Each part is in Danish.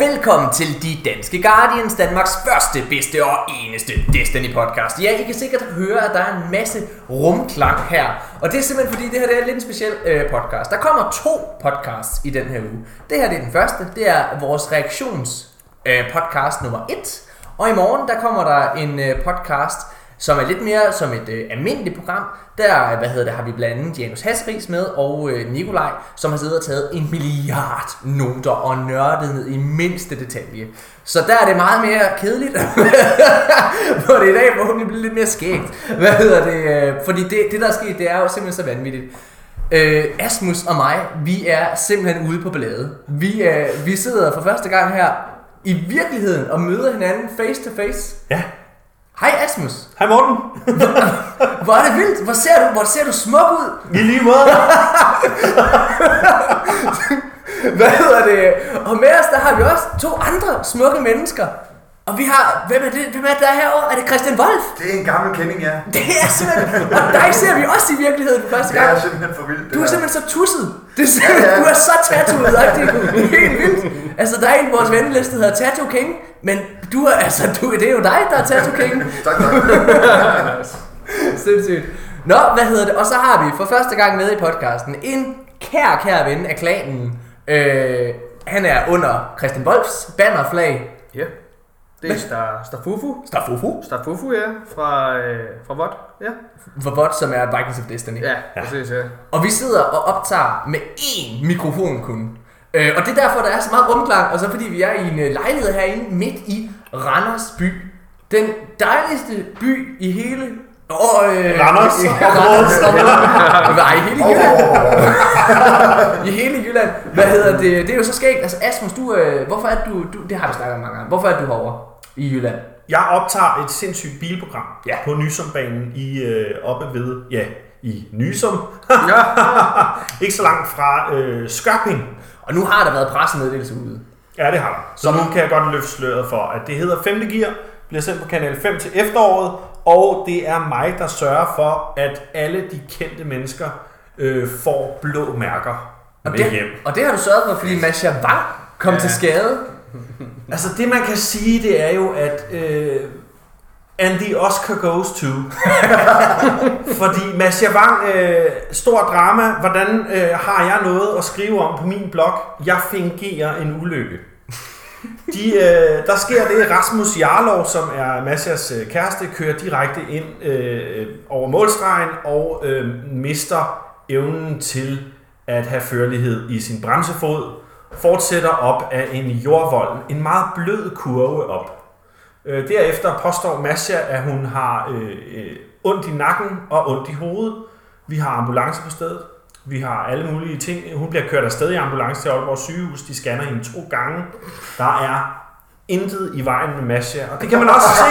og velkommen til De Danske Guardians, Danmarks første, bedste og eneste Destiny podcast. Ja, I kan sikkert høre, at der er en masse rumklang her, og det er simpelthen fordi, det her det er lidt en speciel øh, podcast. Der kommer to podcasts i den her uge. Det her det er den første, det er vores reaktions øh, podcast nummer 1, og i morgen der kommer der en øh, podcast, som er lidt mere som et øh, almindeligt program. Der hvad hedder det, har vi blandt andet Janus Hasseris med og øh, Nikolaj, som har siddet og taget en milliard noter og nørdet ned i mindste detalje. Så der er det meget mere kedeligt, hvor det i dag forhåbentlig bliver lidt mere skægt. Hvad hedder det? Øh, fordi det, det der er sket, det er jo simpelthen så vanvittigt. Øh, Asmus og mig, vi er simpelthen ude på ballade. Vi, øh, vi sidder for første gang her i virkeligheden og møder hinanden face to face. Ja. Hej Asmus. Hej Morten. Hvor er det vildt. Hvor ser du, hvor ser du smuk ud. I lige måde. Hvad hedder det? Og med os, der har vi også to andre smukke mennesker. Og vi har, hvem er det, hvem er det der er herovre? Er det Christian Wolf? Det er en gammel kending, ja. Det er simpelthen, og dig ser vi også i virkeligheden for første Det gang. er simpelthen for vildt. det Du er simpelthen så tusset. Det er simpelthen, Ja, ja. Du er så tattooet Det er helt vildt. Altså, der er en på vores venneliste, der hedder Tattoo King. Men du er, altså, du, det er jo dig, der er Tattoo King. Tak, tak. Sindssygt. Nå, hvad hedder det? Og så har vi for første gang med i podcasten en kær, kær ven af klanen. Øh, han er under Christian Wolfs bannerflag. Ja. Det er Star, Starfufu. Stafufu. Starfufu, ja. Fra, øh, fra VOD. Ja. For bot, som er Vikings of Destiny. Ja, præcis, ja. Og vi sidder og optager med én mikrofon kun. Øh, og det er derfor, der er så meget rumklang, og så fordi vi er i en øh, lejlighed herinde midt i Randers by. Den dejligste by i hele... Åh, øh, Randers. I, Randers. Nej, i hele Jylland. I hele Jylland. Hvad hedder det? Det er jo så skægt. Altså Asmus, du, øh, hvorfor er du, du... Det har vi snakket om mange gange. Hvorfor er du herovre i Jylland? Jeg optager et sindssygt bilprogram Ja. på Nysumbanen i øh, oppe ved, ja, i Nysum. Ja. Ikke så langt fra øh, Skørping. Og nu har der været pressemeddelelse ude. Ja, det har der. Så nu kan jeg godt løfte sløret for, at det hedder 5. gear, bliver sendt på kanal 5 til efteråret, og det er mig, der sørger for, at alle de kendte mennesker øh, får blå mærker Og med det, hjem. og det har du sørget for, fordi Masha Wang kom Ja. til skade. Altså det man kan sige, det er jo, at øh, and the Oscar goes to. Fordi Mads Javang, øh, stor drama, hvordan øh, har jeg noget at skrive om på min blog? Jeg fingerer en ulykke. De, øh, der sker det, Rasmus Jarlov, som er Massias øh, kæreste, kører direkte ind øh, over målstregen og øh, mister evnen til at have førlighed i sin bremsefod, fortsætter op af en jordvold, en meget blød kurve op. Øh, derefter påstår Masha, at hun har øh, øh, ondt i nakken og ondt i hovedet. Vi har ambulance på stedet. Vi har alle mulige ting. Hun bliver kørt afsted i ambulance til Aalborg sygehus. De scanner hende to gange. Der er intet i vejen med Masha. Og det kan man også se.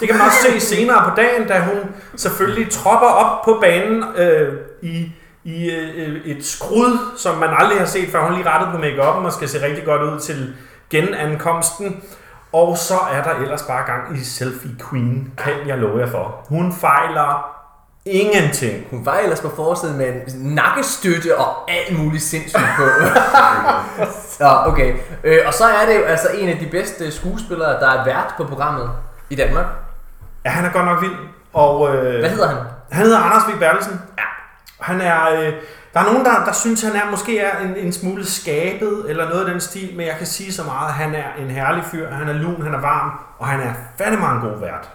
Det kan man også se senere på dagen, da hun selvfølgelig tropper op på banen øh, i, i øh, et skrud, som man aldrig har set, før hun lige rettet på make og skal se rigtig godt ud til genankomsten. Og så er der ellers bare gang i Selfie Queen, kan jeg love jer for. Hun fejler ingenting. Hun var ellers på forsiden med en nakkestøtte og alt muligt sindssygt på. ja, okay. Øh, og så er det jo altså en af de bedste skuespillere, der er vært på programmet i Danmark. Ja, han er godt nok vild. Og, øh, Hvad hedder han? Han hedder Anders Vig Bertelsen. Ja. Han er, øh, der er nogen, der, der synes, han er måske er en, en smule skabet, eller noget af den stil, men jeg kan sige så meget, at han er en herlig fyr, han er lun, han er varm, og han er fandme en god vært.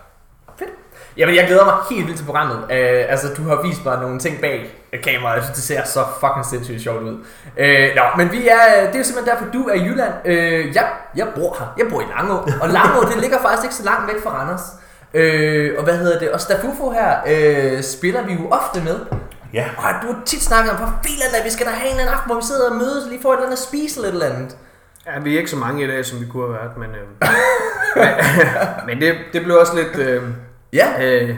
Fedt. Jamen, jeg glæder mig helt vildt til programmet. Øh, altså, du har vist mig nogle ting bag kameraet. Jeg synes, det ser så fucking sindssygt sjovt ud. Øh, nå, men vi er, det er jo simpelthen derfor, du er i Jylland. Øh, jeg, jeg bor her. Jeg bor i Langå. Og Langå, det ligger faktisk ikke så langt væk fra Randers. Øh, og hvad hedder det? Og Stafufo her øh, spiller vi jo ofte med. Ja. Og du har tit snakket om, for filan da, vi skal da have en eller anden aften, hvor vi sidder og mødes, lige får et eller andet at spise eller et eller andet. Ja, vi er ikke så mange i dag, som vi kunne have været, men, øh, men det, det blev også lidt øh, Ja. øh,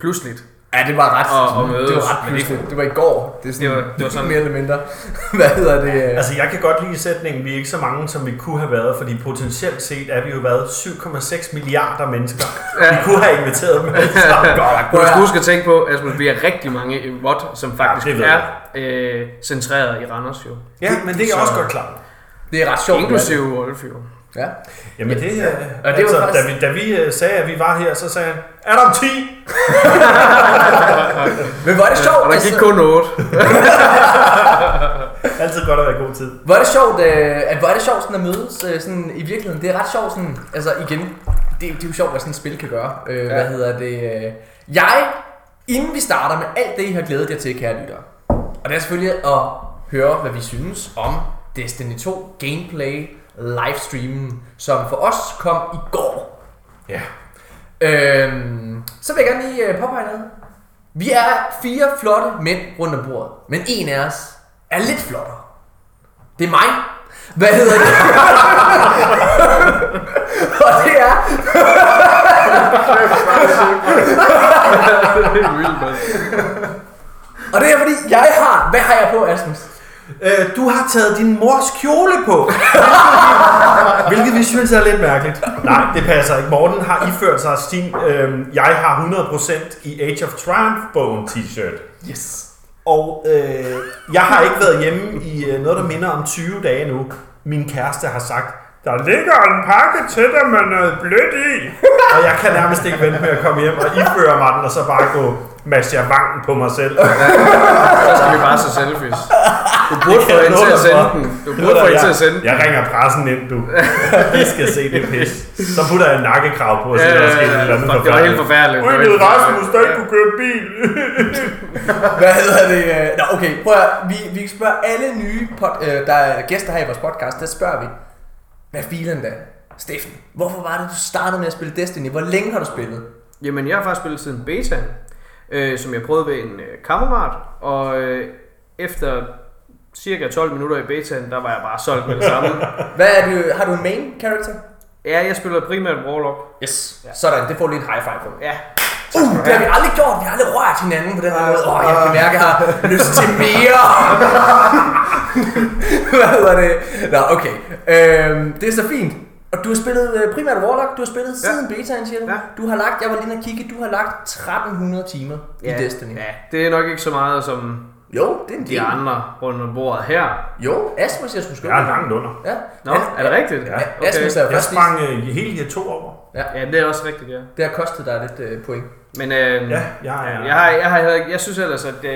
pludseligt. Ja, det var ret, Og- og mødes, det var ret men det-. Det var i går. Det, er sådan, Det var- det var sådan- mere eller mindre. Hvad hedder det? Altså, jeg kan godt lide sætningen, vi er ikke så mange, som vi kunne have været, fordi potentielt set er vi jo været 7,6 milliarder mennesker. Ja. Vi kunne have inviteret dem alle sammen. Du skal huske at tænke på, at vi er rigtig mange i VOD, som faktisk det ved er øh, centreret i Randers jo. Ja, men det er jeg Så- også godt klar. over. Det er ret sjovt. Inklusive Wolf jo. Ja. Jamen det, ja, det var altså, faktisk- da, vi, da vi øh, sagde, at vi var her, så sagde han, er der om 10? Men er det sjovt, Og der gik altså, kun 8. Altid godt at være i god tid. hvor er det sjovt, øh, at hvor er det sjovt sådan at mødes øh, sådan, i virkeligheden. Det er ret sjovt sådan, altså igen, det, det er jo sjovt, hvad sådan et spil kan gøre. Øh, ja. Hvad hedder det? Øh, jeg, inden vi starter med alt det, I har glædet jer til, kære lyttere, og det er selvfølgelig at høre, hvad vi synes om Destiny 2 gameplay livestreamen, som for os kom i går. Ja. Øhm, så vil jeg gerne lige øh, påpege noget. Vi er fire flotte mænd rundt om bordet, men en af os er lidt flottere. Det er mig. Hvad hedder det? Og det er... Og det er fordi, jeg har... Hvad har jeg på, Asmus? Øh, du har taget din mors kjole på. Hvilket vi synes er lidt mærkeligt. Nej, det passer ikke. Morten har iført sig sin øh, Jeg har 100% i Age of Triumph-bogen t-shirt. Yes. Og øh, jeg har ikke været hjemme i øh, noget, der minder om 20 dage nu. Min kæreste har sagt, der ligger en pakke til dig med noget blødt i. og jeg kan nærmest ikke vente med at komme hjem og iføre mig den, og så bare gå masser vangen på mig selv. Så skal vi bare se selfies. Du burde få en til at sende den. Du burde få en til at sende den. Jeg ringer pressen ind, du. De skal se det pis. Så putter jeg en nakkekrav på, og så er der sket et eller andet det var helt forfærdeligt. Det Ui, med Rasmus, forfærdeligt. der ikke kunne køre bil. Hvad hedder det? øh, Nå, okay, prøv at, vi, vi spørger alle nye pod, øh, der er gæster her i vores podcast, der spørger vi, hvad filen da? Steffen, hvorfor var det, du startede med at spille Destiny? Hvor længe har du spillet? Jamen, jeg har faktisk spillet siden beta, øh, som jeg prøvede ved en øh, kammerat, og øh, efter cirka 12 minutter i betaen, der var jeg bare solgt med det samme. Hvad er det, har du en main character? ja, jeg spiller primært Warlock. Yes. Ja. Sådan, det får du lige en high five på. Ja, Uh, det har vi aldrig gjort. Vi har aldrig rørt hinanden på den her måde. Åh, oh, jeg kan mærke, at jeg har lyst til mere. Hvad hedder det? Nå, okay. Øhm, det er så fint. Og du har spillet øh, primært Warlock. Du har spillet Ja. siden betaen, siger du? Ja. Du har lagt, jeg var lige inde og kigge, du har lagt 1300 timer ja, i Destiny. Ja, det er nok ikke så meget som Jo, det er en de del. andre rundt om bordet her. Jo, Asmus, jeg skulle skubbe. Jeg er langt under. Ja. Nå, er det rigtigt? Ja. Okay. Asmus er Jeg sprang øh, hele her to over. Ja, det er også rigtigt, ja. Det har kostet dig lidt øh, point. Men øh, Ja, jeg er... jeg, har, jeg, har, ikke- jeg synes ellers, at øh,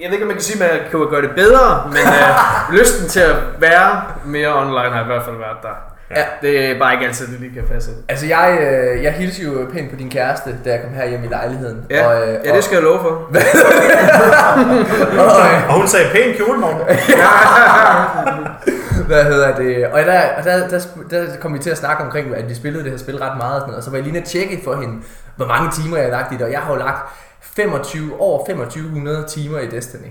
jeg ved ikke, om man kan sige, at man kan gøre det bedre, men øh, lysten til at være mere online har i hvert fald været der. Ja. Det er bare ikke altid, det lige kan passe. Altså, jeg, øh, jeg hilser jo pænt på din kæreste, da jeg kom her hjem i lejligheden. Ja, og, øh, ja det skal jeg love for. og, øh, Og hun sagde pæn kjole, Morten. Hvad hedder det? Og der, der, der, der kom vi til at snakke omkring, at vi spillede det her spil ret meget. Og, sådan og så var jeg lige at tjekke for hende, hvor mange timer jeg har lagt i det. Og jeg har jo lagt 25, over 2500 timer i Destiny.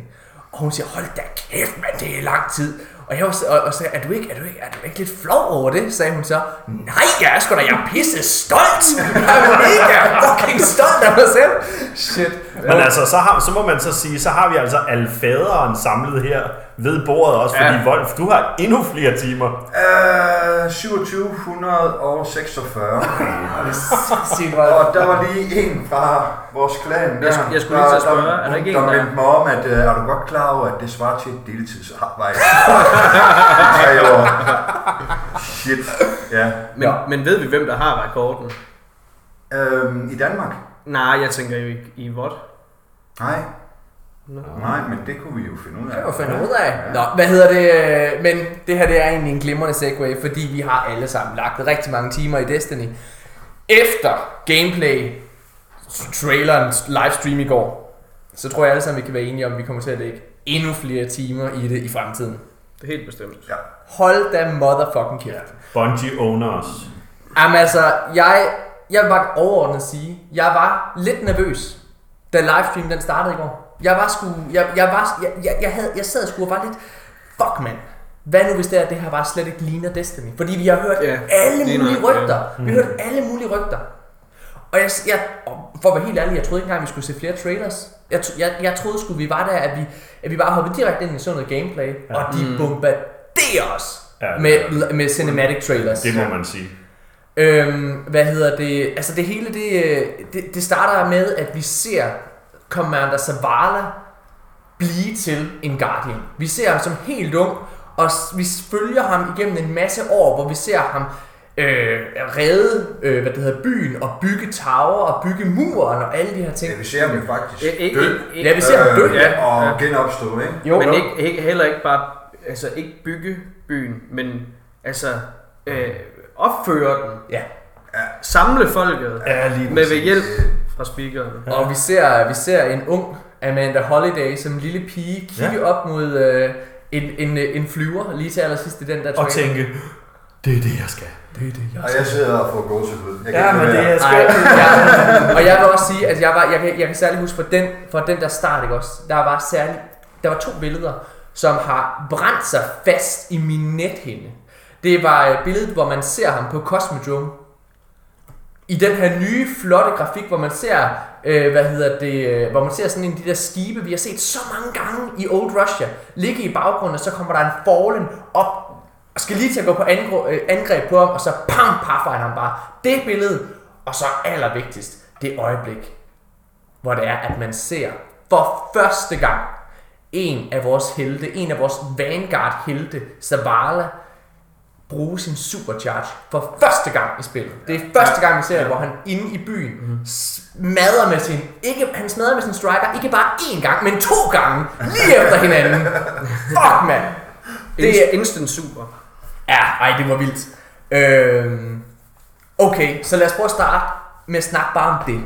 Og hun siger, hold da kæft, mand, det er lang tid. Og jeg var, så- og, og sagde, er du, ikke, er, du ikke, er du ikke lidt flov over det? Sagde hun så. Nej, jeg er sgu da, jeg er pisse stolt. Jeg er mega fucking stolt af mig selv. Shit. Men altså, så, har, så må man så sige, så har vi altså alle faderen samlet her ved bordet også, fordi Ja. Wolf, du har endnu flere timer. Øh, 2746. Sig, hvor, Og der var lige en fra vores klan. Der, Jeg sk- jeg skulle lige til at spørge, er der ikke en, der... der- Der mindte mig om, at øh, er du godt klar over, at det svarer til et deltidsarbejde? Tre år. Shit. Ja. Men, Ja. men ved vi, hvem der har rekorden? Øhm, I Danmark? Nej, jeg tænker jo i, i VOD. Nej. Nå. Nej, men det kunne vi jo finde ud af. Det var finde ud af. Nå, hvad hedder det? øh, Men det her det er egentlig en glimrende segue, fordi vi har alle sammen lagt rigtig mange timer i Destiny. Efter gameplay, traileren, livestream i går, så tror jeg alle sammen, vi kan være enige om, at vi kommer til at lægge endnu flere timer i det i fremtiden. Det er helt bestemt. Ja. Hold da motherfucking kæft. Bungie owners. Jamen altså, jeg, jeg var overordnet at sige, jeg var lidt nervøs, da livestream den startede i går. Jeg var sgu, jeg, jeg var, jeg, jeg, jeg, havde, jeg sad sgu og var lidt, fuck mand, hvad nu hvis det er, at det her bare slet ikke ligner Destiny? Fordi vi har hørt Ja, alle lige mulige nok, ja. rygter. Vi har hørt alle mulige rygter. Og jeg, jeg, for at være helt ærlig, jeg troede ikke engang, vi skulle se flere trailers. Jeg, jeg, jeg troede sgu, vi var der, at vi, at vi bare hoppede direkte ind i sådan noget gameplay, ja. og de Mm. bombarderer os Ja, med, med cinematic trailers. Det må man sige. Øhm, hvad hedder det? Altså det hele, det, øh, det, det starter med, at vi ser Commander Zavala blive til en Guardian. Vi ser ham som helt ung, og vi følger ham igennem en masse år, hvor vi ser ham øh, redde øh, hvad det hedder, byen og bygge tower og bygge muren og alle de her ting. Ja, vi ser ham jo faktisk Ik- ikke- dø. ikke- Ja, vi ser ham dø, ja. Og Ja. genopstå, ikke? Jo, men jo. ikke, ikke, heller ikke bare, altså ikke bygge byen, men altså øh, opføre den. Ja. Samle folket Ja, lige med ved hjælp fra speakeren. Og vi ser, vi ser en ung Amanda Holiday som en lille pige kigge ja. op mod øh, en, en, en flyver lige til allersidst i den der Og trailer. tænke, det er det, jeg skal. det er det, jeg Og jeg sidder og får gåsehud. Jeg kan Ja, men det er Ej, ikke. ja. Og jeg vil også sige, at jeg, var, jeg, kan, jeg kan særligt huske for den, for den der start, ikke også? Der var særligt, der var to billeder, som har brændt sig fast i min nethinde. Det var øh, billedet, hvor man ser ham på Cosmodrome. I den her nye, flotte grafik, hvor man ser, øh, hvad hedder det, øh, hvor man ser sådan en af de der skibe, vi har set så mange gange i Old Russia, ligge i baggrunden, og så kommer der en Fallen op, og skal lige til at gå på øh, angreb på ham, og så pam, paffer han ham bare. Det billede, og så allervigtigst, det øjeblik, hvor det er, at man ser for første gang en af vores helte, en af vores Vanguard helte, Zavala, bruge sin supercharge for første gang i spillet. Det er første gang, vi ser det, hvor han inde i byen smadrer med sin, ikke, han smadrer med sin striker, ikke bare én gang, men to gange, lige efter hinanden. Fuck, mand. Det er, Inst- instant super. Ja, ej, det var vildt. Øhm, okay, så lad os prøve at starte med at snakke bare om det.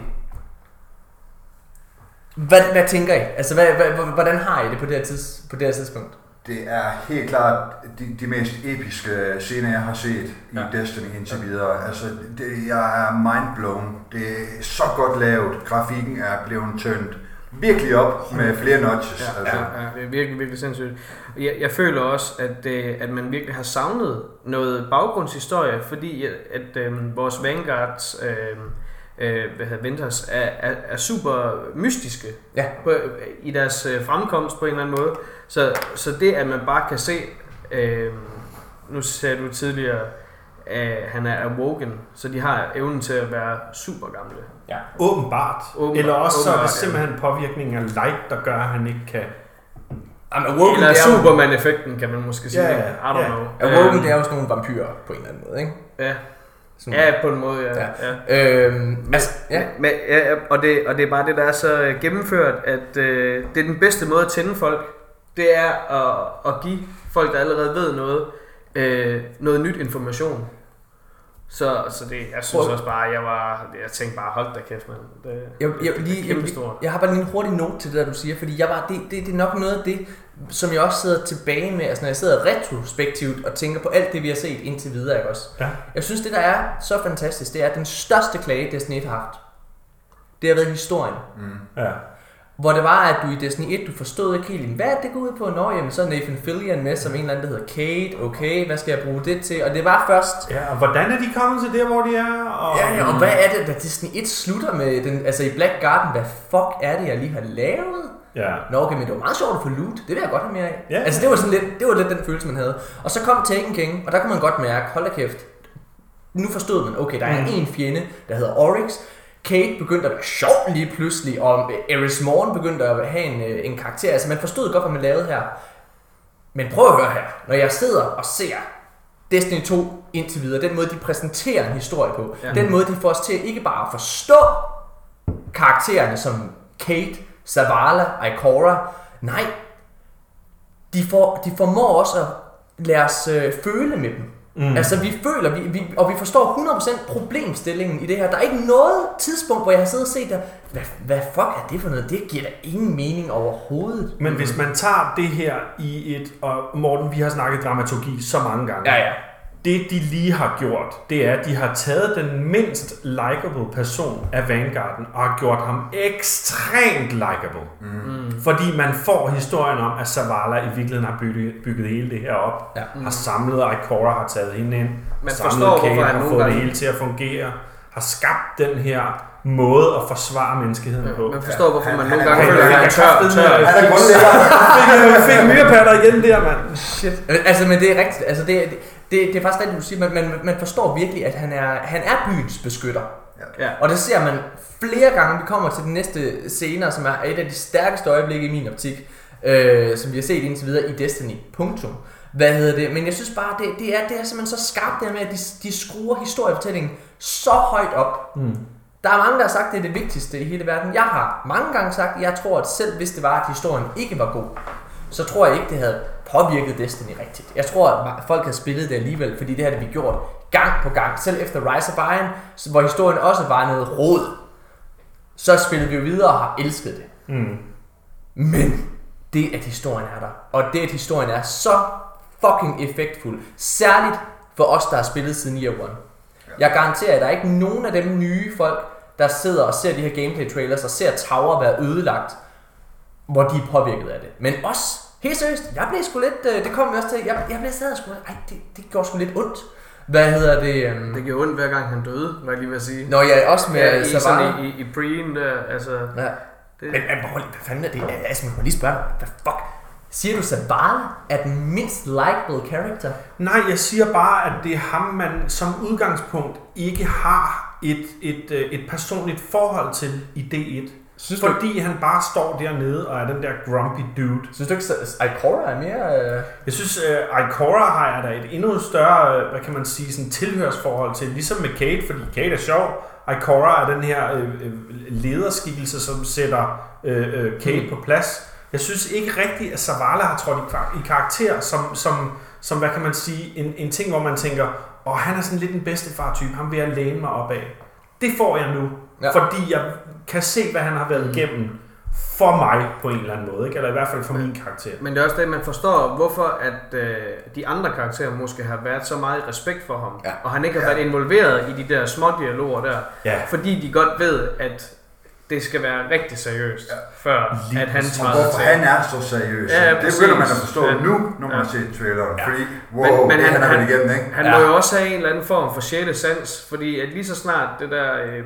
Hvad, hvad tænker I? Altså, hvad, hvad- hvordan har I det på det her, tids, på det her tidspunkt? Det er helt klart de, de mest episke scener, jeg har set i Ja. Destiny indtil videre. Altså, det, jeg er mindblown. Det er så godt lavet. Grafikken er blevet tønt virkelig op med flere notches. Ja, altså. ja, ja, det er virkelig, virkelig sindssygt. Jeg, jeg føler også, at, øh, at man virkelig har savnet noget baggrundshistorie, fordi at, at øh, vores Vanguards øh, øh, hvad hedder Venters er, er, er super mystiske Ja. på, i deres øh, fremkomst på en eller anden måde. Så, så det, at man bare kan se, øh, nu sagde du tidligere, at han er awoken, så de har evnen til at være super gamle. Ja. Åbenbart. Åbenbart. Eller også så er det Åbenbart, simpelthen påvirkning af light, der gør, at han ikke kan... Jamen, Awoken, Eller er Superman-effekten, kan man måske sige. Ja, I ja, don't ja. know. Awoken, Øhm, det er jo sådan nogle vampyrer på en eller anden måde, ikke? Ja, Sådan, ja på en måde, ja. Ja. ja. Øhm, altså, ja. Men, ja, og, det, og det er bare det, der er så gennemført, at øh, det er den bedste måde at tænde folk. Det er at, at give folk, der allerede ved noget, øh, noget nyt information. Så, så det, jeg synes også bare, jeg var, jeg tænkte bare, hold da kæft, mand. Det, Jeg, jeg, det lige, er jeg, kæmpestort. jeg har bare lige en hurtig note til det, der du siger, fordi jeg var, det, det, det er nok noget af det, som jeg også sidder tilbage med, altså når jeg sidder retrospektivt og tænker på alt det, vi har set indtil videre, ikke også? Ja. Jeg synes, det der er så fantastisk, det er, den største klage, Destiny 1 har haft, det har været historien. Mm. Ja. Hvor det var, at du i Destiny 1, du forstod ikke helt, hvad det, det går ud på? Nå, jamen, så er Nathan Fillion med som en eller anden, der hedder Kate. Okay, hvad skal jeg bruge det til? Og det var først... ja, og hvordan er de kommet til der, hvor de er? Og... Ja, ja, og hvad er det, da Destiny 1 slutter med den, altså i Black Garden, hvad fuck er det, jeg lige har lavet? Ja. Nå, okay, men det var meget sjovt at få loot. Det vil jeg godt have mere af. Ja. Altså, det var, sådan lidt, det var lidt den følelse, man havde. Og så kom Taken King, og der kunne man godt mærke, hold da kæft, nu forstod man, okay, der er Mm. en fjende, der hedder Oryx. Kate begyndte at være sjov lige pludselig, og Eris Morn begyndte at have en, øh, en karakter. Altså, man forstod godt, hvad man lavede her. Men prøv at høre her. Når jeg sidder og ser Destiny 2 indtil videre, den måde, de præsenterer en historie på, ja. den måde, de får os til ikke bare at forstå karaktererne som Kate, Zavala, Ikora. Nej, de, får, de formår også at lade os øh, føle med dem. Mm. Mm. Altså vi føler, vi, vi, og vi forstår 100% problemstillingen i det her. Der er ikke noget tidspunkt, hvor jeg har siddet og set der, hvad, hvad fuck er det for noget? Det giver da ingen mening overhovedet. Men hvis man tager det her i et, og Morten, vi har snakket dramaturgi så mange gange. Ja, ja. Det de lige har gjort, det er, at de har taget den mindst likable person af Vanguarden og har gjort ham ekstremt likable. Mm. Fordi man får historien om, at Zavala i virkeligheden har bygget, bygget hele det her op. Ja. Har samlet Ikora, har taget hende ind. Man samlet forstår, Kate, hvorfor han har fået det gange- hele til at fungere. Har skabt den her måde at forsvare menneskeheden på. Man forstår, hvorfor Han- man han nogle er- gange føler, er- at han er tør, tør. Han er grundlægger. fik, fik myrepatter igen der, mand. Shit. Altså, men det er rigtigt. Altså, det, det, det, det er faktisk rigtigt, du siger. Man, man, man forstår virkelig, at han er, han er byens beskytter. Ja. Og det ser man flere gange. Vi kommer til den næste scene, som er et af de stærkeste øjeblikke i min optik, øh, som vi har set indtil videre i Destiny. Punktum. Hvad hedder det? Men jeg synes bare, det, det, er, det er simpelthen så skarpt det her med, at de, de skruer historiefortællingen så højt op. Mm. Der er mange, der har sagt, at det er det vigtigste i hele verden. Jeg har mange gange sagt, at jeg tror, at selv hvis det var, at historien ikke var god, så tror jeg ikke, det havde påvirket Destiny rigtigt. Jeg tror, at folk havde spillet det alligevel, fordi det havde vi gjort gang på gang. Selv efter Rise of Iron, hvor historien også var noget råd, så spillede vi videre og har elsket det. Mm. Men det, at historien er der, og det, at historien er så fucking effektfuld, særligt for os, der har spillet siden Year One. Jeg garanterer, at der er ikke nogen af dem nye folk, der sidder og ser de her gameplay trailers og ser Tower være ødelagt, hvor de er påvirket af det. Men også, helt seriøst, jeg blev sgu lidt, øh, det kom vi også til, jeg, jeg blev stadig sgu, ej, det, det gjorde sgu lidt ondt. Hvad hedder det? Um... Det gjorde ondt hver gang han døde, hvad jeg lige vil sige. Når jeg også med Ja, ja, i, sådan i, i, i preen der, altså... Ja. Det, Men, men hvor, hvad fanden er det? Altså, man må lige spørge hvad fuck? Siger du, Zavala er den mindst likable character? Nej, jeg siger bare, at det er ham, man som udgangspunkt ikke har et, et, øh, et personligt forhold til i D1. Synes Fordi han bare står dernede og er den der grumpy dude. Synes du ikke, at Ikora er mere... Øh... Jeg synes, uh, Ikora har jeg da et endnu større, uh, hvad kan man sige, sådan tilhørsforhold til. Ligesom med Kate, fordi Kate er sjov. Ikora er den her uh, lederskikkelse, som sætter uh, Kate mm. på plads. Jeg synes ikke rigtigt, at Zavala har trådt i, kar- i karakter som, som, som, hvad kan man sige, en, en ting, hvor man tænker, åh, han er sådan lidt en bedstefar-type, ham vil jeg læne mig op af. Det får jeg nu, Ja. fordi jeg kan se, hvad han har været igennem for mig på en eller anden måde, ikke? eller i hvert fald for min karakter. Men det er også det, man forstår, hvorfor at øh, de andre karakterer måske har været så meget i respekt for ham. Ja. Og han ikke har Ja. været involveret i de der små dialoger der. Ja. Fordi de godt ved, at det skal være rigtig seriøst, Ja. før Lige at han træder hvorfor til. han er så seriøs. Ja, ja, det begynder man at forstå Ja. nu, når man Ja. set traileren. Ja. Fordi, Men- wow, men det han- han, han, han- igennem, ikke? Han Ja. må jo også have en eller anden form for sjette sans, fordi at lige så snart det der øh,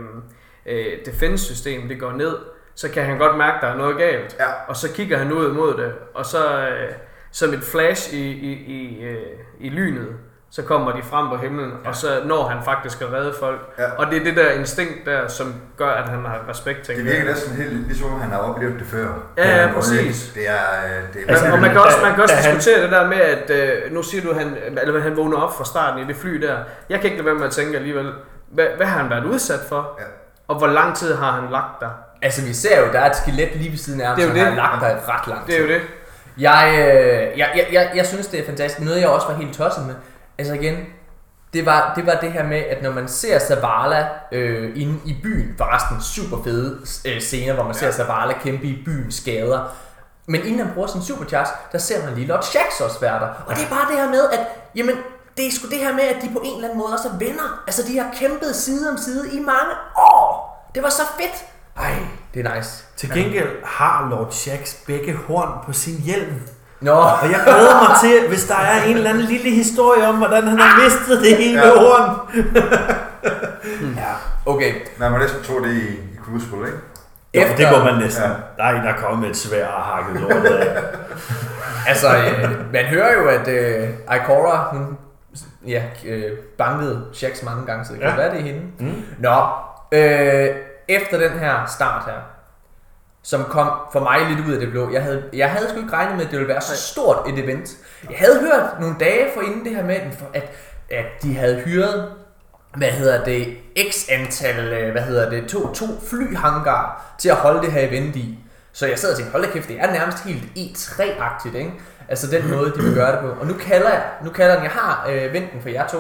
øh, defense-system det går ned, så kan han godt mærke, at der er noget galt. Ja. Og så kigger han ud mod det, og så øh, som et flash i, i, i, øh, i lynet, så kommer de frem på himlen, ja. og så når han faktisk at redde folk. Ja. Og det er det der instinkt der, som gør, at han har respekt til Det virker næsten helt ligesom, om han har oplevet det før. Ja, ja, præcis. Det, er... øh, Det er Altså, Men, og man kan også, man kan også da han- diskutere det der med, at øh, nu siger du, at han, eller han vågner op fra starten i det fly der. Jeg kan ikke lade være med at tænke alligevel, hvad, hvad har han været udsat for? Ja. Og hvor lang tid har han lagt der? Altså, vi ser jo, der er et skelet lige ved siden af ham, som har lagt der ret lang tid. Det er jo det. Jeg, øh, jeg, jeg, jeg, jeg synes, det er fantastisk. Noget, jeg også var helt tosset med. Altså igen, det var det, var det her med, at når man ser Zavala øh, inde i byen, forresten super fede øh, scener, hvor man ser Zavala kæmpe i byens gader. Men inden han bruger sin supercharge, der ser man lige Lord Shax også være der. Og det er bare det her med, at jamen, det er sgu det her med, at de på en eller anden måde også er venner. Altså, de har kæmpet side om side i mange år. Det var så fedt. Ej, det er nice. Til gengæld har Lord Shax begge horn på sin hjelm. Nå, Og jeg glæder mig til, hvis der er en eller anden lille historie om, hvordan han har mistet det ene Ja. horn. ja, okay. Man må næsten tro det i, i Crucible, ikke? Jo, Efter- det må man næsten. Ja. Der er en, der er kommet med et svær og hakket lortet af. Altså, øh, man hører jo, at øh, Ikora, hun ja, øh, bankede Shax mange gange, så det kan Ja. være, det er hende. Mm. Nå, øh, efter den her start her, som kom for mig lidt ud af det blå. Jeg havde, jeg havde sgu ikke regnet med, at det ville være så stort et event. Jeg havde hørt nogle dage forinden det her med, at, at de havde hyret, hvad hedder det, x antal, øh, hvad hedder det, to, to flyhangar til at holde det her event i. Så jeg sad og tænkte, hold da kæft, det er nærmest helt E3-agtigt, ikke? Altså den måde, de vil gøre det på. Og nu kalder jeg, nu kalder den, jeg har øh, venten for jer to.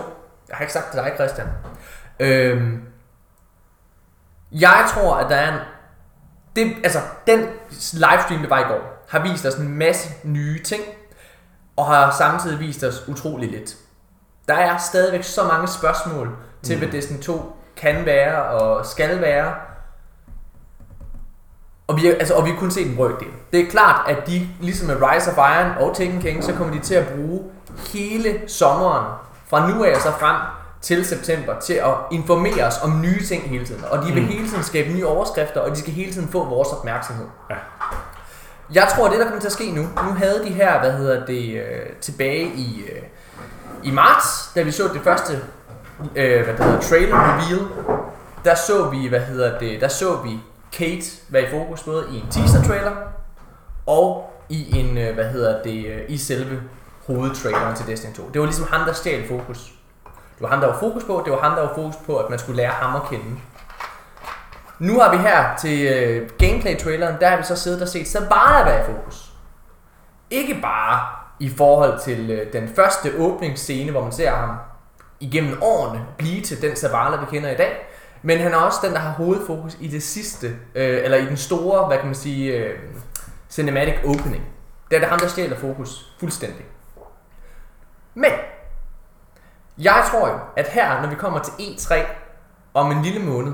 Jeg har ikke sagt det til dig, Christian. Øhm, jeg tror, at der er en... Det, altså, den livestream, der var i går, har vist os en masse nye ting, og har samtidig vist os utrolig lidt. Der er stadigvæk så mange spørgsmål til, hvad Destiny 2 kan være og skal være. Og vi, altså, og vi har kun set en brøkdel. Det er klart, at de, ligesom med Rise of Iron og Taken King, så kommer de til at bruge hele sommeren fra nu af og så frem til september til at informere os om nye ting hele tiden. Og de vil Mm. hele tiden skabe nye overskrifter, og de skal hele tiden få vores opmærksomhed. Ja. Jeg tror, det der kommer til at ske nu, nu havde de her, hvad hedder det, øh, tilbage i, øh, i marts, da vi så det første, øh, hvad det hedder, trailer reveal, der så vi, hvad hedder det, der så vi Kate være i fokus både i en teaser trailer og i en, øh, hvad hedder det, i selve hovedtraileren til Destiny 2. Det var ligesom ham, der stjal fokus. Det var ham, der var fokus på, det var ham, der var fokus på, at man skulle lære ham at kende. Nu har vi her til øh, gameplay-traileren, der har vi så siddet og set Sabana være i fokus. Ikke bare i forhold til øh, den første åbningsscene, hvor man ser ham igennem årene blive til den Zavala, vi kender i dag, men han er også den, der har hovedfokus i det sidste, øh, eller i den store, hvad kan man sige, øh, cinematic opening. Der er det ham, der stjæler fokus fuldstændig. Men, jeg tror jo, at her, når vi kommer til E3 om en lille måned,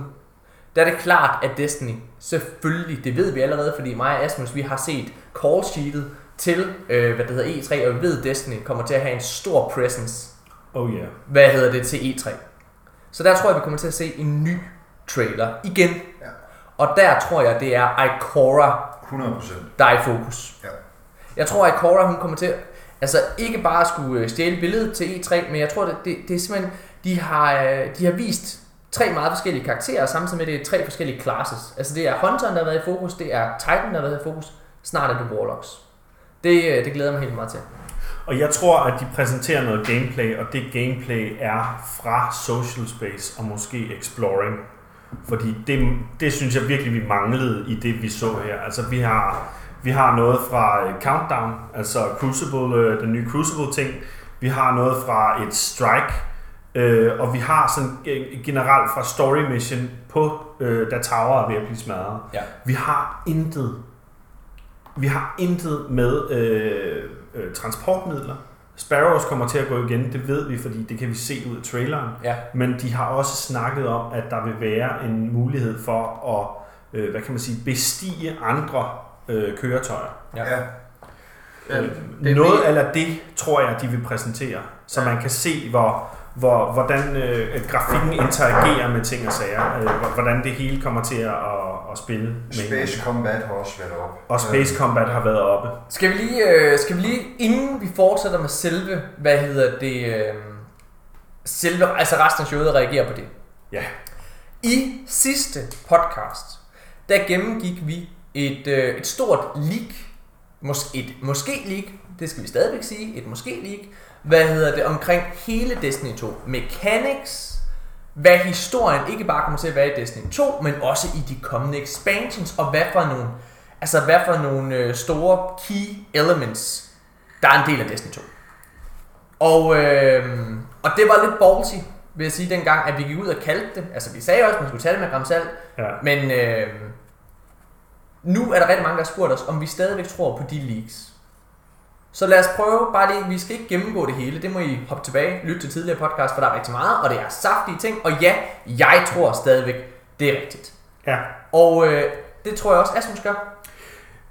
der er det klart, at Destiny selvfølgelig, det ved vi allerede, fordi mig og Asmus, vi har set call sheetet til, øh, hvad det hedder E3, og vi ved, at Destiny kommer til at have en stor presence, Oh yeah. hvad hedder det, til E3. Så der tror jeg, vi kommer til at se en ny trailer igen. Ja. Og der tror jeg, det er Ikora, 100 procent. der er i fokus. Ja. Jeg tror, at Cora, hun kommer til, altså ikke bare skulle øh, stjæle billedet til E3, men jeg tror, det, det, det er simpelthen, de har, øh, de har vist tre meget forskellige karakterer, samtidig med, det er tre forskellige classes. Altså det er Hunteren, der har været i fokus, det er Titan, der har været i fokus, snart er det Warlocks. Det, øh, det glæder jeg mig helt meget til. Og jeg tror, at de præsenterer noget gameplay, og det gameplay er fra Social Space og måske Exploring. Fordi det, det synes jeg virkelig, vi manglede i det, vi så her. Altså vi har, vi har noget fra Countdown, altså Crucible, øh, den nye Crucible-ting. Vi har noget fra et Strike, øh, og vi har sådan generelt fra Story Mission på, øh, da Tower er ved at blive smadret. Ja. Vi har intet. Vi har intet med øh, øh, transportmidler. Sparrows kommer til at gå igen, det ved vi, fordi det kan vi se ud af traileren. Ja. Men de har også snakket om, at der vil være en mulighed for at, øh, hvad kan man sige, bestige andre øh, køretøjer. Ja. Ja. Ja, Øh, det er Noget eller det, tror jeg, de vil præsentere, så man kan se, hvor, hvor, hvordan øh, grafikken interagerer med ting og sager. Øh, hvor- hvordan det hele kommer til at, at, at spille. med hinanden. Space Combat har også været op. Og Space Combat har været oppe. Skal vi lige, øh, skal vi lige inden vi fortsætter med selve, hvad hedder det, øh, selve, altså resten af showet reagerer på det. Ja. I sidste podcast, der gennemgik vi et, øh, et stort leak, mås- et måske leak, det skal vi stadigvæk sige, et måske leak, hvad hedder det, omkring hele Destiny 2. Mechanics, hvad historien ikke bare kommer til at være i Destiny 2, men også i de kommende expansions, og hvad for nogle, altså hvad for nogle øh, store key elements, der er en del af Destiny 2. Og, øh, og det var lidt ballsy, vil jeg sige dengang, at vi gik ud og kaldte det. Altså vi sagde også, at man skulle tage det med gram salt, Ja. men øh, nu er der rigtig mange, der har spurgt os, om vi stadigvæk tror på de leaks. Så lad os prøve, bare lige, vi skal ikke gennemgå det hele, det må I hoppe tilbage, lytte til tidligere podcast, for der er rigtig meget, og det er saftige ting, og ja, jeg tror stadigvæk, det er rigtigt. Ja. Og øh, det tror jeg også, Asmus gør.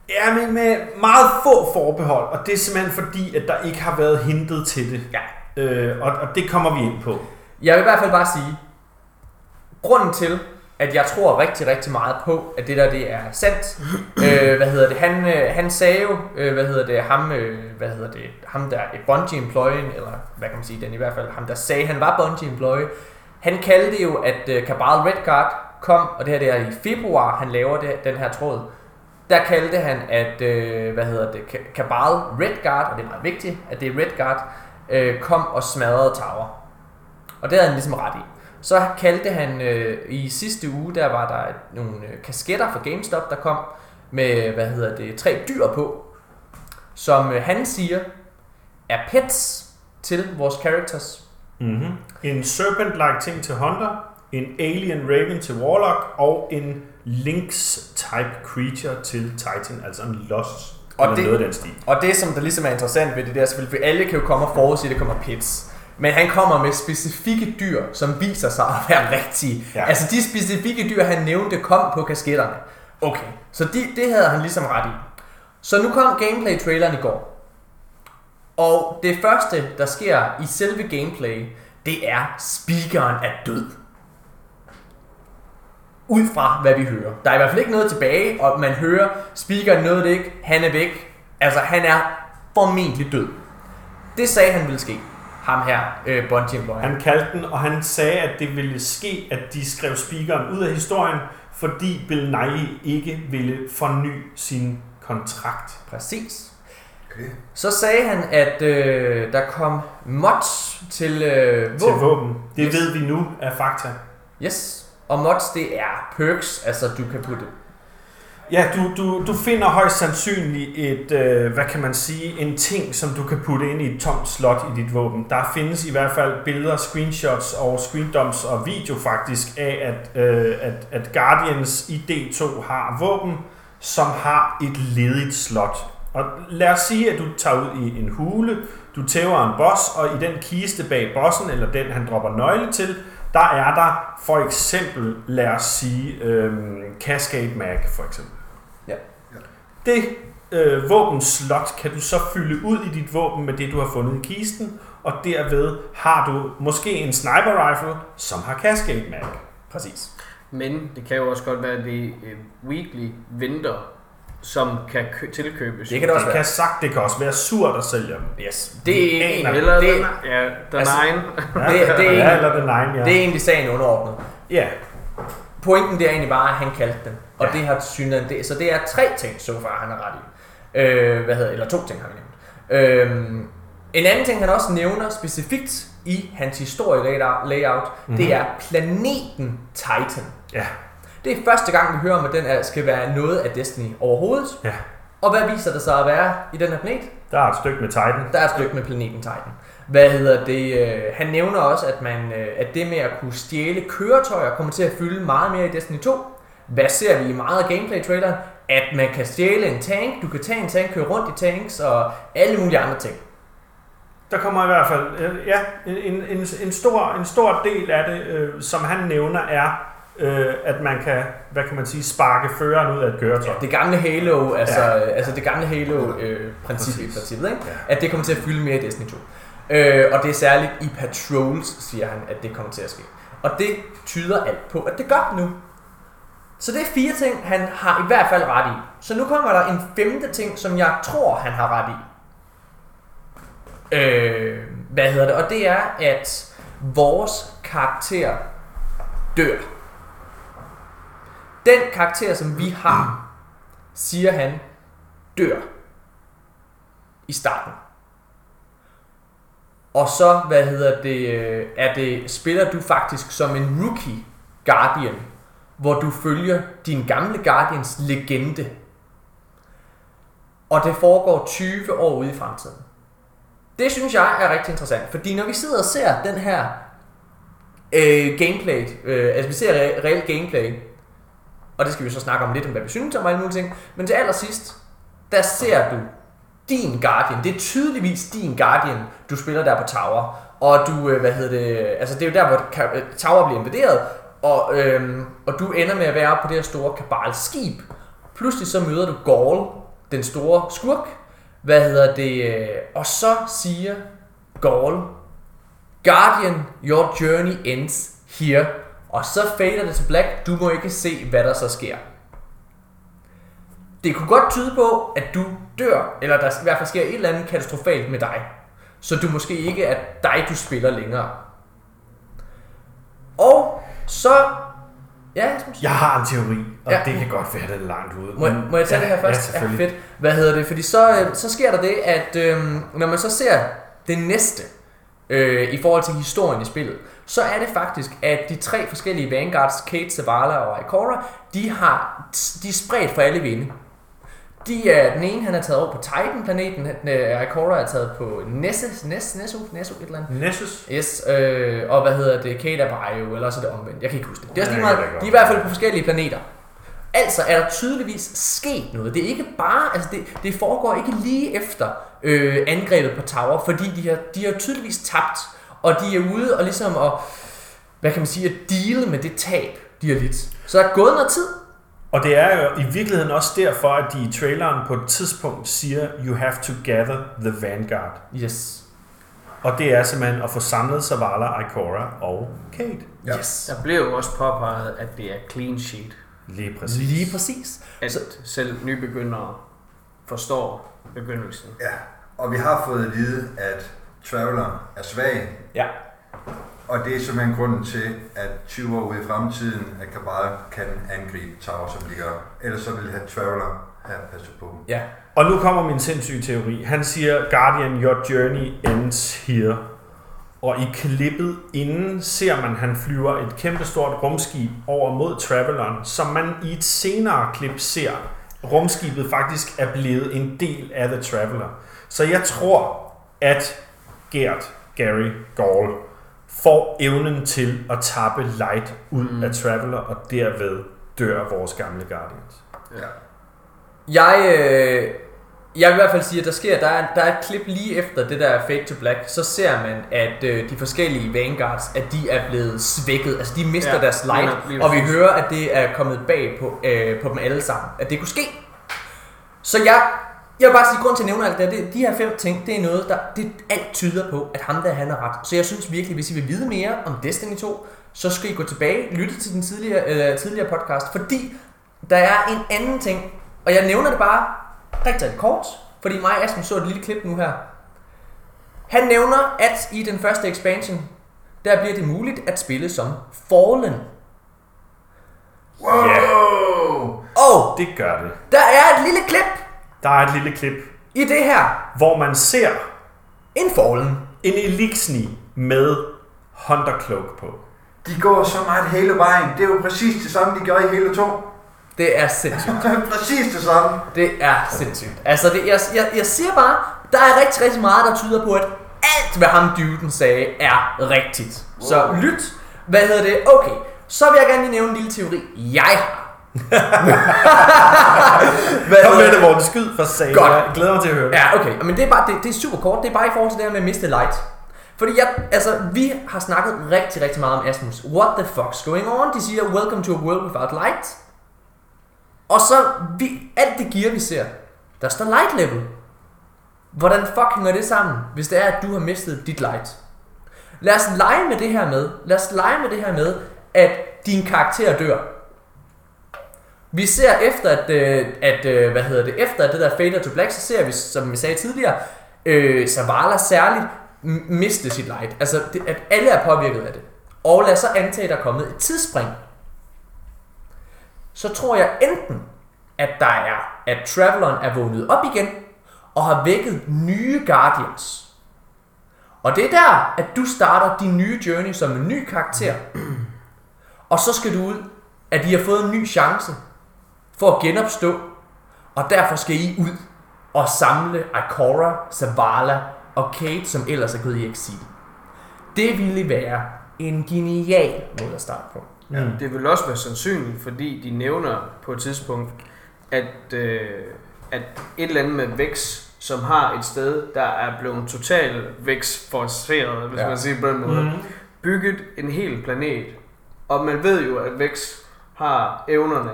Ja, men med meget få forbehold, og det er simpelthen fordi, at der ikke har været hintet til det. Ja. Øh, og, og det kommer vi ind på. Jeg vil i hvert fald bare sige, grunden til, at jeg tror rigtig, rigtig meget på, at det der det er sandt. øh, hvad hedder det? Han, øh, han sagde jo, øh, hvad hedder det, ham, øh, hvad hedder det, ham der er Bungie employee, eller hvad kan man sige, den i hvert fald, ham der sagde, han var Bungie employee, han kaldte jo, at øh, Cabal Redguard kom, og det her det er i februar, han laver det, den her tråd, der kaldte han, at, øh, hvad hedder det, Cabal Redguard, og det er meget vigtigt, at det er Redguard, øh, kom og smadrede Tower. Og det havde han ligesom ret i. Så kaldte han øh, i sidste uge, der var der nogle øh, kasketter fra GameStop, der kom med, hvad hedder det, tre dyr på, som øh, han siger er pets til vores characters. Mm-hmm. En Serpent-like ting til Hunter, en Alien Raven til Warlock, og en Lynx-type creature til Titan, altså en Lost. Og det- noget af den stil. Og det, som der ligesom er interessant ved det der, selvfølgelig, for alle kan jo komme og forudsige, at det kommer pets. Men han kommer med specifikke dyr, som viser sig at være rigtige. Ja. Altså de specifikke dyr, han nævnte, kom på kasketterne. Okay, så de, det havde han ligesom ret i. Så nu kom gameplay-traileren i går. Og det første, der sker i selve gameplay, det er, speakeren er død. Ud fra, hvad vi hører. Der er i hvert fald ikke noget tilbage, og man hører, speakeren nåede det ikke, han er væk. Altså, han er formentlig død. Det sagde han ville ske. Ham her, øh, Bungie Employer. Han kaldte den, og han sagde, at det ville ske, at de skrev speakeren ud af historien, fordi Bill Nye ikke ville forny sin kontrakt. Præcis. Okay. Så sagde han, at øh, der kom mods til øh, Til våben. våben. Det Yes. ved vi nu af fakta. Yes. Og mods, det er perks, altså du kan putte Ja, du, du, du finder højst sandsynligt et, øh, hvad kan man sige, en ting, som du kan putte ind i et tomt slot i dit våben. Der findes i hvert fald billeder, screenshots og screendoms og video faktisk af, at, øh, at, at Guardians i D2 har våben, som har et ledigt slot. Og lad os sige, at du tager ud i en hule, du tæver en boss, og i den kiste bag bossen, eller den han dropper nøgle til, der er der for eksempel, lad os sige, øh, Cascade Mag for eksempel. Det øh, våbenslot kan du så fylde ud i dit våben med det, du har fundet i kisten, og derved har du måske en sniper rifle, som har Cascade Mag. Præcis. Men det kan jo også godt være, at det er en weekly venter, som kan kø- tilkøbes. Det kan det også være. kan sagt, det kan også være surt at sælge dem. Yes. Det er, egentlig, Eller det, den, ja, den altså- egen. Ja, Det- det er ja en- eller den egen, ja. det er egentlig sagen underordnet. ja. Pointen det er egentlig bare, at han kaldte den. Og Ja. det har synligheden det. Så det er tre ting, så far han har ret i. Øh, hvad hedder Eller to ting har vi nævnt. Øh, en anden ting, han også nævner specifikt i hans historie layout, layout mm-hmm. det er planeten Titan. Ja. Det er første gang, vi hører om, at den er, skal være noget af Destiny overhovedet. Ja. Og hvad viser det sig at være i den her planet? Der er et stykke med Titan. Der er et stykke med planeten Titan. Hvad hedder det? øh, Han nævner også, at, man, øh, at det med at kunne stjæle køretøjer kommer til at fylde meget mere i Destiny 2. Hvad ser vi i meget af gameplay-traileren? At man kan stjæle en tank, du kan tage en tank, køre rundt i tanks og alle mulige andre ting. Der kommer i hvert fald øh, ja, en, en, en, stor, en stor del af det, øh, som han nævner, er, øh, at man kan, hvad kan man sige, sparke føreren ud af et køretøj. Det gamle Halo, altså, Ja. ja. altså det gamle Halo-princip i Præcis. princippet, ikke? Ja. at det kommer til at fylde mere i Destiny 2. Øh, og det er særligt i patrols, siger han, at det kommer til at ske. Og det tyder alt på, at det gør nu. Så det er fire ting, han har i hvert fald ret i. Så nu kommer der en femte ting, som jeg tror, han har ret i. Øh, hvad hedder det? Og det er, at vores karakter dør. Den karakter, som vi har, siger han, dør i starten. Og så, hvad hedder det, øh, er det, spiller du faktisk som en rookie Guardian, hvor du følger din gamle Guardians legende. Og det foregår 20 år ude i fremtiden. Det synes jeg er rigtig interessant, fordi når vi sidder og ser den her øh, gameplay, øh, altså vi ser re- reelt gameplay, og det skal vi så snakke om lidt om, hvad vi synes om alle mulige ting, men til allersidst, der ser du din Guardian. Det er tydeligvis din Guardian, du spiller der på Tower. Og du, øh, hvad hedder det, altså det er jo der, hvor øh, Tower bliver invaderet, og, øhm, og du ender med at være på det her store kabalskib. Pludselig så møder du Gaul, den store skurk, hvad hedder det, øh, og så siger Gaul, Guardian, your journey ends here. Og så fader det til black, du må ikke se, hvad der så sker. Det kunne godt tyde på, at du dør, eller der i hvert fald sker et eller andet katastrofalt med dig. Så du måske ikke er dig, du spiller længere. Og så... Ja, Rasmus? Jeg har en teori, og Ja. ja. det kan godt være, det er langt ude. Må, må jeg tage ja, det her først? Ja, selvfølgelig. fedt. Hvad hedder det? Fordi så, øh, så sker der det, at øhm, når man så ser det næste øh, i forhold til historien i spillet, så er det faktisk, at de tre forskellige Vanguards, Kate, Zavala og Ikora, de, har, de er spredt for alle vinde. De er, den ene han er taget over på Titan-planeten, øh, Ikora er taget på Nessus, Ness, Nessu, Nessu, et eller andet. Nessus. Yes, øh, og hvad hedder det, Kate er Io, eller så er det omvendt. Jeg kan ikke huske det. Det er også lige meget, de er i hvert fald på forskellige planeter. Altså er der tydeligvis sket noget. Det er ikke bare, altså det, det foregår ikke lige efter øh, angrebet på Tower, fordi de har, de har tydeligvis tabt, og de er ude og ligesom at, hvad kan man sige, at deale med det tab, de har lidt. Så der er gået noget tid. Og det er jo i virkeligheden også derfor, at de i traileren på et tidspunkt siger, you have to gather the Vanguard. Yes. Og det er simpelthen at få samlet Zavala, Ikora og Kate. Ja. Yes. Der blev jo også påpeget, at det er clean sheet. Lige præcis. Lige præcis. At selv nybegyndere forstår begyndelsen. Ja, og vi har fået at vide, at Traveler er svag, Ja og det er simpelthen grunden til, at 20 år ude i fremtiden, at Kabal kan angribe Tower, som de gør. Ellers så ville have Traveler have passet på dem. Ja. Og nu kommer min sindssyge teori. Han siger, Guardian, your journey ends here. Og i klippet inden ser man, at han flyver et kæmpestort rumskib over mod Traveleren, som man i et senere klip ser, rumskibet faktisk er blevet en del af The Traveler. Så jeg tror, at Gert, Gary, Gaul får evnen til at tappe light ud mm. af Traveler, og derved dør vores gamle Guardians. Ja. Jeg, øh, jeg vil i hvert fald sige, at der sker, der er, der er et klip lige efter det der Fade to Black, så ser man, at øh, de forskellige Vanguards, at de er blevet svækket, altså de mister ja, deres light, og vi hører, at det er kommet bag på, øh, på dem alle sammen, at det kunne ske. Så jeg, jeg vil bare sige, grund til at nævne alt det, her, det, de her fem ting, det er noget, der det alt tyder på, at ham der han har ret. Så jeg synes virkelig, hvis I vil vide mere om Destiny 2, så skal I gå tilbage, lytte til den tidligere, øh, tidligere podcast, fordi der er en anden ting, og jeg nævner det bare rigtig, rigtig kort, fordi mig og Aspen så et lille klip nu her. Han nævner, at i den første expansion, der bliver det muligt at spille som Fallen. Wow! Og Det gør det. der er et lille klip Der er et lille klip, i det her. hvor man ser En Fallen. en Elixni med Hunter Cloak på. De går så meget hele vejen. Det er jo præcis det samme, de gør i hele to. Det er sindssygt. præcis det samme. Det er sindssygt. Altså, det, jeg, jeg, jeg siger bare, der er rigtig, rigtig meget, der tyder på, at alt, hvad ham duden sagde, er rigtigt. Så lyt. Hvad hedder det? Okay, så vil jeg gerne lige nævne en lille teori, jeg har. Hvad Kom med det, hvor det skyd for sagen. Godt. Jeg glæder mig til at høre det. Ja, okay. Men det er, bare, det, det er super kort. Det er bare i forhold til det her med at miste light. Fordi jeg, altså, vi har snakket rigtig, rigtig meget om Asmus. What the fuck's going on? De siger, welcome to a world without light. Og så, vi, alt det gear, vi ser, der står light level. Hvordan fuck hænger det sammen, hvis det er, at du har mistet dit light? Lad os lege med det her med, lad os lege med det her med, at din karakter dør. Vi ser efter, at, øh, at øh, hvad hedder det, efter at det der Fader to Black, så ser vi, som vi sagde tidligere, øh, Zavala særligt m- miste sit light. Altså, det, at alle er påvirket af det. Og lad os så antage, at der er kommet et tidsspring. Så tror jeg enten, at der er, at Traveleren er vågnet op igen, og har vækket nye Guardians. Og det er der, at du starter din nye journey som en ny karakter. Og så skal du ud, at de har fået en ny chance for at genopstå. Og derfor skal I ud og samle Ikora, Zavala og Kate, som ellers er gået i eksil. Det ville være en genial måde at starte på. Mm. Det vil også være sandsynligt, fordi de nævner på et tidspunkt, at, øh, at et eller andet med Vex, som har et sted, der er blevet totalt Vex-forceret, hvis Ja. ja. man siger på den måde, mm. bygget en hel planet. Og man ved jo, at Vex har evnerne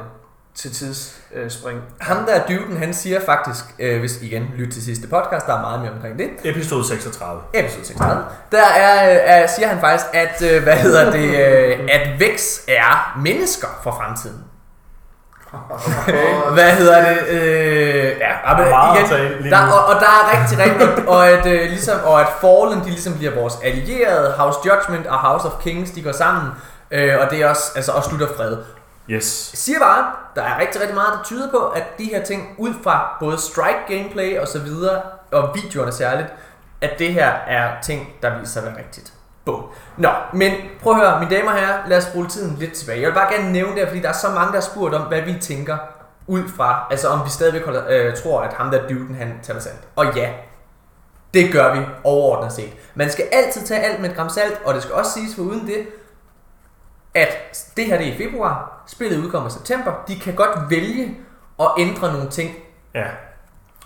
til tidsspring. Ham der duden, han siger faktisk, øh, hvis igen lyt til sidste podcast, der er meget mere omkring det, Episode 36. episode 36, der er, øh, er, siger han faktisk, at, øh, hvad hedder det, øh, at Vex er mennesker for fremtiden. Hvad hedder det? Øh, ja, er ind lige der, og, og der er rigtig, rigtig, og at, øh, ligesom, og at Fallen, de ligesom bliver vores allierede, House Judgment og House of Kings, de går sammen, øh, og det er også, altså også slutter fred. Yes. Jeg siger bare, der er rigtig, rigtig meget, der tyder på, at de her ting, ud fra både strike gameplay og så videre, og videoerne særligt, at det her er ting, der viser sig at være rigtigt. Boom. Nå, men prøv at høre, mine damer og herrer, lad os bruge tiden lidt tilbage. Jeg vil bare gerne nævne det, fordi der er så mange, der har spurgt om, hvad vi tænker ud fra, altså om vi stadigvæk holder, øh, tror, at ham der duden, han taler sandt. Og ja, det gør vi overordnet set. Man skal altid tage alt med et gram salt, og det skal også siges for uden det, at det her det er i februar, spillet udkommer i september, de kan godt vælge at ændre nogle ting, Ja.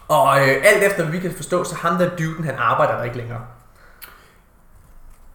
og øh, alt efter hvad vi kan forstå, så ham der duden, han arbejder der ikke længere.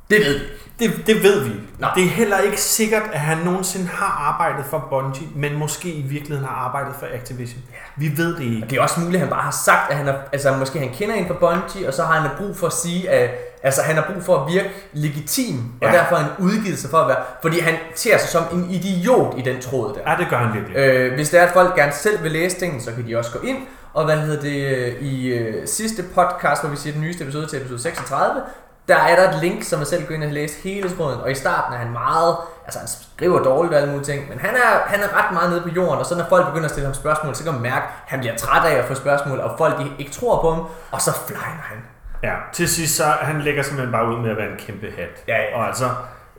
Det ved vi. Det, det ved vi. Nå. Det er heller ikke sikkert, at han nogensinde har arbejdet for Bungie, men måske i virkeligheden har arbejdet for Activision. Vi ved det Og ikke. det er også muligt, at han bare har sagt, at han er, altså måske han kender en fra Bungie, og så har han brug for at sige, at altså, han har brug for at virke legitim, og Ja. derfor udgivet sig for at være, fordi han ser sig som en idiot i den tråd der. Ja, det gør han virkelig. Øh, hvis det er, at folk gerne selv vil læse tingene, så kan de også gå ind. Og hvad hedder det, øh, i øh, sidste podcast, hvor vi siger den nyeste episode til episode 36, der er der et link, som jeg selv går ind og læse hele tråden, og i starten er han meget, altså han skriver dårligt og alle mulige ting, men han er, han er ret meget nede på jorden, og så når folk begynder at stille ham spørgsmål, så kan man mærke, at han bliver træt af at få spørgsmål, og folk de ikke tror på ham, og så flyner han. Ja, til sidst så han lægger simpelthen bare ud med at være en kæmpe hat. Ja, ja. Og altså,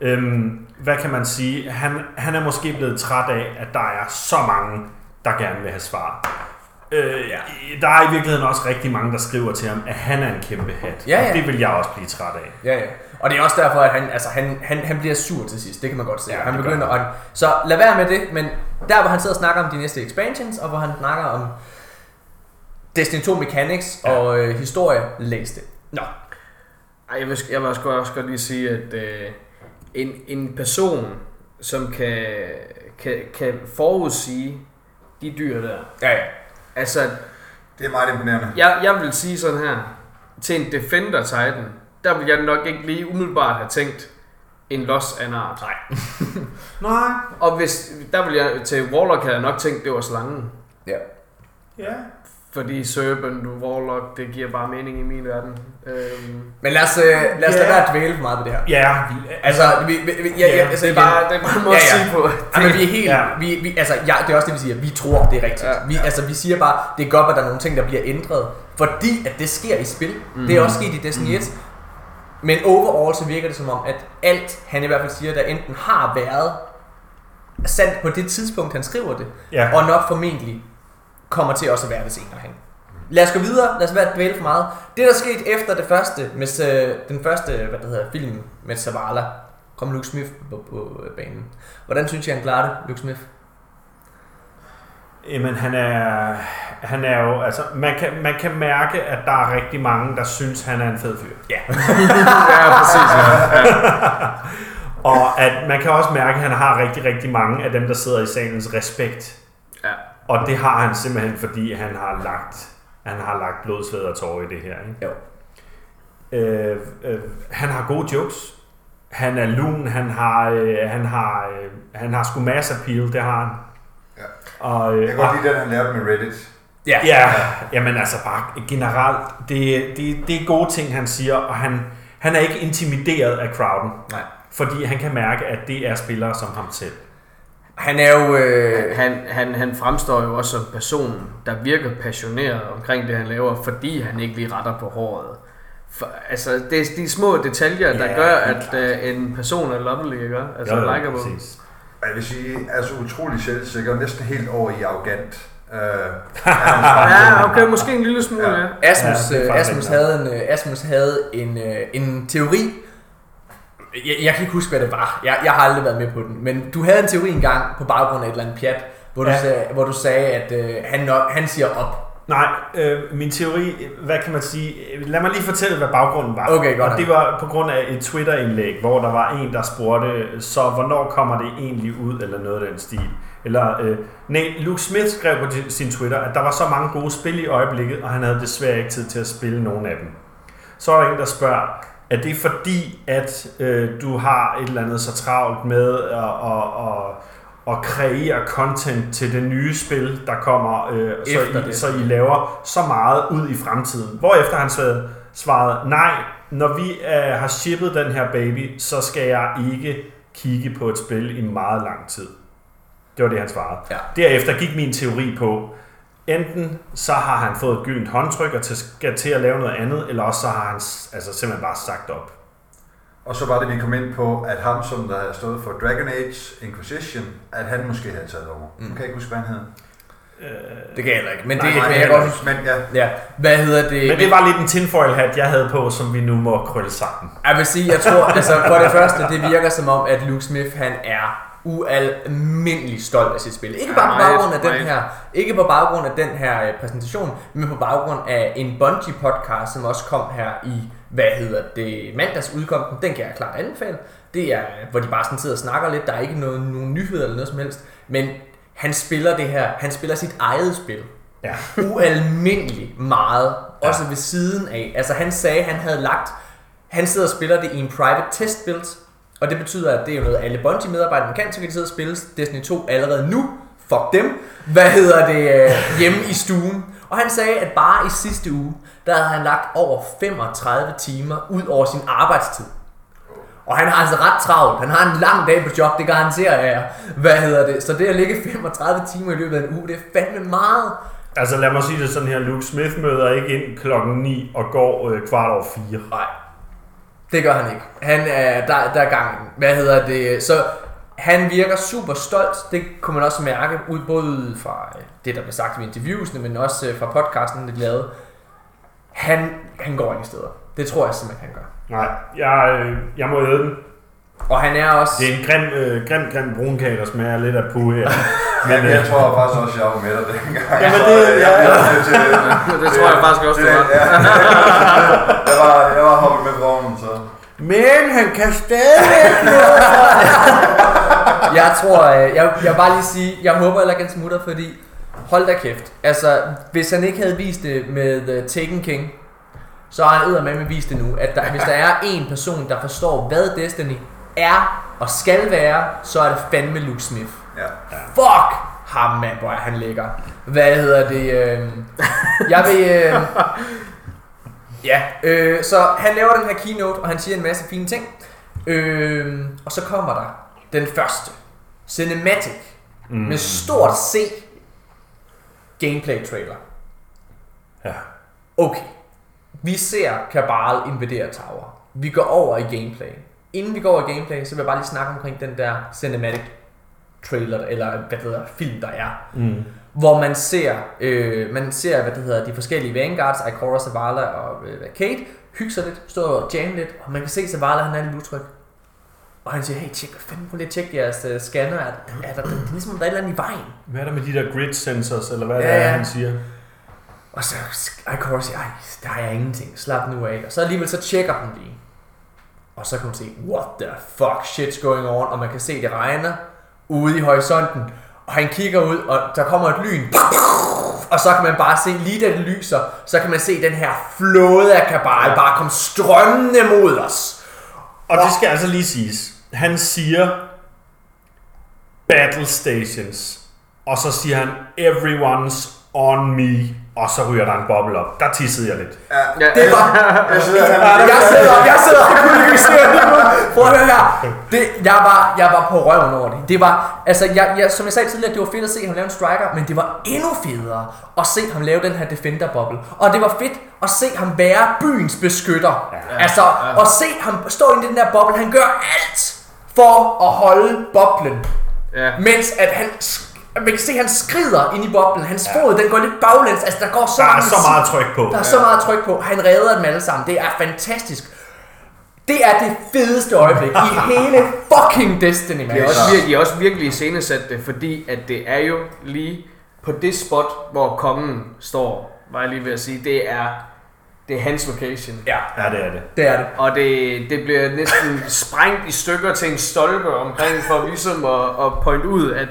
øhm, hvad kan man sige? Han, han er måske blevet træt af, at der er så mange, der gerne vil have svar. Øh, ja. Der er i virkeligheden også rigtig mange, der skriver til ham, at han er en kæmpe hat. Ja, ja. Og det vil jeg også blive træt af. Ja, ja. Og det er også derfor, at han, altså, han, han, han bliver sur til sidst. Det kan man godt se. Ja, han begynder han. at... Så lad være med det, men der hvor han sidder og snakker om de næste expansions, og hvor han snakker om Destiny 2 Mechanics Ja. og øh, historie, læs det. Nå. Ej, jeg vil, jeg vil også godt, også godt lige sige, at øh, en, en person, som kan, kan, kan forudsige de dyr der, Ja, ja. altså, Det er meget imponerende. jeg, jeg vil sige sådan her, til en Defender Titan, der vil jeg nok ikke lige umiddelbart have tænkt en Lost Anart. Nej. Nej. Og hvis, der vil jeg, til Warlock havde jeg nok tænkt, det var slangen. Ja. Ja. Fordi Serpent, Warlock, det giver bare mening i min verden. Øhm, Men lad os, øh, lad os Ja. lade være at dvæle for meget ved det her. Ja, Altså, vi, vi, vi, ja, ja, Ja, altså det, er bare, det er bare en måde Ja, at ja. sige på. Ja, men vi er helt, Ja. vi, vi, altså, ja, det er også det, vi siger. Vi tror, det er rigtigt. Ja. Ja. Vi, altså, vi siger bare, det er godt, at der er nogle ting, der bliver ændret. Fordi at det sker i spil. Mm. Det er også sket i Destiny 1. Men overall så virker det som om, at alt, han i hvert fald siger, der enten har været sandt på det tidspunkt, han skriver det, Ja. og nok formentlig kommer til også at være det senere hen. Lad os gå videre, lad os være dvæle for meget. Det der skete efter det første, med, øh, den første hvad det hedder, film med Zavala, kom Luke Smith på, på øh, banen. Hvordan synes jeg, han klarer det, Luke Smith? Jamen, han er, han er jo, altså, man kan, man kan mærke, at der er rigtig mange, der synes, han er en fed fyr. Ja. ja, præcis. Ja. Og at man kan også mærke, at han har rigtig, rigtig mange af dem, der sidder i salens respekt. Ja. Og det har han simpelthen, fordi han har lagt, han har lagt blod, sved og tårer i det her. Ikke? Jo. Øh, øh, han har gode jokes. Han er lun, han har, øh, han har, øh, han har sgu mass appeal, det har han. Ja. Og, øh, Jeg kan godt lide den, han lavede med Reddit. Ja. Ja, jamen altså bare generelt, det, det, det er gode ting, han siger, og han, han er ikke intimideret af crowden, Nej. fordi han kan mærke, at det er spillere som ham selv. Han er jo... Øh, Han, han, han fremstår jo også som person, der virker passioneret omkring det, han laver, fordi han ikke lige retter på håret. For, altså, det er de små detaljer, der Ja, gør, at uh, en person er lovely, ikke? Altså, Jo, jo, likeable. præcis. Jeg vil sige, altså utrolig selvsikker, næsten helt over i arrogant. Øh, Ja, okay, måske en lille smule, ja. Ja. Asmus, Ja, er ja, faktisk Asmus, havde en, øh, Asmus havde en, øh, en teori. Jeg, jeg kan ikke huske, hvad det var. Jeg, jeg har aldrig været med på den. Men du havde en teori engang på baggrund af et eller andet pjat, hvor du, Ja. sagde, hvor du sagde, at øh, han, nok, han siger op. Nej, øh, min teori, hvad kan man sige, lad mig lige fortælle, hvad baggrunden var. Okay, godt Og det var på grund af et Twitter-indlæg, hvor der var en, der spurgte, så hvornår kommer det egentlig ud, eller noget af den stil. Eller, øh, nej, Luke Smith skrev på sin Twitter, at der var så mange gode spil i øjeblikket, og han havde desværre ikke tid til at spille nogen af dem. Så er der en, der spørger, er det fordi, at øh, du har et eller andet så travlt med at, at, at, at kreere content til det nye spil, der kommer, øh, så, I, det. så I laver så meget ud i fremtiden? Hvorefter han svarede, svarede nej, når vi øh, har shippet den her baby, så skal jeg ikke kigge på et spil i meget lang tid. Det var det, han svarede. Ja. Derefter gik min teori på, enten så har han fået et gyldent håndtryk og til, skal til at lave noget andet, eller også så har han altså simpelthen bare sagt op. og så var det, vi kom ind på, at ham, som der havde stået for Dragon Age Inquisition, at han måske havde taget over. Mm. Nu kan jeg ikke huske, hvad han hed. Det kan jeg heller ikke. Men Nej, det nej, kan jeg godt huske. Men ja, Ja, hvad hedder det? Men det var lidt en tinfoil hat, jeg havde på, som vi nu må krølle sammen. Jeg vil sige, jeg tror, altså for det første, det virker som om, at Luke Smith, han er ualmindelig stolt af sit spil. Ikke bare på baggrund af den her, ikke på baggrund af den her øh, præsentation, men på baggrund af en Bungie podcast, som også kom her i, hvad hedder det, mandags udkom den. Den kan jeg klart anbefale. Det er, hvor de bare sådan sidder og snakker lidt. Der er ikke noget, nogen nyheder eller noget som helst. Men han spiller det her, han spiller sit eget spil Ja. ualmindelig meget, også ved siden af. Altså han sagde, han havde lagt, han sidder og spiller det i en private test build, og det betyder, at det er jo noget, alle Bungie medarbejdere kan, så kan de sidde og spille Destiny 2 allerede nu. Fuck dem. Hvad hedder det? øh, Hjemme i stuen. Og han sagde, at bare i sidste uge, der havde han lagt over 35 timer ud over sin arbejdstid. Og han har altså ret travlt. Han har en lang dag på job, det garanterer jeg. Hvad hedder det? Så det at ligge 35 timer i løbet af en uge, det er fandme meget. Altså lad mig sige det sådan her, Luke Smith møder ikke ind klokken 9 og går øh, kvart over 4. Nej, det gør han ikke. Han er, der, der er gang i den. Hvad hedder det? Så han virker super stolt. Det kunne man også mærke, ud, både fra øh, det, der blev sagt i interviewsene, men også øh, fra podcasten, det lavede. Han, han går ingen steder. Det tror jeg simpelthen, han gør. Nej, jeg, øh, jeg må æde den. Og han er også... Det er en grim, øh, grim, grim brunkage, der smager lidt af puh her. Men øh, jeg tror faktisk også, jeg var med dig dengang. Jamen, Så, det- øh, ja, jeg, ja. jeg, til, Det tror jeg faktisk også, det var. Ja, jeg, var, jeg var hoppet med vognen, så... Men han kan stadig Jeg tror, øh, jeg, jeg vil bare lige sige, jeg håber heller ikke, han smutter, fordi hold da kæft. Altså, hvis han ikke havde vist det med uh, Taken King, så har han med vist det nu, at der, hvis der er en person, der forstår, hvad Destiny er og skal være, så er det fandme Luke Smith. Ja. Fuck ham, mand, hvor er han lækker. Hvad hedder det? Øh, jeg vil... Øh, ja, øh, så han laver den her keynote, og han siger en masse fine ting. Øh, og så kommer der den første. Cinematic. Mm. Med stort C. Gameplay trailer. Ja. Okay. Vi ser Kabal invadere Tower. Vi går over i gameplay. Inden vi går over i gameplay, så vil jeg bare lige snakke omkring den der cinematic trailer, eller hvad det hedder, film der er. Mm. Hvor man ser, øh, man ser, hvad det hedder, de forskellige Vanguards, Ikora, Zavala og øh, Kate, hygge sig lidt, stå og jamme lidt, og man kan se Zavala, han er lidt utryg. Og han siger, hey, tjek, fanden, prøv lige at tjekke jeres uh, scanner, er, er der, det er ligesom, om der er et eller andet i vejen. Hvad er der med de der grid sensors, eller hvad Ja, det er, han siger? Og så Ikora siger, ej, der har jeg ingenting, slap nu af. Og så alligevel så tjekker hun lige. Og så kan hun se, what the fuck shit's going on, og man kan se, det regner ude i horisonten. Og han kigger ud, og der kommer et lyn. Og så kan man bare se, lige da det lyser, så kan man se den her flåde af kabal bare komme strømmende mod os. Og det skal altså lige siges. Han siger battle stations, og så siger han everyone's on me, og så ryger der en boble op. Der tissede jeg lidt. Ja, Ja, Det var... jeg han, Jeg sidder, jeg sidder og kunne ikke se det. Prøv at høre her. Det, jeg, var, jeg var på røven over det. Det var, altså, jeg, jeg, som jeg sagde tidligere, det var fedt at se ham lave en striker, men det var endnu federe at se ham lave den her defender bubble. Og det var fedt at se ham være byens beskytter. Ja. Altså, at se ham stå i den der boble. Han gør alt for at holde boblen. ja. Mens at han, man kan se, at han skrider ind i boblen. Hans fod, den går lidt baglæns. Altså, der går så, Der er mange så meget tryk på. der er så meget tryk på. Han redder dem alle sammen. Det er fantastisk. Det er det fedeste øjeblik i hele fucking Destiny, De man. er også, vir- de er også virkelig iscenesat det, fordi at det er jo lige på det spot, hvor kongen står, var jeg lige ved at sige, det er, det er hans location. Ja, Ja, det er det. det er det. Og det, det bliver næsten sprængt i stykker til en stolpe omkring, for ligesom at, at point ud, at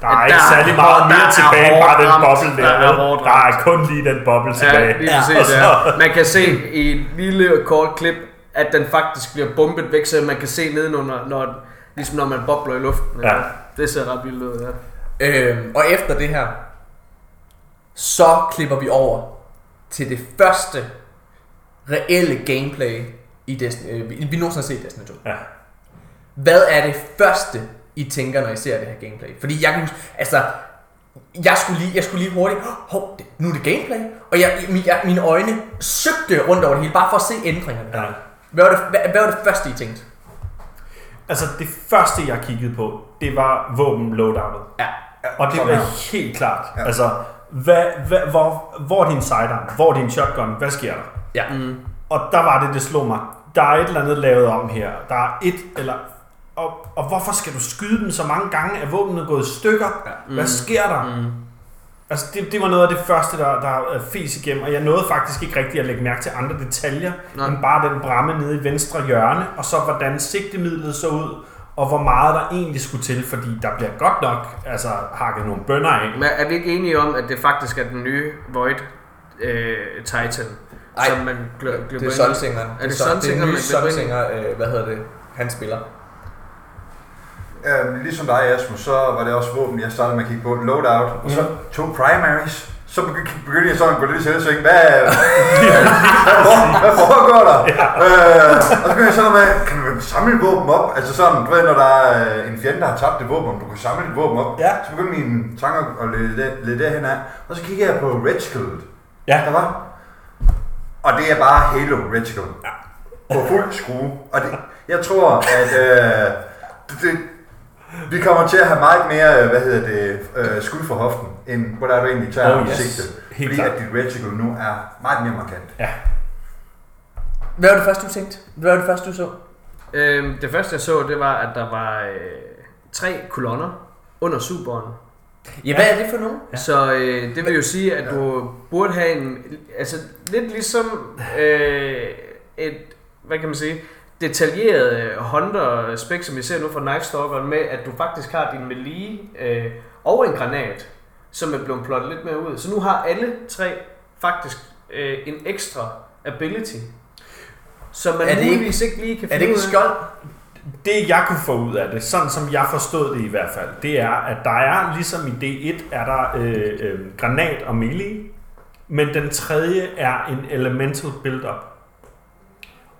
Der er der er særlig meget der mere er tilbage bare den boble der. Der er Der er kun lige den boble ja, tilbage. lige Ja, så- ja. man kan se i et lille kort klip, at den faktisk bliver bumpet væk, så man kan se nedenunder, når, ligesom når man bobler i luften. Ja. Det ser ret vildt ud, ja. Øhm, og efter det her, så klipper vi over til det første reelle gameplay i Destiny, øh, vi vi nogensinde har set i Destiny 2. Ja. Hvad er det første, I tænker, når I ser det her gameplay? Fordi jeg kan huske, altså, jeg skulle lige, jeg skulle lige hurtigt, hov, det, nu er det gameplay, og jeg, min, jeg, mine øjne søgte rundt over det hele, bare for at se ændringerne. Ja. Hvad, var det, hvad, hvad var det første, I tænkte? Altså, det første, jeg kiggede på, det var våben loadoutet. Ja. Og det var helt klart. Ja. Altså, hvad, hvad, hvor, hvor er din sidearm? Hvor er din shotgun? Hvad sker der? Ja. Mm. Og der var det, det slog mig. Der er et eller andet lavet om her. Der er et eller... Og, og hvorfor skal du skyde dem så mange gange, at våbnet er gået i stykker? Ja. Hvad sker der? Mm. Altså, det, det var noget af det første, der, der er fes igennem, og jeg nåede faktisk ikke rigtig at lægge mærke til andre detaljer, Nej. end bare den bramme nede i venstre hjørne, og så hvordan sigtemidlet så ud, og hvor meget der egentlig skulle til, fordi der bliver godt nok altså, hakket nogle bønder af. Men er vi ikke enige om, at det faktisk er den nye Void øh, Titan, Ej, som man glø- gløber Det er? Sunsingeren. Er det det er gløber nye? Sunsinger, øh, hvad hedder det, han spiller. Ja, ligesom dig, Asmus, så var det også våben, jeg startede med at kigge på. Loadout, og så to primaries, så begy- begyndte jeg sådan at gå lidt i selvsving. Hvad, hvad, for- hvad foregår der? Øh, og så begyndte jeg sådan med, kan du samle et våben op? Altså sådan, du ved, når der er øh, en fjende, der har tabt et våben, du kan samle et våben op. Ja. Så begyndte mine tanker at lede, det- lede derhen af. Og så kiggede jeg på Red Skull. Ja. Der var. Og det er bare Halo Red Skull. Ja. På fuld skrue. Og det, jeg tror, at øh, det, det, vi kommer til at have meget mere, øh, hvad hedder det, øh, skud for hoften, end hvor der er du egentlig tager Oh, yes. sigte. Helt Fordi klart. at dit reticle nu er meget mere markant. Hvad var det første, du tænkte? Hvad var det første, du så? Øhm, det første jeg så, det var, at der var øh, tre kolonner under Superen. Ja, hvad er det for nogen? Ja. Så øh, det vil jo sige, at du burde have en... Altså lidt ligesom øh, et... Hvad kan man sige? Detaljeret Hunter spec, som vi ser nu fra Night Stalker, med at du faktisk har din melee øh, og en granat, som er blevet plottet lidt mere ud. Så nu har alle tre faktisk øh, en ekstra ability, som man Er det muligvis ikke lige kan Er det ikke skjold? Det jeg kunne få ud af det, sådan som jeg forstod det i hvert fald, det er, at der er, ligesom i D1, er der øh, øh, granat og melee, men den tredje er en elemental build-up.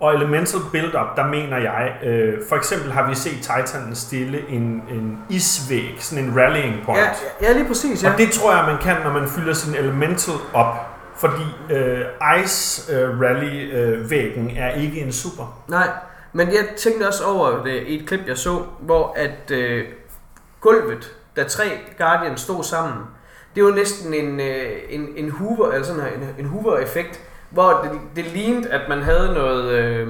Og elemental build-up, der mener jeg, øh, for eksempel har vi set Titan stille en, en isvæg, sådan en rallying point. Ja, ja, lige præcis. Ja. Og det tror jeg, man kan, når man fylder sin elemental op. Fordi øh, Ice øh, Rally øh, væggen er ikke en super. Nej, men jeg tænkte også over det i et klip, jeg så, hvor at øh, gulvet, da tre Guardians stod sammen, det var næsten en, øh, en, en hoover, eller sådan en, en hoover-effekt, hvor det, det lignede, at man havde noget, øh,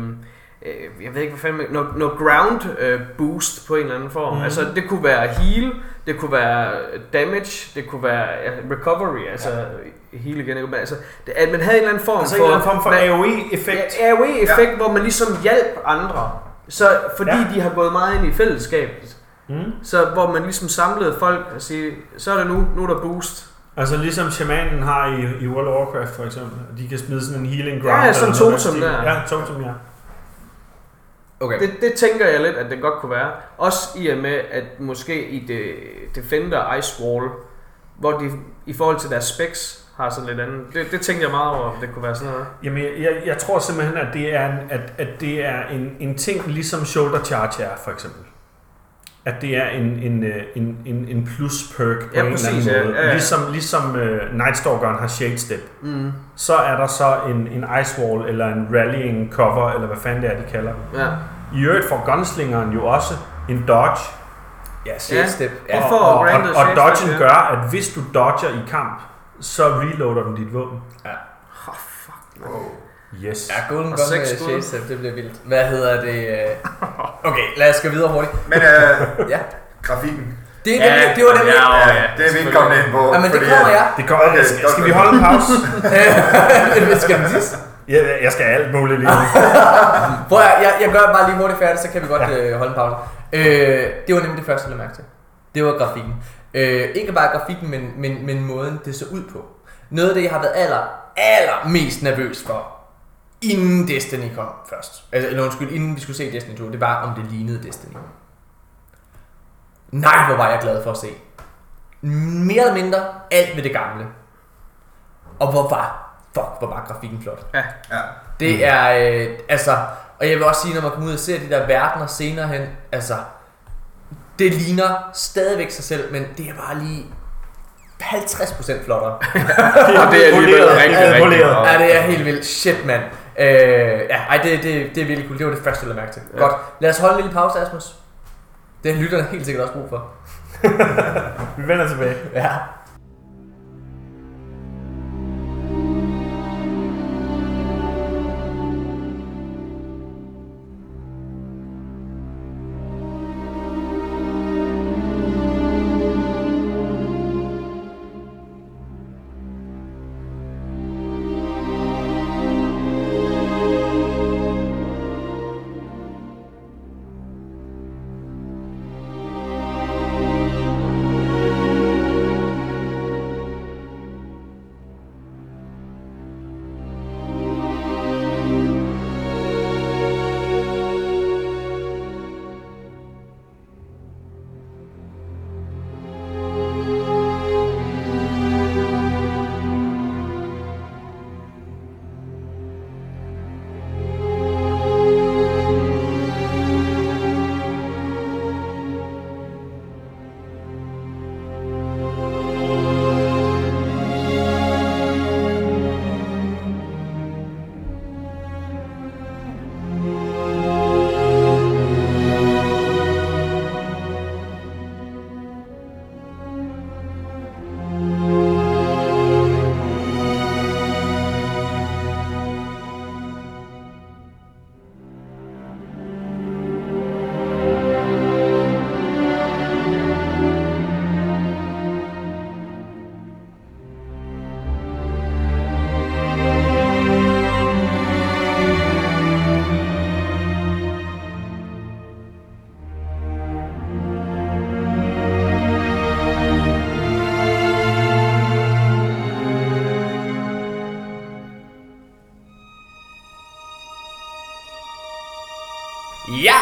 øh, jeg ved ikke hvad fanden, noget, noget ground øh, boost på en eller anden form. Mm. Altså det kunne være heal, det kunne være damage, det kunne være recovery, altså ja. heal igen? Men altså, det, at man havde en eller anden form Altså en for... eller anden form for AoE-effekt. AOE-effekt, ja. hvor man ligesom hjalp andre. Så fordi ja. de har gået meget ind i fællesskabet. Mm. Så hvor man ligesom samlede folk og sige, så er det nu, nu er der boost. Altså ligesom shamanen har i, i World of Warcraft for eksempel. De kan smide sådan en healing ground. Ja, ja, sådan noget totem der. Ja, totem, ja. Okay. Det, det tænker jeg lidt, at det godt kunne være. Også i og med, at måske i det Defender Ice Wall, hvor de i forhold til deres specs har sådan lidt andet. Det, det tænkte jeg meget over, om det kunne være sådan noget. Jamen, jeg, jeg, jeg tror simpelthen, at det er en, at, at det er en, en ting, ligesom shoulder charge er, for eksempel. At det er en, en, øh, en, en, en plus perk på Ja, en præcis, eller ja. anden måde. Ja, ja. Ligesom, ligesom uh, Nightstalkeren har Shade Step. Mm. Så er der så en, en Ice Wall, eller en Rallying Cover, eller hvad fanden det er, de kalder. Ja. I øvrigt får Gunslingeren jo også en dodge. Ja, shade Ja. step. Ja. Ja. og, og, og, shade og dodgen step, ja. gør, at hvis du dodger i kamp, så reloader den dit våben. Oh, fuck. Wow. Yes. Ja, Golden Gun med step, det bliver vildt. Hvad hedder det? øh? Okay, lad os gå videre hurtigt. Men øh, Ja. grafikken, Det, er nemlig, det var nemlig... Ja, ja, ja, det er vi ikke kommet ind på. Ja, men det kommer at- jeg. Det kommer, Okay, skal, skal vi holde en pause? Skal den sidste? Ja, jeg skal alt muligt lige nu. Prøv at, jeg, jeg gør bare lige hurtigt færdigt, så kan vi godt ja. øh, holde en pause. Øh, det var nemlig det første, jeg mærke til. Det var grafikken. Øh, ikke bare grafikken, men, men, men måden, det så ud på. Noget af det, jeg har været aller, aller mest nervøs for, inden Destiny kom først. Altså, eller undskyld, inden vi skulle se Destiny 2, det var, om det lignede Destiny. Nej, hvor var jeg glad for at se. Mere eller mindre alt ved det gamle. Og hvor var, fuck, hvor var grafikken flot. Ja. Det er, øh, altså, og jeg vil også sige, når man kommer ud og ser de der verdener senere hen, altså, det ligner stadigvæk sig selv, men det er bare lige 50% flottere. Og det er alligevel rigtig, Ja, rigtig meget. ja, det er helt vildt. Shit, mand. Øh, ja, ej, det, det, det er virkelig cool. Det var det første, jeg mærke til. Ja. Godt. Lad os holde en lille pause, Asmus. Det har lytterne helt sikkert også brug for. Vi vender tilbage. Ja.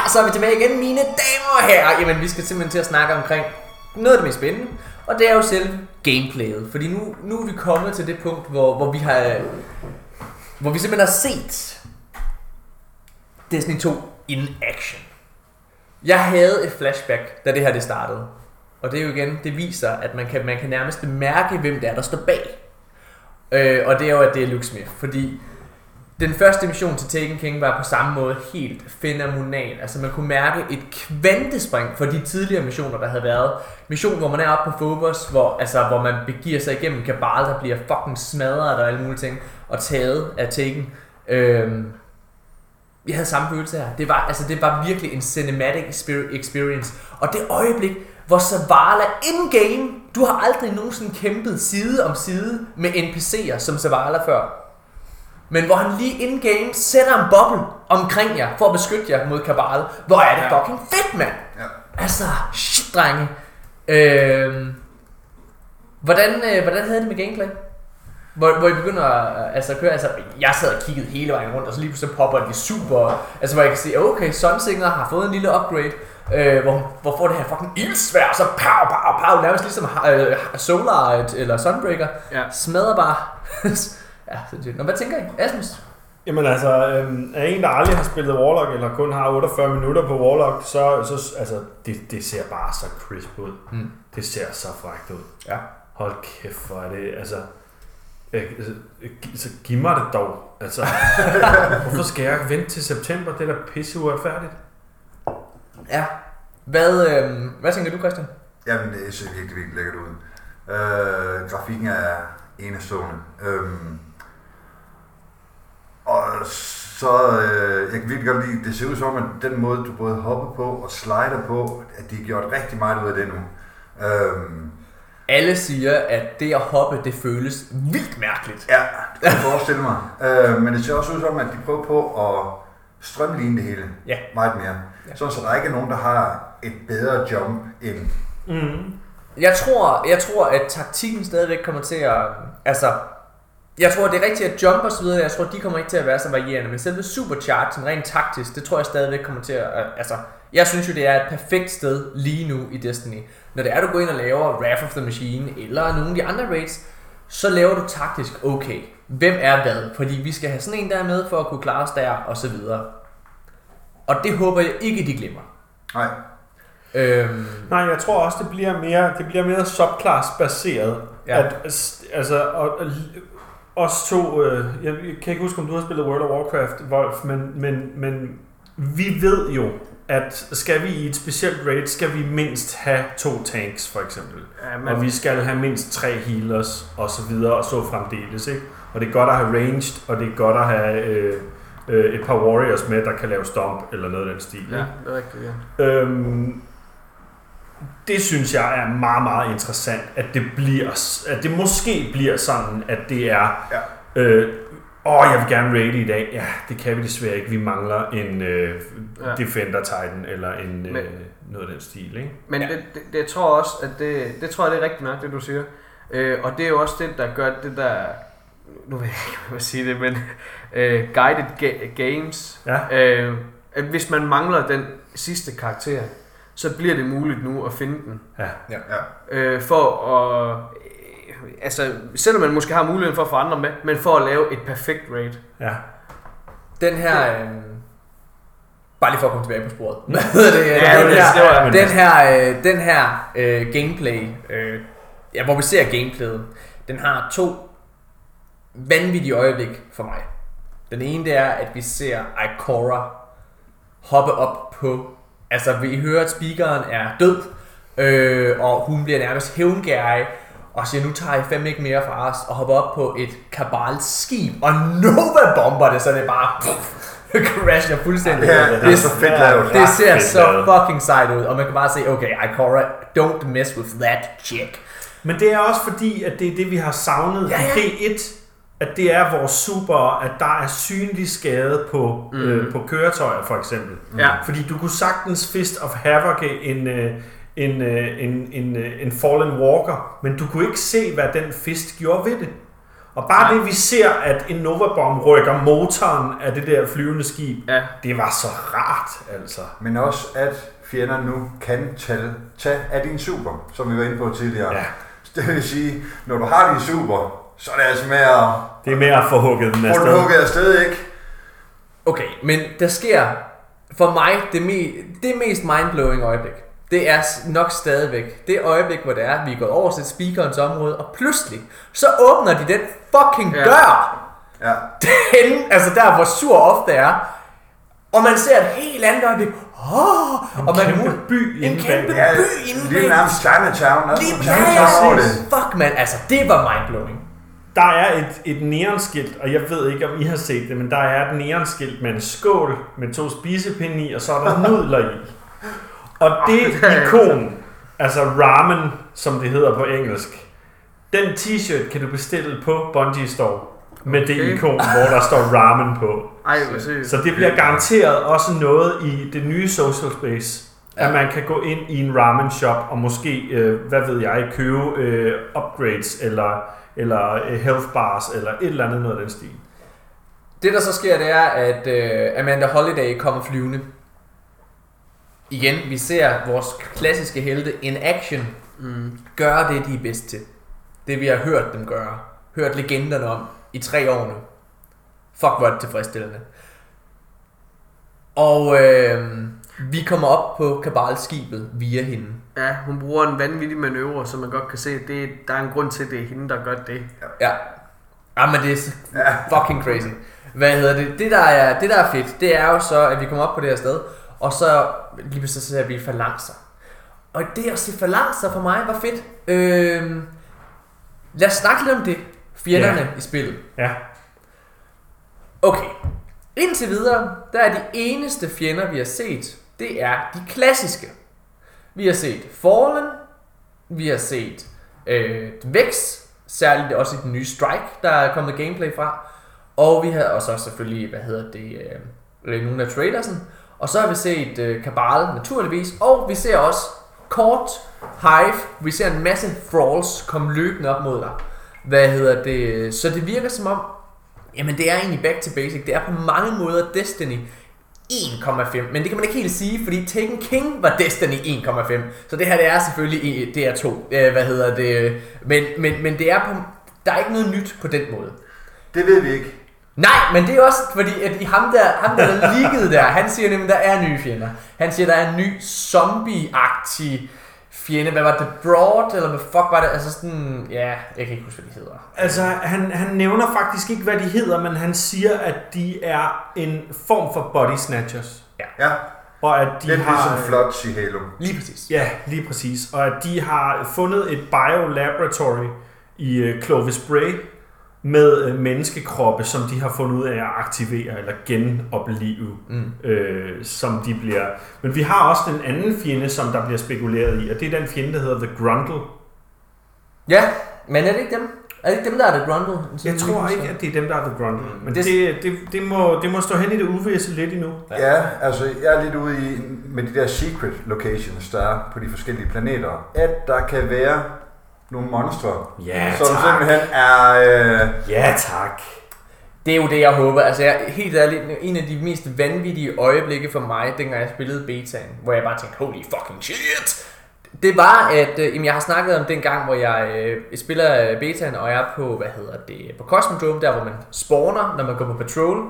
Så er vi tilbage igen, mine damer og herrer. Jamen, vi skal simpelthen til at snakke omkring noget af det mest spændende. Og det er jo selv gameplayet. Fordi nu, nu er vi kommet til det punkt, hvor, hvor vi har... Hvor vi simpelthen har set Destiny 2 in action. Jeg havde et flashback, da det her det startede. Og det er jo igen, det viser, at man kan, man kan nærmest mærke, hvem det er, der står bag. Øh, og det er jo, at det er Luke Smith. Fordi den første mission til Taken King var på samme måde helt fenomenal. Altså man kunne mærke et kvantespring for de tidligere missioner, der havde været. Mission, hvor man er oppe på Phobos, hvor, altså, hvor man begiver sig igennem kabal, der bliver fucking smadret og alle mulige ting, og taget af Taken. Øhm, jeg havde samme følelse her. Det var, altså, det var virkelig en cinematic experience. Og det øjeblik, hvor Zavala in-game, du har aldrig nogensinde kæmpet side om side med NPC'er som Zavala før. Men hvor han lige in-game sætter en boble omkring jer, for at beskytte jer mod kabal. Hvor er det fucking fedt, mand! Ja. Altså, shit, drenge. Øhm, hvordan, øh, hvordan havde det med gameplay? Hvor, hvor I begynder at altså, at køre, altså, jeg sad og kiggede hele vejen rundt, og så lige pludselig popper de super, altså hvor jeg kan se, okay, Sunsinger har fået en lille upgrade, øh, hvor, hvor får det her fucking ildsvær, så pow, pow, pow, nærmest ligesom øh, Solar eller Sunbreaker, Ja. smadrer bare. ja, sindssygt. Nå, hvad tænker I? Asmus? Jamen altså, øhm, er en, der aldrig har spillet Warlock, eller kun har 48 minutter på Warlock, så, så altså, det, det ser bare så crisp ud. Mm. Det ser så frækt ud. Ja. Hold kæft, hvor er det, altså... Øh, altså, øh, gi- så giv mig det dog. Altså, hvorfor skal jeg vente til september? Det er da pisse uretfærdigt. Ja. Hvad, øh, hvad tænker du, Christian? Jamen, det ser virkelig, virkelig lækkert ud. Øh, grafikken er enestående. Øhm, og så, øh, jeg kan virkelig godt lide, det ser ud som, at den måde, du både hopper på og slider på, at de har gjort rigtig meget ud af det nu. Øhm, Alle siger, at det at hoppe, det føles vildt mærkeligt. ja, det kan jeg forestille mig. Øh, men det ser også ud som, at de prøver på at strømline det hele Ja. meget mere. Ja. Sådan, så der ikke er nogen, der har et bedre jump end Mm. Jeg tror, jeg tror, at taktikken stadigvæk kommer til at... Altså, jeg tror, det er rigtigt at jump og så videre, jeg tror, de kommer ikke til at være så varierende, men selve superchargen rent taktisk, det tror jeg stadigvæk kommer til at... Altså, jeg synes jo, det er et perfekt sted lige nu i Destiny. Når det er, du går ind og laver Wrath of the Machine, eller nogle af de andre raids, så laver du taktisk okay. Hvem er hvad? Fordi vi skal have sådan en der med, for at kunne klare os der, og så videre. Og det håber jeg ikke, de glemmer. Nej, Øhm, Nej, jeg tror også, det bliver mere, det bliver mere subclass-baseret. Ja. At, altså, og, os to, øh, jeg kan ikke huske, om du har spillet World of Warcraft, Wolf, men, men, men vi ved jo, at skal vi i et specielt raid, skal vi mindst have to tanks, for eksempel. Ja, Men... Og vi skal have mindst tre healers, og så videre, og så fremdeles, ikke? Og det er godt at have ranged, og det er godt at have øh, øh, et par warriors med, der kan lave stomp, eller noget af den stil. Ja, det er rigtigt, ja. Øhm, det synes jeg er meget, meget interessant, at det bliver, at det måske bliver sådan, at det er, Ja. øh, åh, jeg vil gerne raide i dag. Ja, det kan vi desværre ikke. Vi mangler en øh, Ja. Defender Titan, eller en, øh, Men- noget af den stil, ikke? Men Ja. det, det, det, jeg tror også, at det, det tror jeg, det er rigtigt nok, det du siger. Øh, og det er jo også det, der gør det der, nu ved jeg ikke, hvad jeg sige det, men øh, guided ga- games, Ja. øh, at hvis man mangler den sidste karakter, så bliver det muligt nu at finde den. Ja. ja. Øh, for at, øh, altså, selvom man måske har muligheden for at få andre med, men for at lave et perfekt raid. Ja. Den her... Øh, bare lige for at komme tilbage på sporet. Hvad hedder det? Ja, den, det- her, det var- den her, øh, den her øh, gameplay, øh, ja, hvor vi ser gameplayet, den har to vanvittige øjeblik for mig. Den ene det er, at vi ser Ikora hoppe op på, altså vi hører, at speakeren er død, øh, og hun bliver nærmest hævngærig, og siger, nu tager I fem ikke mere fra os, og hopper op på et kabals skib, og Nova bomber det, så det bare crasher fuldstændig. Ja, det er så fedt lavet. Det ser fedt så lavet. fucking sejt ud, og man kan bare se, okay, Ikora, don't mess with that chick. Men det er også fordi, at det er det, vi har savnet ja. ja. i D1, at det er vores super, at der er synlig skade på, mm. øh, på køretøjer for eksempel. Ja. Fordi du kunne sagtens Fist of Havoc en, øh, en, øh, en, en, øh, en Fallen Walker, men du kunne ikke se, hvad den fist gjorde ved det. Og bare det, vi ser, at en Novabomb rykker motoren af det der flyvende skib, Ja. det var så rart, altså. Men også, at fjender nu kan tage, tage af din super, som vi var inde på tidligere. Ja. Det vil sige, når du har din super, så er det altså med at Det er med at få hugget den få afsted. den hugget afsted, ikke? Okay, men der sker for mig det, me- det mest mindblowing øjeblik. Det er nok stadigvæk det øjeblik, hvor det er, at vi er gået over til speakerens område, og pludselig så åbner de den fucking Ja. dør. Ja. Den, altså der hvor sur ofte er. Og man ser et helt andet øjeblik. Oh, og man kæmpe by en kæmpe. Ja, by inde lige bag. nærmest Chinatown. Altså, Lige det. Fuck man, altså det var mindblowing. Der er et, et neonskilt, og jeg ved ikke, om I har set det, men der er et neonskilt med en skål med to spisepinde i, og så er der nudler i. Og det ikon, altså ramen, som det hedder på engelsk, den t-shirt kan du bestille på Bungie Store med det Okay. ikon, hvor der står ramen på. Ej, seriøst. Så det bliver garanteret også noget i det nye social space, at man kan gå ind i en ramen shop og måske, øh, hvad ved jeg, købe øh, upgrades eller, eller øh, health bars eller et eller andet noget af den stil. Det der så sker, det er, at øh, Amanda Holiday kommer flyvende. Igen, vi ser vores klassiske helte in action Mm. gøre det, de er bedst til. Det vi har hørt dem gøre. Hørt legenderne om i tre år nu. Fuck, hvor er det tilfredsstillende. Og øh, vi kommer op på Kabal-skibet via hende. Ja, hun bruger en vanvittig manøvre, så man godt kan se, det, der er en grund til, at det er hende, der gør det. Ja. Ja, men det er så Ja. fucking crazy. Hvad hedder det? Det der, er, det der er fedt, det er jo så, at vi kommer op på det her sted, og så lige pludselig ser vi falancer. Og det at se falancer for mig var fedt. Øh, lad os snakke lidt om det. Fjenderne Ja. i spillet. Ja, Okay. Indtil videre, der er de eneste fjender, vi har set, det er de klassiske. Vi har set Fallen, vi har set øh, Vex, særligt også i den nye Strike, der er kommet gameplay fra. Og vi har også selvfølgelig, hvad hedder det, øh, øh, nogle af trailersen. Og så har vi set øh, Cabal naturligvis, og vi ser også Kort, Hive, vi ser en masse Thralls komme løbende op mod dig. Hvad hedder det? Så det virker som om, Jamen det er egentlig back to basic. Det er på mange måder Destiny 1,5. Men det kan man ikke helt sige, fordi Taken King var Destiny 1,5. Så det her det er selvfølgelig i DR2. Øh, hvad hedder det? Men, men, men det er på, der er ikke noget nyt på den måde. Det ved vi ikke. Nej, men det er også fordi, at i ham der, ham der, der liggede der, han siger nemlig, der er nye fjender. Han siger, der er en ny zombie-agtig fjende. Hvad var det? Broad? Eller hvad fuck var det? Altså sådan, ja, jeg kan ikke huske, hvad de hedder. altså han, han nævner faktisk ikke, hvad de hedder, men han siger, at de er en form for body snatchers. Ja, Og at de lidt har... ligesom Flotch i Halo. Lige præcis. Ja, lige præcis. Og at de har fundet et biolaboratory i uh, Clovis Bray med uh, menneskekroppe, som de har fundet ud af at aktivere eller genopleve, Mm. øh, som de bliver... Men vi har også den anden fjende, som der bliver spekuleret i, og det er den fjende, der hedder The Grundle. Ja, men er det ikke dem? Er det ikke dem, der er The Grundle? Jeg tror ikke, at det er dem, der er The Grundle. Men det, Det- det, det, må, det må stå hen i det uvisse lidt endnu. Ja, altså jeg er lidt ude i med de der secret locations, der er på de forskellige planeter, at der kan være nogle monstre, Ja, som tak. simpelthen er... Øh, Ja, tak. Det er jo det, jeg håber. Altså, jeg, helt ærligt, en af de mest vanvittige øjeblikke for mig, dengang jeg spillede betaen, hvor jeg bare tænkte, holy fucking shit! Det var, at øh, jeg har snakket om den gang, hvor jeg øh, spiller betaen, og jeg er på, hvad hedder det, på Cosmodrome, der hvor man spawner, når man går på patrol.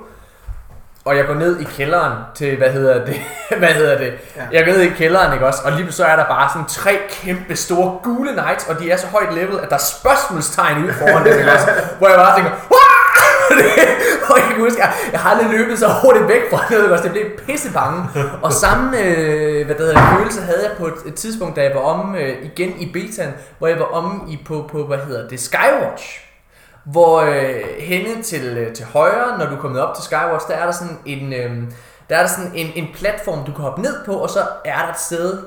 Og jeg går ned i kælderen til, hvad hedder det, hvad hedder det, ja. jeg går ned i kælderen, ikke også, og lige så er der bare sådan tre kæmpe store gule knights, og de er så højt level, at der er spørgsmålstegn ude foran dem, ikke også, hvor jeg bare tænker, og jeg kan huske, jeg, jeg har aldrig løbet så hurtigt væk fra det, ikke også, det blev pisse bange. Og samme øh, hvad det hedder, følelse havde jeg på et, et tidspunkt, da jeg var om øh, igen i betaen, hvor jeg var om i på, på hvad hedder det, Skywatch. Hvor øh, henne til, øh, til højre, når du er kommet op til Skywatch, der er der sådan en, øh, der er der sådan en, en platform, du kan hoppe ned på, og så er der et sted,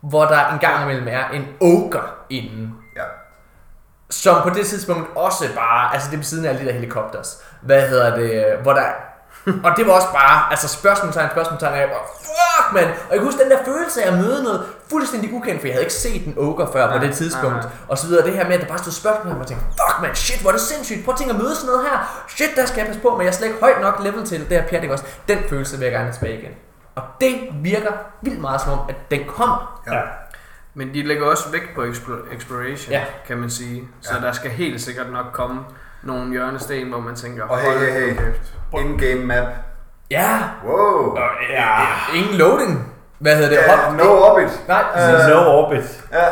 hvor der en gang imellem er en ogre inden. ja. Som på det tidspunkt også bare, altså det ved siden af alle de der helikopters, hvad hedder det, hvor der, og det var også bare, altså spørgsmålstegn, spørgsmålstegn, og fuck mand! Og jeg kan huske den der følelse af at møde noget fuldstændig ukendt, for jeg havde ikke set en ogre før på Nej, det tidspunkt, nej, nej. og så videre. Det her med, at der bare stod spørgsmål, og man tænkte, fuck man, shit, hvor er det sindssygt, prøv at tænke at møde sådan noget her. Shit, der skal jeg passe på, men jeg er slet ikke højt nok level til det her pjat, også? Den følelse vil jeg gerne have tilbage igen. Og det virker vildt meget som om, at den kommer. Ja. Men de lægger også vægt på explo- exploration, Ja. kan man sige. Så Ja. der skal helt sikkert nok komme nogle hjørnesten, hvor man tænker, Og hey, hey, hey. In-game map. Ja, Wow. Ja. ingen loading. Hvad hedder det? Ja, Hop- no orbit. Nej, Uh, no orbit. Ej, det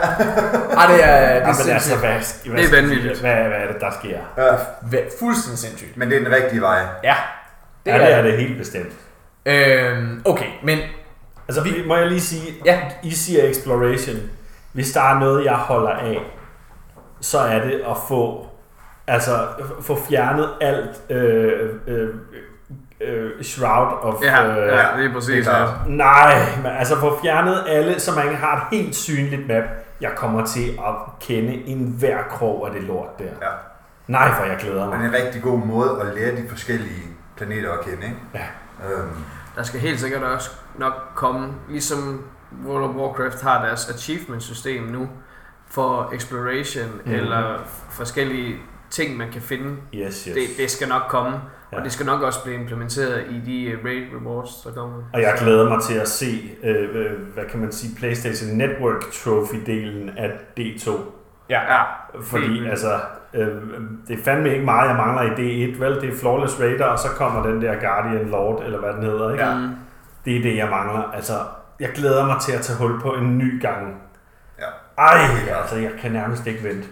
er, det er Ja, men altså, sindssygt. hvad, hvad Det er vanvittigt. Hvad, hvad er det, der sker? Ja. Væ- Fuldstændig sindssygt. Men det er den rigtige vej. Ja, det ja, er det er det. det helt bestemt. Øhm, okay, men Altså, vi, må jeg lige sige, Ja. I siger exploration. Hvis der er noget, jeg holder af, så er det at få, altså, få fjernet alt øh, øh, øh, shroud of... Ja, øh, ja, det er præcis det. Nej, men altså få fjernet alle, så man har et helt synligt map. Jeg kommer til at kende en hver krog af det lort der. Ja. Nej, hvor jeg glæder Men mig. en rigtig god måde at lære de forskellige planeter at kende, ikke? Ja. Øhm, Der skal helt sikkert også nok komme, ligesom World of Warcraft har deres achievement system nu, for exploration mm. eller forskellige ting, man kan finde. Yes, yes. Det, det skal nok komme, ja. Og det skal nok også blive implementeret i de øh, raid rewards, der kommer. Og jeg glæder mig til at se, øh, øh, hvad kan man sige, PlayStation Network Trophy-delen af D2. ja, Ja, Fordi vildt. altså, øh, det er fandme ikke meget, jeg mangler i D1, vel? Det er Flawless Raider, og så kommer den der Guardian Lord, eller hvad den hedder, ikke? Ja. Det er det, jeg mangler. Altså, jeg glæder mig til at tage hul på en ny gang. Ja. Ej, altså, jeg kan nærmest ikke vente.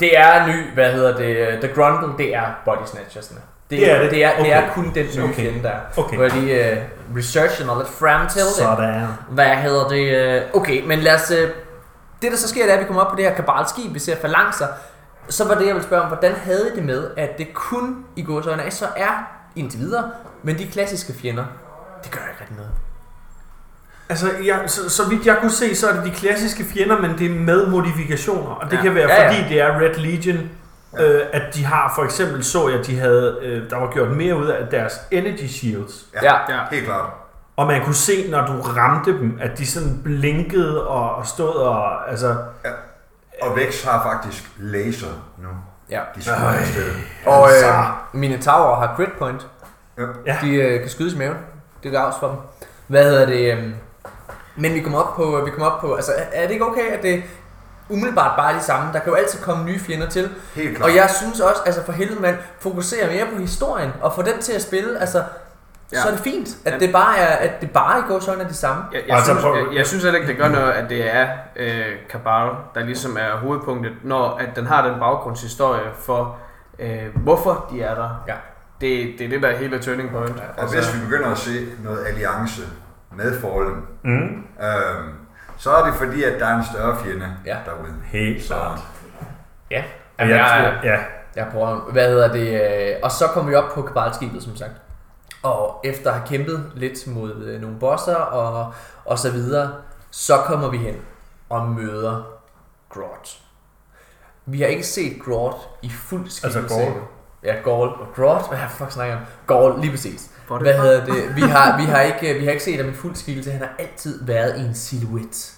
Det er ny, hvad hedder det, The Grundle, det er Body Snatchersne. Det, Det er det? Det er, det er Okay. kun den nye Okay. fjende der. Okay. Hvor lige uh, researche noget lidt frem til det. Sådan. Hvad hedder det? øh, Okay, men lad os... øh, Det der så sker, det er, at vi kommer op på det her kabalskib, vi ser falancer. Så var det, jeg vil spørge om, hvordan havde I det med, at det kun i gåsøjne så er indtil videre, men de klassiske fjender, det gør ikke rigtig noget. Altså, jeg, så, så vidt jeg kunne se, så er det de klassiske fjender, men det er med modifikationer. Og det Ja. kan være, Ja, ja. fordi det er Red Legion, øh, at de har, for eksempel så jeg, at de havde, øh, der var gjort mere ud af deres energy shields. Ja. Ja. Helt klart. Og man kunne se, når du ramte dem, at de sådan blinkede og, og stod og, altså... Og Vex har faktisk laser nu. Ja. De skyder afsted. Og Altså. øh, mine tower har crit point. Ja. Ja. De øh, kan skydes i maven. Det er gavs for dem. Hvad hedder det? Øh, men vi kommer op på, vi kommer op på, altså er er det ikke okay, at det umiddelbart bare er de samme? Der kan jo altid komme nye fjender til. Helt klart. Og jeg synes også, altså for helvede man fokuserer mere på historien og få den til at spille, altså ja. Ja. så er det fint, at Ja. det bare er, at det bare går sådan er de samme. Jeg, jeg, Altså, synes, jeg, jeg synes heller ikke, det gør noget, at det er øh, Kabal, der ligesom er hovedpunktet, når at den har den baggrundshistorie for, øh, hvorfor de er der. Ja. Det, det er det, der er hele turning point. Og hvis vi begynder at se noget alliance med Fallen, Mm. øhm, så er det fordi, at der er en større fjende Ja. derude. Helt Så, klart. Ja. Jamen, jeg, jeg, tror, ja. jeg prøver, hvad hedder det, øh, og så kommer vi op på kabalskibet, som sagt. Og efter at have kæmpet lidt mod øh, nogle bosser og, og så videre, så kommer vi hen og møder Groth. Vi har ikke set Groth i fuld skikkelse. Altså Gaul. Ja, Gaul og Groth. Hvad fuck snakker om? Gaul, lige præcis. Body Hvad fuck. hedder det? Vi har, vi har, ikke, vi har ikke set ham i fuld skikkelse. Han har altid været i en silhuet.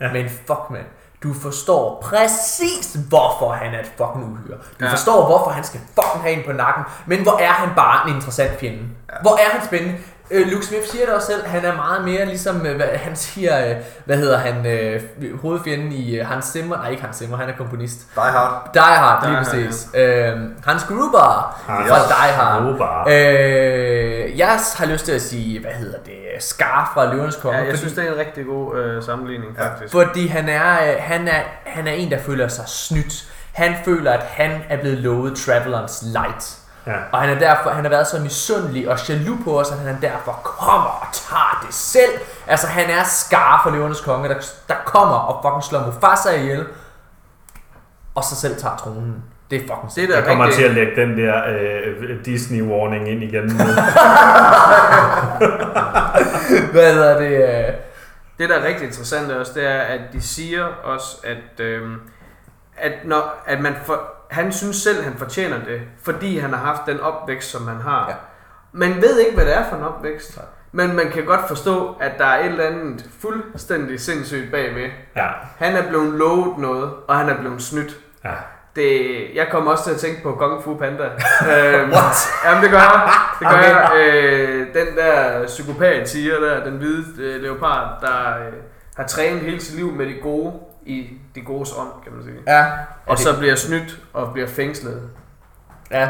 Ja. Men fuck man, du forstår præcis hvorfor han er et fucking uhyre. Du. Ja. forstår hvorfor han skal fucking have en på nakken. Men hvor er han bare en interessant fjende. Ja. Hvor er han spændende. Øh, Luke Smith siger det også selv, han er meget mere ligesom, øh, hvad, han siger, øh, hvad hedder han, øh, hovedfjenden i øh, Hans Zimmer, nej ikke Hans Zimmer, han er komponist. Die Hard. Die Hard, lige Die Hard, præcis. Øh, Hans Gruber Hans fra Die Hard. Gruber. Øh, jeg har lyst til at sige, hvad hedder det, Scar fra Løvernes Konge. Ja, jeg fordi, synes, det er en rigtig god øh, sammenligning, Ja. faktisk. fordi han er, øh, han, er, han er en, der føler sig snydt. Han føler, at han er blevet lovet Travelers Light. Ja. Og han, er derfor, han har været så misundelig og jaloux på os, at han derfor kommer og tager det selv. Altså, han er Scar fra Løvernes Konge, der, der kommer og fucking slår Mufasa ihjel. Og så selv tager tronen. Det er fucking Det er Jeg kommer rigtig... til at lægge den der øh, Disney-warning ind igen. Hvad hedder det? Øh, Det, der er rigtig interessant også, det er, at de siger også, at, øhm, at, når, at man for, han synes selv, han fortjener det, fordi han har haft den opvækst, som han har. Ja. Man ved ikke, hvad det er for en opvækst. Nej. Men man kan godt forstå, at der er et eller andet fuldstændig sindssygt bagved. Ja. Han er blevet lovet noget, og han er blevet snydt. ja. Det, jeg kommer også til at tænke på Kung Fu Panda. øhm, Jamen det gør jeg. Det gør Okay. jeg. Øh, den der psykopat tiger der, den hvide øh, leopard, der øh, har trænet hele sit liv med det gode i det gode ånd, kan man sige. Ja. Og så bliver snydt og bliver fængslet. Ja.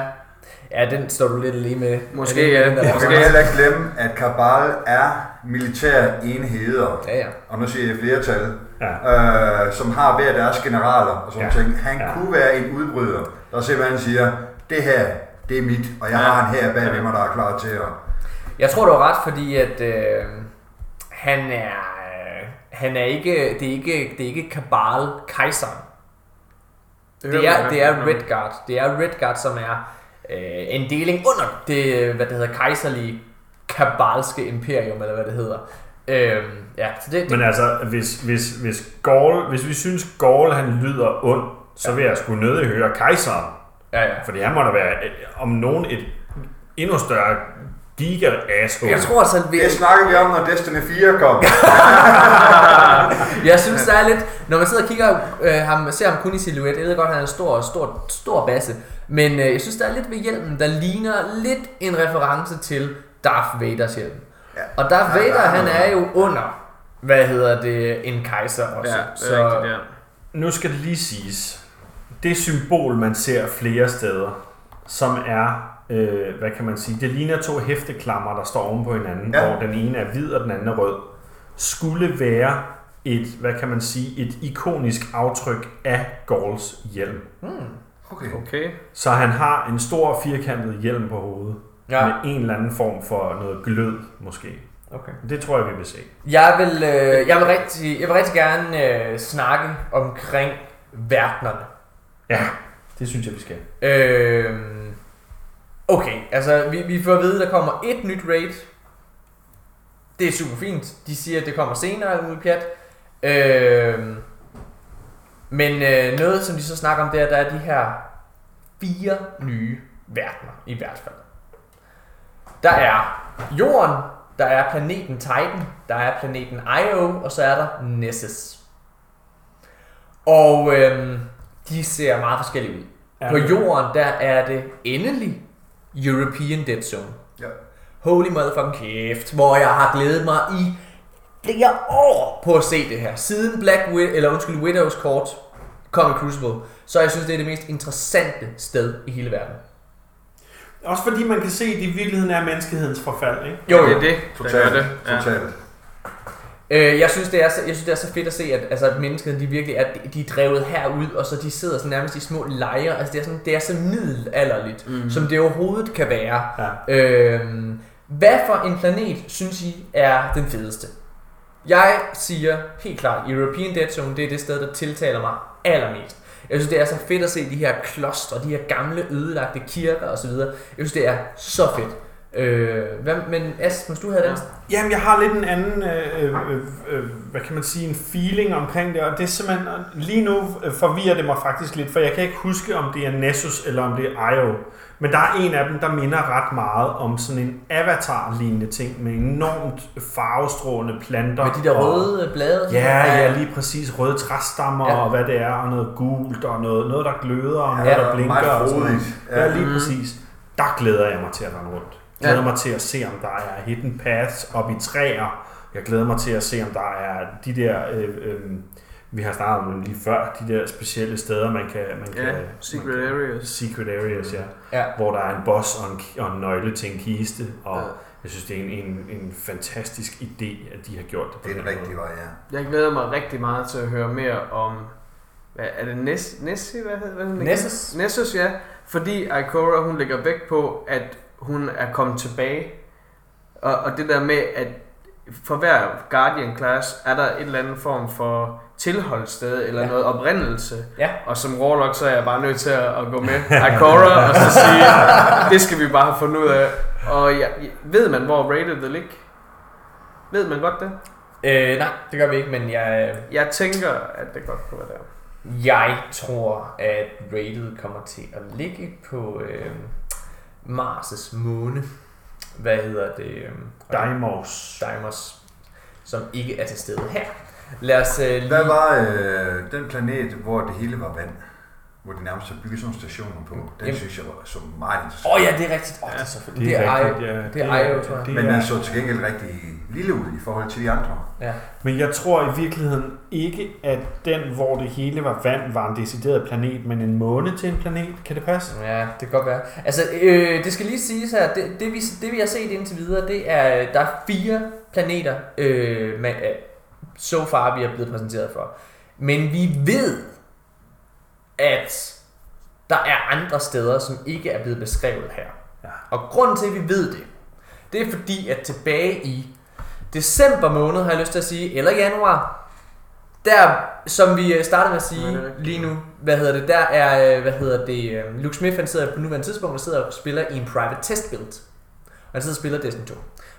Ja, den står du lidt lige med. Måske, Er det ja. den, der- Måske. må heller ikke glemme, at Kabal er militære enheder, Ja, ja. og nu siger jeg flertal, Ja. øh, som har hver deres generaler og sådan Ja. ting. Han Ja. kunne være en udbryder, der simpelthen siger, det her, det er mit, og jeg Ja. har en her bag ved Ja. mig, der er klar til at... Jeg tror, du har ret, fordi at øh, han er... Han er ikke... Det er ikke, det er ikke Kabal kejseren. Det er, det er Red Guard. Det er Red Guard, som er øh, en deling under det, hvad det hedder, kejserlige kabalske imperium, eller hvad det hedder. Øhm, ja, så det, det, Men altså, hvis, hvis, hvis, Gaul, hvis vi synes, Gaul han lyder ond, så vil jeg sgu nødig høre kejseren. ja, ja. Fordi han må da være, om nogen, et endnu større giga asshole. Jeg tror altså, vi, Det snakker vi om, når Destiny 4 kommer. jeg synes, der er lidt... Når man sidder og kigger øh, ham, ser ham kun i silhuet, jeg ved godt, han er en stor, stor, stor basse, men øh, jeg synes, der er lidt ved hjelmen, der ligner lidt en reference til Darth Vaders hjelm. Ja. Og Darth Ja, Vader, der er han er jo under, hvad hedder det, en kejser også. Ja, det er rigtigt, ja. Nu skal det lige siges. Det symbol, man ser flere steder, som er, øh, hvad kan man sige, det ligner to hæfteklammer, der står oven på hinanden, ja. Hvor den ene er hvid og den anden er rød, skulle være et, hvad kan man sige, et ikonisk aftryk af Gauls hjelm. Okay. Okay. Så han har en stor firkantet hjelm på hovedet. Ja, med en eller anden form for noget glød, måske. okay. Det tror jeg, vi vil se. Jeg vil, øh, jeg vil, rigtig, jeg vil rigtig gerne øh, snakke omkring verdenerne. Ja, det synes jeg, vi skal. Øh, okay, altså vi, vi får at vide, at der kommer et nyt raid. Det er super fint. De siger, at det kommer senere, alt muligt pjat. Øh, men øh, noget, som de så snakker om, det er, at der er de her fire nye verdener i hvert fald. Der er Jorden, der er planeten Titan, der er planeten Io, og så er der Nessus. Og øhm, de ser meget forskellige ud. Ja. På jorden, der er det endelig European Dead Zone. Ja. Holy motherfucking kæft, hvor jeg har glædet mig i flere år på at se det her. Siden Black Widow, eller undskyld, Widows kort kom i Crucible, så jeg synes, det er det mest interessante sted i hele verden. Også fordi man kan se, at det i virkeligheden er menneskehedens forfald, ikke? Jo, Det jo. er det, Totalt. det. Ja. Totalt. Øh, jeg, synes, det er så, jeg synes, det er så fedt at se, at, altså, at menneskene de virkelig er, de er drevet herud, og så de sidder sådan nærmest i små lejre. Altså, det er, sådan, det er så middelalderligt, mm. som det overhovedet kan være. Ja. Øhm, hvad for en planet synes I er den fedeste? Jeg siger helt klart, European Dead Zone, det er det sted, der tiltaler mig allermest. Jeg synes, det er så fedt at se de her klostre, de her gamle ødelagte kirker osv. Jeg synes, det er så fedt. Øh, hvad, men As, hvis du havde den... Jamen, jeg har lidt en anden, øh, øh, øh, hvad kan man sige, en feeling omkring det, og det er simpelthen, lige nu øh, forvirrer det mig faktisk lidt, for jeg kan ikke huske, om det er Nessus eller om det er Io. Men der er en af dem, der minder ret meget om sådan en avatar-lignende ting, med enormt farvestrålende planter. Med de der og- røde blade? Ja, ja, lige præcis. Røde træstammer Ja. og hvad det er, og noget gult, og noget, noget der gløder, og noget, Ja, der blinker. meget og sådan noget. Ja, Ja. lige præcis. Der glæder jeg mig til at rende rundt. Jeg glæder Ja. mig til at se, om der er hidden paths op i træer. Jeg glæder mig til at se, om der er de der, øh, øh, vi har snakket om dem lige før, de der specielle steder, man kan... Man Ja, kan secret man kan, areas. Secret areas, ja. Ja. Hvor der er en boss og en, og en nøgle til en kiste. Og Ja. jeg synes, det er en, en, en fantastisk idé, at de har gjort det på Det er den rigtige vej, ja. Jeg glæder mig rigtig meget til at høre mere om... Hvad, er det Ness, Nessie? Hvad hedder den? Nessus. Nessus, ja. Fordi Ikora, hun lægger vægt på, at hun er kommet tilbage. Og, og det der med, at for hver Guardian Class er der et eller andet form for tilholdssted eller Ja. ja. noget oprindelse. Ja. Og som Warlock, så er jeg bare nødt til at, at gå med Ikora og så sige, det skal vi bare have fundet ud af. Og jeg, ved man, hvor Rated vil ligge? Ved man godt det? Øh, nej, det gør vi ikke, men jeg, Jeg tænker, at det godt kunne være der. jeg tror, at rated kommer til at ligge på øh, Mars' måne. hvad hedder det? øhm, Deimos. Deimos, som ikke er til stede her. Lad os øh, lige... Hvad var øh, den planet, hvor det hele var vand? Hvor de nærmest har bygget sådan nogle stationer på? Den Jamen. synes jeg var så meget interessant. Åh oh, ja, det er rigtigt. Oh, det er så fedt. Det, er rigtigt, Io. ja. Det er Io, tror jeg. det Men er- den så til gengæld rigtig lille ud i forhold til de andre. Ja. Men jeg tror i virkeligheden ikke, at den, hvor det hele var vand, var en decideret planet, men en måne til en planet. Kan det passe? Ja, det kan godt være. Altså, øh, det skal lige siges her, det, det, vi, det vi har set indtil videre, det er, der er fire planeter, øh, med, øh, so far vi er blevet præsenteret for. Men vi ved, at der er andre steder, som ikke er blevet beskrevet her. Ja. Og grunden til, at vi ved det, det er fordi, at tilbage i december måned, har jeg lyst til at sige, eller januar, der, som vi øh, startede med at sige Nej, lige nu, hvad hedder det, der er, øh, hvad hedder det, øh, Luke Smith, han sidder på nuværende tidspunkt og sidder og spiller i en private test build. Og han sidder og spiller Destiny 2.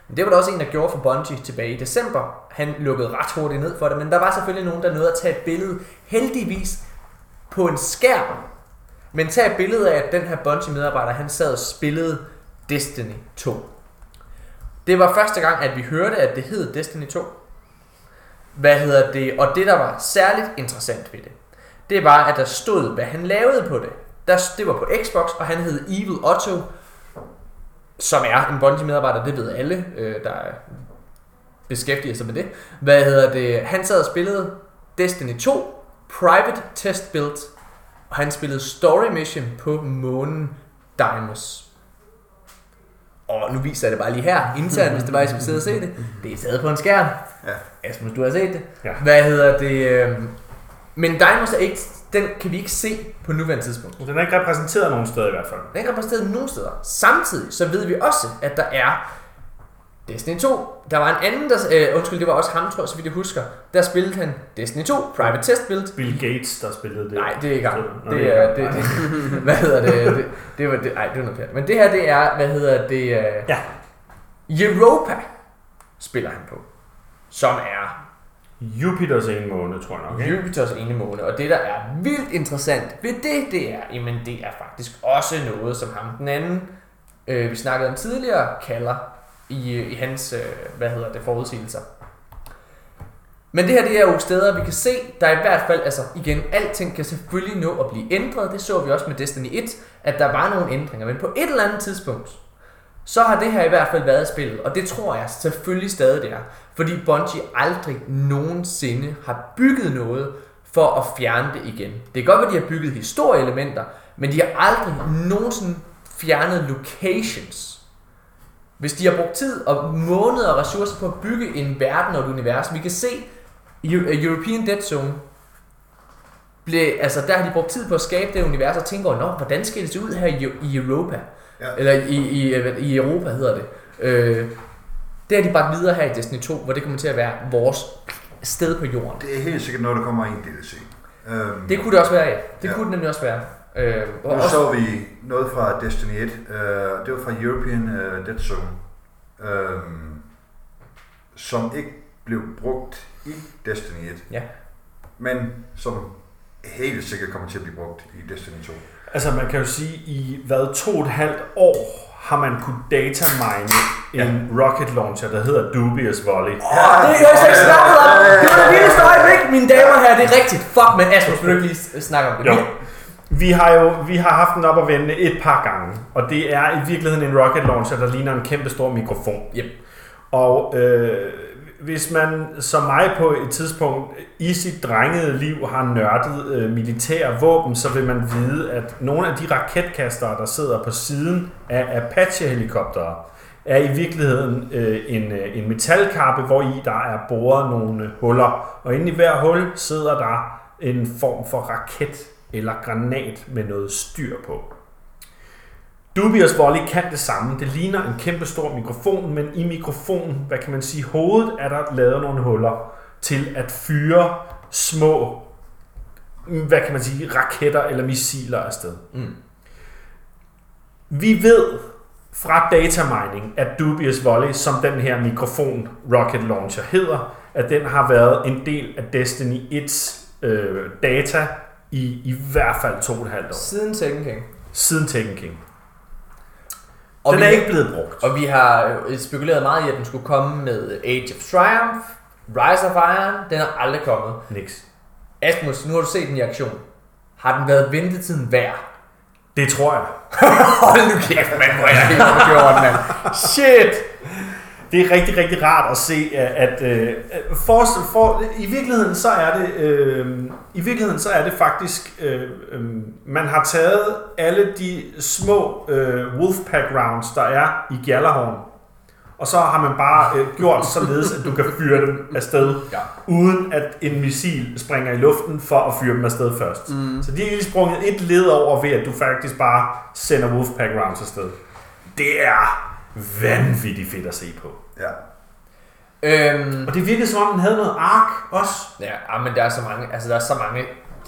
Men det var der også en, der gjorde for Bungie tilbage i december. Han lukkede ret hurtigt ned for det, men der var selvfølgelig nogen, der nåede at tage et billede, heldigvis på en skærm. Men tag et billede af, at den her Bungie-medarbejder, han sad og spillede Destiny 2. Det var første gang, at vi hørte, at det hed Destiny 2. Hvad hedder det? Og det, der var særligt interessant ved det, det var, at der stod, hvad han lavede på det. Der, det var på Xbox, og han hed Evil Otto, som er en Bungie-medarbejder, det ved alle, øh, der beskæftiger sig med det. Hvad hedder det? Han sad og spillede Destiny 2, Private Test Build, og han spillede Story Mission på månen Deimos. Og nu viser jeg det bare lige her, internt, hvis det var, I skulle sidde og se det. Det er taget på en skærm. Ja. Asmus, du har set det. Ja. Hvad hedder det? øhm, Men Deimos er ikke, den kan vi ikke se på nuværende tidspunkt. Den er ikke repræsenteret nogen steder i hvert fald. Den er ikke repræsenteret nogen steder. Samtidig så ved vi også, at der er Destiny 2. Der var en anden, der, øh, undskyld, det var også ham, tror jeg, så vidt jeg husker. Der spillede han Destiny 2, Private Test Build. Bill Gates, der spillede det. Nej, det er ikke ham. Det er, det, det, hvad hedder det? Det, det var det, nej, det var noget pjat. Men det her, det er, hvad hedder det? øh, Ja. Europa spiller han på. Som er Jupiters ene måned, tror jeg nok. Ikke? Jupiters ene måne. Og det, der er vildt interessant ved det, det er, jamen det er faktisk også noget, som ham den anden, øh, vi snakkede om tidligere, kalder i, i hans, øh, hvad hedder det, forudsigelser. Men det her, det er jo steder, vi kan se, der i hvert fald, altså igen, alting kan selvfølgelig nå at blive ændret. Det så vi også med Destiny 1, at der var nogle ændringer. Men på et eller andet tidspunkt, så har det her i hvert fald været i spillet. Og det tror jeg selvfølgelig stadig det er. Fordi Bungie aldrig nogensinde har bygget noget for at fjerne det igen. Det kan godt være, de har bygget historieelementer, men de har aldrig nogensinde fjernet locations. Hvis de har brugt tid og måneder og ressourcer på at bygge en verden og et univers, vi kan se Eu- European Dead Zone, blev, altså der har de brugt tid på at skabe det univers og tænke over, Nå, hvordan skal det se ud her i, i Europa? Ja. Eller i, i, i Europa hedder det. Øh, det har de bragt videre her i Destiny 2, hvor det kommer til at være vores sted på jorden. Det er helt sikkert noget, der kommer i en DLC. Øhm, Det kunne det også være, ja. Det Ja. kunne det nemlig også være. Øh, og Nu også, så vi noget fra Destiny 1. Øh, det var fra European øh, Dead Zone. Øh, som ikke blev brugt i Destiny 1. Ja. Men som helt sikkert kommer til at blive brugt i Destiny 2. Altså man kan jo sige, i hvad, to og et halvt år har man kunnet datamine en rocket launcher, der hedder Dubious Volley. Åh, det er så ikke snakket om! Det var det vildeste øjeblik, mine damer her. Det er rigtigt. Fuck, men Asmus, vil du ikke lige snakke om det? Jo. Vi har jo vi har haft den op at vende et par gange, og det er i virkeligheden en rocket launcher, der ligner en kæmpe stor mikrofon. Yep. Og øh, hvis man som mig på et tidspunkt i sit drengede liv har nørdet øh, militære våben, så vil man vide, at nogle af de raketkastere, der sidder på siden af Apache-helikoptere, er i virkeligheden øh, en, øh, en metalkappe, hvor i der er boret nogle huller. Og inde i hver hul sidder der en form for raket eller granat med noget styr på. Dubious Volley kan det samme. Det ligner en kæmpe stor mikrofon, men i mikrofonen, hvad kan man sige, hovedet er der lavet nogle huller til at fyre små, hvad kan man sige, raketter eller missiler afsted. Mm. Vi ved fra datamining, at Dubious Volley, som den her mikrofon rocket launcher hedder, at den har været en del af Destiny 1's øh, data i i hvert fald to og et halvt år. Siden Tekken King. Siden Tekken King. Og Den vi, er ikke blevet brugt. Og vi har øh, spekuleret meget i, at den skulle komme med Age of Triumph, Rise of Iron. Den er aldrig kommet. Niks. Asmus, nu har du set den i aktion. Har den været ventetiden værd? Det tror jeg. Hold nu kæft, mand, hvor er jeg helt jorden, mand. Shit! Det er rigtig, rigtig rart at se, at, at øh, for, for, i virkeligheden så er det øh, i virkeligheden så er det faktisk øh, øh, man har taget alle de små øh, Wolfpack rounds, der er i Gjallarhorn, og så har man bare øh, gjort således, at du kan fyre dem afsted, Ja. uden at en missil springer i luften for at fyre dem afsted først. Mm. Så de er lige sprunget et led over ved, at du faktisk bare sender Wolfpack rounds afsted. Det er vanvittigt fedt at se på. Ja. Øhm, Og det virkede som om, den havde noget ark også. ja, ah, men der er så mange, altså der er så mange,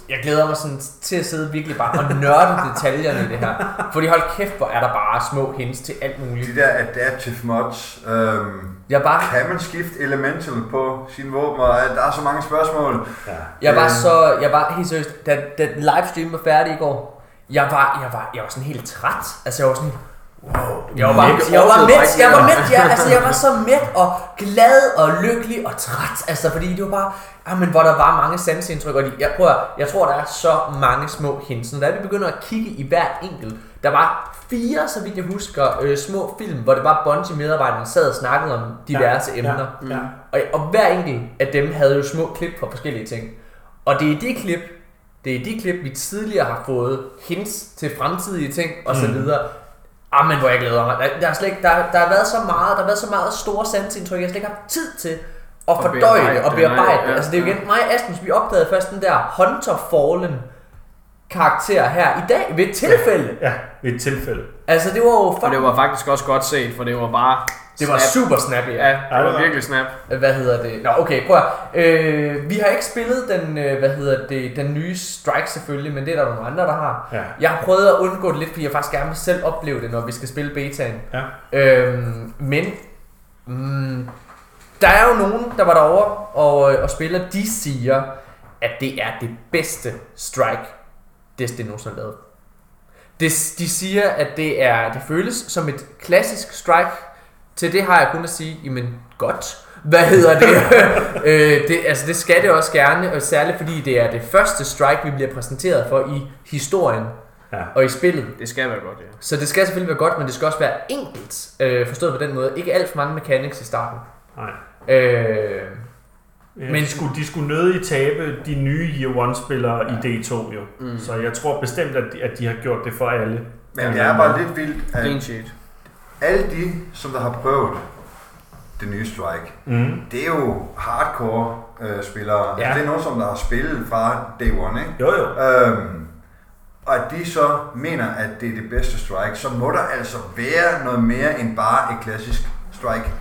jeg glæder mig sådan til at sidde virkelig bare og nørde detaljerne i det her. Fordi hold kæft, hvor er der bare små hints til alt muligt. De der adaptive mods, øhm, Jeg bare, kan man skifte elemental på sine våben, og der er så mange spørgsmål. Ja. jeg var Øh. så, jeg var helt seriøst, da, da livestream var færdig i går, jeg var, jeg var, jeg var sådan helt træt. Altså jeg var sådan. Jeg var, bare, Mæt. jeg var mæt, jeg var mæt, ja, altså jeg var så mæt og glad og lykkelig og træt. Altså fordi det var bare, ah, men hvor der var mange sansindtryk. Og de, jeg, prøver, jeg tror der er så mange små hints. Når vi begynder at kigge i hvert enkelt, der var fire, så vidt jeg husker, øh, små film, hvor det var Bungie medarbejderne sad og snakkede om diverse Ja, emner. Ja, ja. Og, og hver enkelt af dem havde jo små klip fra forskellige ting. Og det er de klip, det er de klip, vi tidligere har fået hints til fremtidige ting og så Mm. Ah, men hvor jeg glæder mig. Der, der, er slet ikke, der, der har været så meget, der har været så meget store sansindtryk, jeg har slet ikke haft tid til at fordøje bearbejde det og bearbejde det. ja, Altså det er jo ja. igen mig og Asmus, vi opdagede først den der Hunter Fallen karakter her i dag ved et tilfælde. ja, ved et tilfælde. Altså det var jo Og fuck, det var faktisk også godt set, for det var bare... det var snap. super snappy. Ja, det det var var- virkelig snap. Hvad hedder det? Nå, okay, prøv at, øh, Vi har ikke spillet den, øh, hvad hedder det, den nye Strike selvfølgelig, men det er der nogle andre, der har. Ja. Jeg har prøvet at undgå det lidt, fordi jeg faktisk gerne vil selv opleve det, når vi skal spille betaen. Ja. Øhm, men mm, der er jo nogen, der var derovre og, øh, og spiller, de siger, at det er det bedste Strike, Destiny nogensinde har lavet. Det, de siger, at det er det føles som et klassisk Strike. Til det har jeg kun at sige, jamen godt. Hvad hedder det? øh, det? Altså det skal det også gerne, og særligt fordi det er det første Strike, vi bliver præsenteret for i historien Ja. og i spillet. Det skal være godt, ja. Så det skal selvfølgelig være godt, men det skal også være enkelt, øh, forstået på den måde. Ikke alt for mange mechanics i starten. Nej. Øh, Men Men- de skulle, de skulle nødig tabe de nye Year One-spillere ja. i D2 jo. Mm. Så jeg tror bestemt, at de, at de har gjort det for alle. Men det er bare lidt vildt, at. Alle de, som der har prøvet det nye Strike, Mm. det er jo hardcore øh, spillere. Ja. Ja. Det er nogen, som der har spillet fra day one, ikke? Jo jo. Øhm, og at de så mener, at det er det bedste strike, så må der altså være noget mere end bare et klassisk strike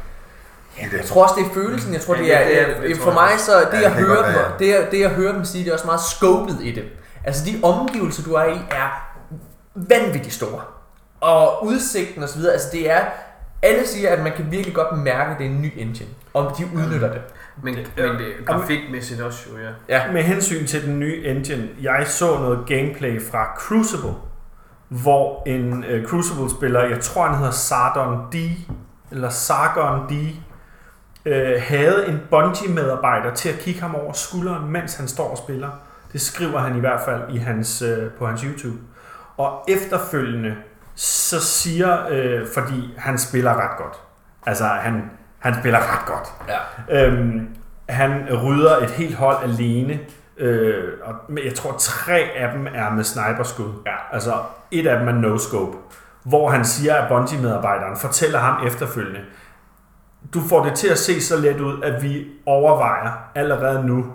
jeg tror også, det er følelsen. Jeg tror, det er, det er det, det for mig, så det, Ja, jeg hører godt dem, det, jeg, det, jeg hører dem sige, det er også meget scopet i det. Altså, de omgivelser, du er i, er vanvittigt store. Og udsigten og så videre, altså det er, alle siger, at man kan virkelig godt mærke, at det er en ny engine, og de udnytter det. Men, Det- men det er grafikmæssigt også jo, ja. Ja. Med hensyn til den nye engine, jeg så noget gameplay fra Crucible, hvor en uh, Crucible-spiller, jeg tror han hedder Sardon D, eller Sargon D, uh, havde en Bungie-medarbejder til at kigge ham over skulderen, mens han står og spiller. Det skriver han i hvert fald i hans, uh, på hans YouTube. Og efterfølgende, så siger, uh, fordi han spiller ret godt. Altså, han, han spiller ret godt. Ja. Øhm, han rydder et helt hold alene, øh, og jeg tror tre af dem er med sniperskud. Ja. Altså et af dem er no-scope, hvor han siger, at Bungie-medarbejderen fortæller ham efterfølgende, du får det til at se så let ud, at vi overvejer allerede nu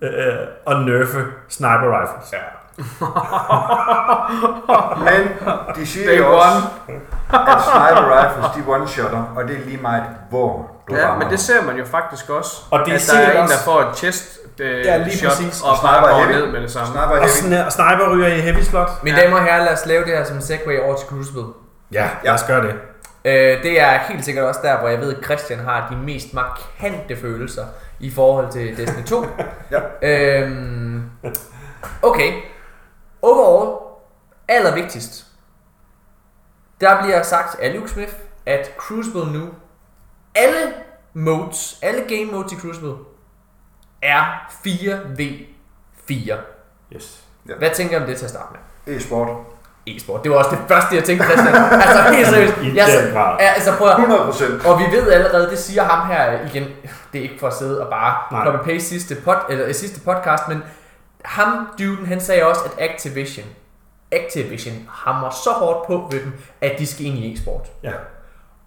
øh, at nerfe sniper rifles. Ja. Men de siger Day jo one. også, at sniper rifles, de one-shotter, og det er lige meget, hvor du Ja, rammer. men det ser man jo faktisk også. Og det er at der sikkert er en, der også- får et chest øh, Ja, lige shot, præcis. og Og bare sniper går heavy. ned med det samme. Sniper Og, heavy. sna- sniper ryger i heavy slot. Mine Ja. damer og herrer, lad os lave det her som en segway over til Crucible. Ja, lad os gøre det. Øh, det er helt sikkert også der, hvor jeg ved, at Christian har de mest markante følelser i forhold til Destiny 2. Ja. øhm, okay. Overall, allervigtigst. Der bliver sagt af Luke Smith, at Crucible nu, alle modes, alle game modes i Crucible, er 4v4. Yes. Hvad tænker du om det til at starte med? E-sport. E-sport. Det var også det første, jeg tænkte, Christian. altså helt seriøst. I Jeg, den grad. Ja, altså prøv at, 100 procent. og vi ved allerede, det siger ham her igen, det er ikke for at sidde og bare copy-paste sidste, pod, eller, øh, sidste podcast, men ham, duden, han sagde også, at Activision, Activision hammer så hårdt på ved dem, at de skal ind i e-sport. Ja.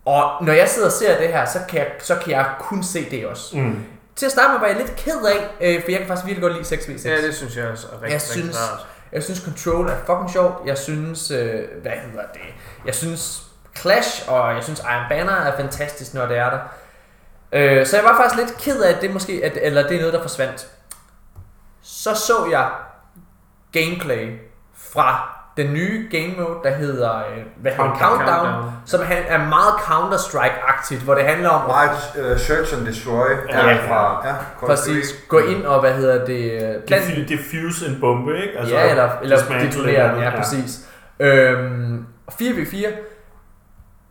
Og når jeg sidder og ser det her, så kan jeg, så kan jeg kun se det også. Mm. Til at starte med var jeg lidt ked af, øh, for jeg kan faktisk virkelig godt lide 6v6. Ja, det synes jeg også er rigtig, Jeg rigtig synes- rart. Jeg synes Control er fucking sjovt. Jeg synes, øh, hvad hedder det? Jeg synes Clash og jeg synes Iron Banner er fantastisk, når det er der. Øh, så jeg var faktisk lidt ked af, at det måske, at, eller det er noget, der forsvandt. Så så jeg gameplay fra den nye game mode, der hedder, øh, hvad hedder det? Countdown. Countdown, Countdown. som han er meget Counter-Strike-agtigt, hvor det handler om Meget uh, search and destroy. Ja. Ja, fra, ja, præcis gå ind og, hvad hedder det, øh, plant, Defu- Diffuse en bombe, ikke? Altså, ja, eller, eller detonere den, ja, andet, præcis. Øhm, 4v4.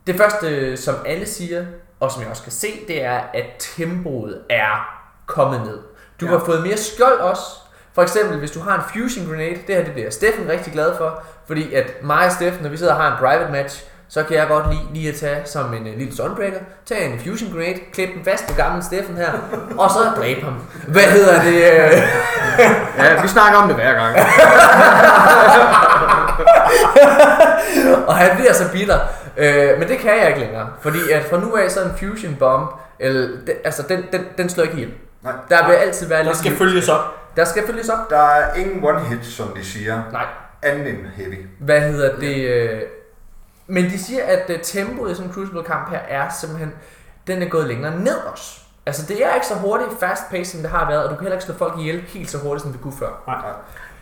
Det første, som alle siger, og som jeg også kan se, det er, at tempoet er kommet ned. Du Ja. har fået mere skjold også. For eksempel, hvis du har en fusion grenade, det her det bliver Steffen rigtig glad for, fordi at mig og Steffen, når vi sidder og har en private match, så kan jeg godt lide lige at tage som en uh, lille sunbreaker, tage en fusion grenade, klippe den fast på gamle Steffen her, og så dræbe ham. Hvad hedder det? øh? Ja, vi snakker om det hver gang. og han bliver så bitter. Øh, men det kan jeg ikke længere. Fordi at fra nu af, så er en fusion bomb, eller, det, altså den, den, den slår ikke ihjel. Nej. Der vil altid være Der lidt... skal følges op. Der skal følges op. Der er ingen one-hit, som de siger, Nej, andet end heavy. hvad hedder det? Øh, men de siger, at øh, tempoet i sådan en Crucible-kamp her er simpelthen, den er gået længere ned også. Altså det er ikke så hurtigt fast pace, som det har været, og du kan heller ikke slå folk ihjel helt så hurtigt, som det kunne før.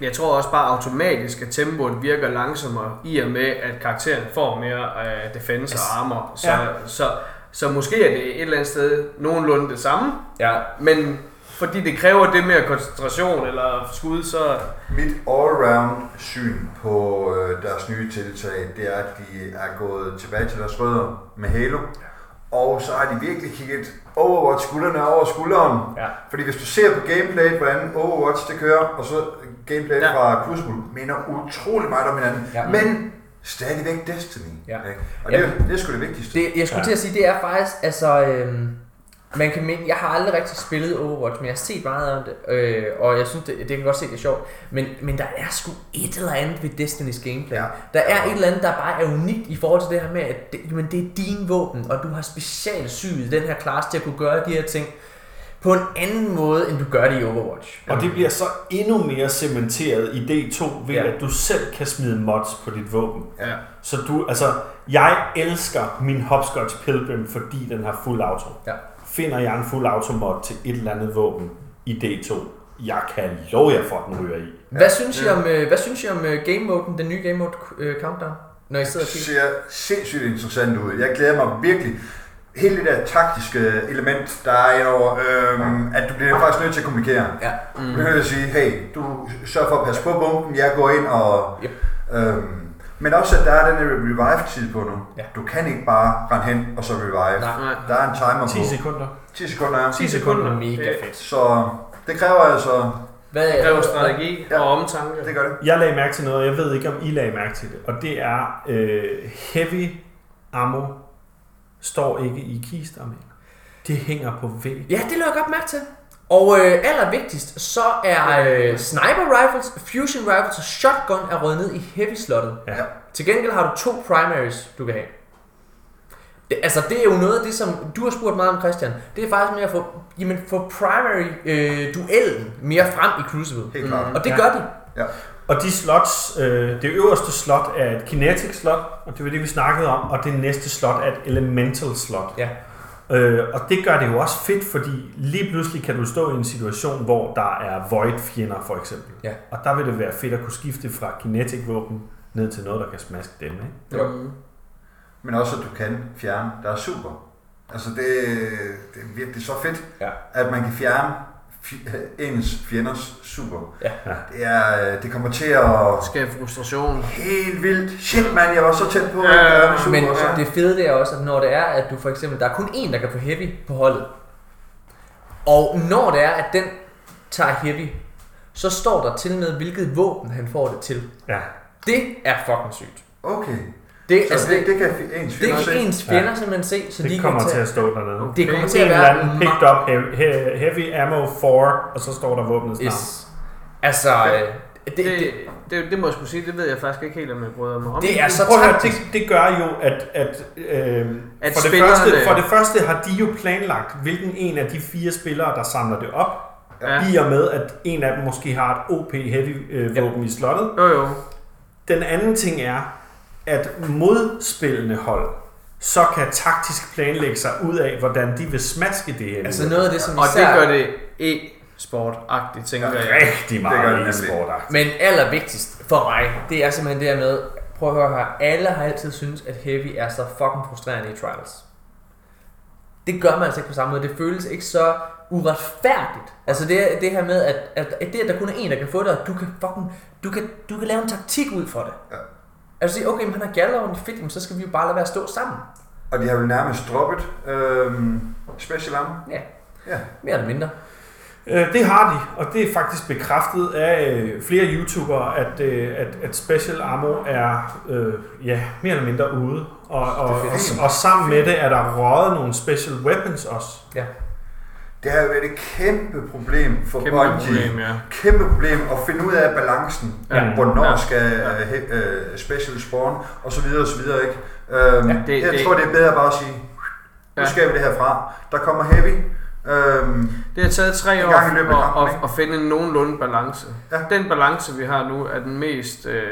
Jeg tror også bare automatisk, at tempoet virker langsommere, i og med, at karakteren får mere uh, defense og armor. Så, Ja. så, så måske er det et eller andet sted nogenlunde det samme, Ja, men fordi det kræver det mere koncentration eller skud, så... Mit all-round syn på øh, deres nye tiltag, det er, at de er gået tilbage til deres rødder med Halo. Og så har de virkelig kigget Overwatch skuldrene over skulderen. ja. Fordi hvis du ser på gameplayet, hvordan Overwatch det kører, og så gameplayet Ja. fra Crucible, minder utrolig meget om hinanden. Ja. Men stadigvæk Destiny. Ja. ikke? Og det, er, Jamen. det er sgu det vigtigste. Det, jeg skulle Ja. ja. til at sige, det er faktisk, altså, øhm, man kan mene, jeg har aldrig rigtig spillet Overwatch, men jeg har set meget om det, øh, og jeg synes, det, det kan godt se, det er sjovt, men, men der er sgu et eller andet ved Destiny's gameplay. Ja. Der er et eller andet, der bare er unikt i forhold til det her med, at det, jamen, det er din våben, og du har specialsyet den her klasse til at kunne gøre de her ting på en anden måde, end du gør det i Overwatch. Og det bliver så endnu mere cementeret i D2 ved, ja. at du selv kan smide mods på dit våben. Ja. Så du, altså, jeg elsker min Hopscotch Pilgrim, fordi den har fuld auto. Ja. Finder jeg en fuld auto mod til et eller andet våben i D2, jeg kan love jer for, at den ryger i. Hvad synes I om, øh, hvad synes I om øh, game moden, den nye game mode øh, countdown, når I sidder og Det kigger? ser sindssygt interessant ud. Jeg glæder mig virkelig. Hele det der taktiske element, der er indover, øhm, at du bliver faktisk nødt til at kommunikere. Ja. Mm. Du bliver nødt til at sige, hey, du sørger for at passe på bomben, jeg går ind og... Yep. Øhm, men også, at der er den her revive-tid på nu. Ja. Du kan ikke bare rende hen og så revive. Nej. Nej. Der er en timer 10 på. sekunder. 10 sekunder. ja. 10 sekunder. Mega Det- fedt. Så det kræver altså... Hvad Det kræver strategi Ja. og omtanke. Det gør det. Jeg lagde mærke til noget, og jeg ved ikke, om I lagde mærke til det. Og det er, øh, heavy ammo står ikke i kister mere. Det hænger på væggen. Ja, det lå jeg godt mærke til. Og øh, allervigtigst, så er øh, sniper rifles, fusion rifles og shotgun er røget ned i heavy slottet. Ja. Til gengæld har du to primaries, du kan have. Det, altså, det er jo noget af det, som du har spurgt meget om, Christian. Det er faktisk med at få, jamen, få primary øh, duellen mere frem i Crucible. Helt klart. Og det Ja. gør de. Ja. Og de slots, øh, det øverste slot er et kinetic slot, og det var det, vi snakkede om, og det næste slot er et elemental slot. Ja. Øh, og det gør det jo også fedt, fordi lige pludselig kan du stå i en situation, hvor der er void fjender for eksempel. Ja. Og der vil det være fedt at kunne skifte fra kinetic våben ned til noget, der kan smaske dem. Ikke? Jo. Mm. Men også, at du kan fjerne. Der er super. Altså, det, det er virkelig så fedt, Ja. at man kan fjerne ens fjenders super. Ja. Det, er, øh, det kommer til at... Skabe frustration. Helt vildt. Shit, man, jeg var så tæt på. At gøre det super, Men og så- det fede det er også, at når det er, at du for eksempel, der er kun én, der kan få heavy på holdet. Og når det er, at den tager heavy, så står der til med, hvilket våben han får det til. Ja. Det er fucking sygt. Okay. Det, Så altså, det, det, det kan ens det fjender kan se. ens fjender simpelthen se, så de Det kommer kan til at stå dernede. det kommer En til at eller være anden picked up heavy, he- heavy ammo 4, og så står der våbnets navn. Yes. Altså, øh, det, Det, det, det, det må jeg skulle sige, det ved jeg faktisk ikke helt, om jeg bryder mig om. det er så Prøv at høre, taktisk. det, det gør jo, at, at, øh, At for, det første, for det første har de jo planlagt, hvilken en af de fire spillere, der samler det op, Ja. i og med, at en af dem måske har et OP heavy øh, våben i slottet. Jo, jo. Den anden ting er, at modspillende hold så kan taktisk planlægge sig ud af, hvordan de vil smaske det her. altså noget af det, som Og det gør det e-sport-agtigt, tænker jeg. rigtig Det gør meget det nemlig. sport Men allervigtigst for mig, det er simpelthen det her med, prøv at høre her, alle har altid syntes, at Heavy er så fucking frustrerende i Trials. Det gør man altså ikke på samme måde. Det føles ikke så uretfærdigt. Altså det, det her med, at, at, at det, at der kun er en, der kan få det, og du kan fucking, du kan, du kan lave en taktik ud for det. Ja. Altså sige, okay, men han har galloven fedt, jamen, så skal vi jo bare lade være at stå sammen. Og de har vel nærmest droppet øhm, special ammo. Ja, Ja. mere eller mindre. Øh, det har de, og det er faktisk bekræftet af øh, flere YouTubere, at, øh, at, at Special Ammo er øh, ja, mere eller mindre ude. Og, og, og, og sammen med det er der røget nogle Special Weapons også. Ja. Det har jo været et kæmpe problem for Kæmpe Bungie. problem, ja. Kæmpe problem at finde ud af balancen. Ja. Hvornår Ja. skal uh, he, uh, special spawn, og så videre, og så videre, ikke? Um, Ja, det, jeg det- tror, det er bedre bare at sige, nu Ja. skal vi det herfra. Der kommer heavy. Um, Det har taget tre år at, at, at finde en nogenlunde balance. Ja. Den balance, vi har nu, er den mest, øh,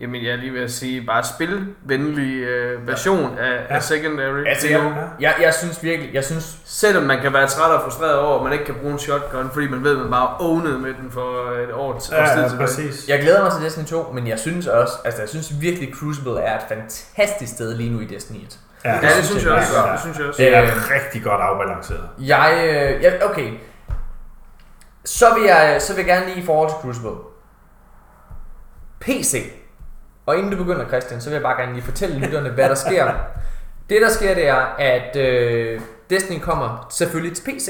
jamen jeg er lige ved at sige, bare spilvenlige øh, version af, Ja. af Secondary. Altså, jeg, jeg, jeg synes virkelig, jeg synes, Selvom man kan være træt og frustreret over, at man ikke kan bruge en shotgun, fordi man ved, at man bare ownede med den for et år til Ja, ja, tilbage. præcis. Jeg glæder mig til Destiny 2, men jeg synes også, altså jeg synes virkelig Crucible er et fantastisk sted lige nu i Destiny 1. Ja, Ja, det synes jeg også. Ja, Det synes jeg også. det er Øh, rigtig godt afbalanceret. Jeg, øh, jeg okay. Så vil jeg, så vil jeg gerne lige i forhold til Crucible. PC. Og inden du begynder, Christian, så vil jeg bare gerne lige fortælle lytterne, hvad der sker. Det, der sker, det er, at øh, Destiny kommer selvfølgelig til PC.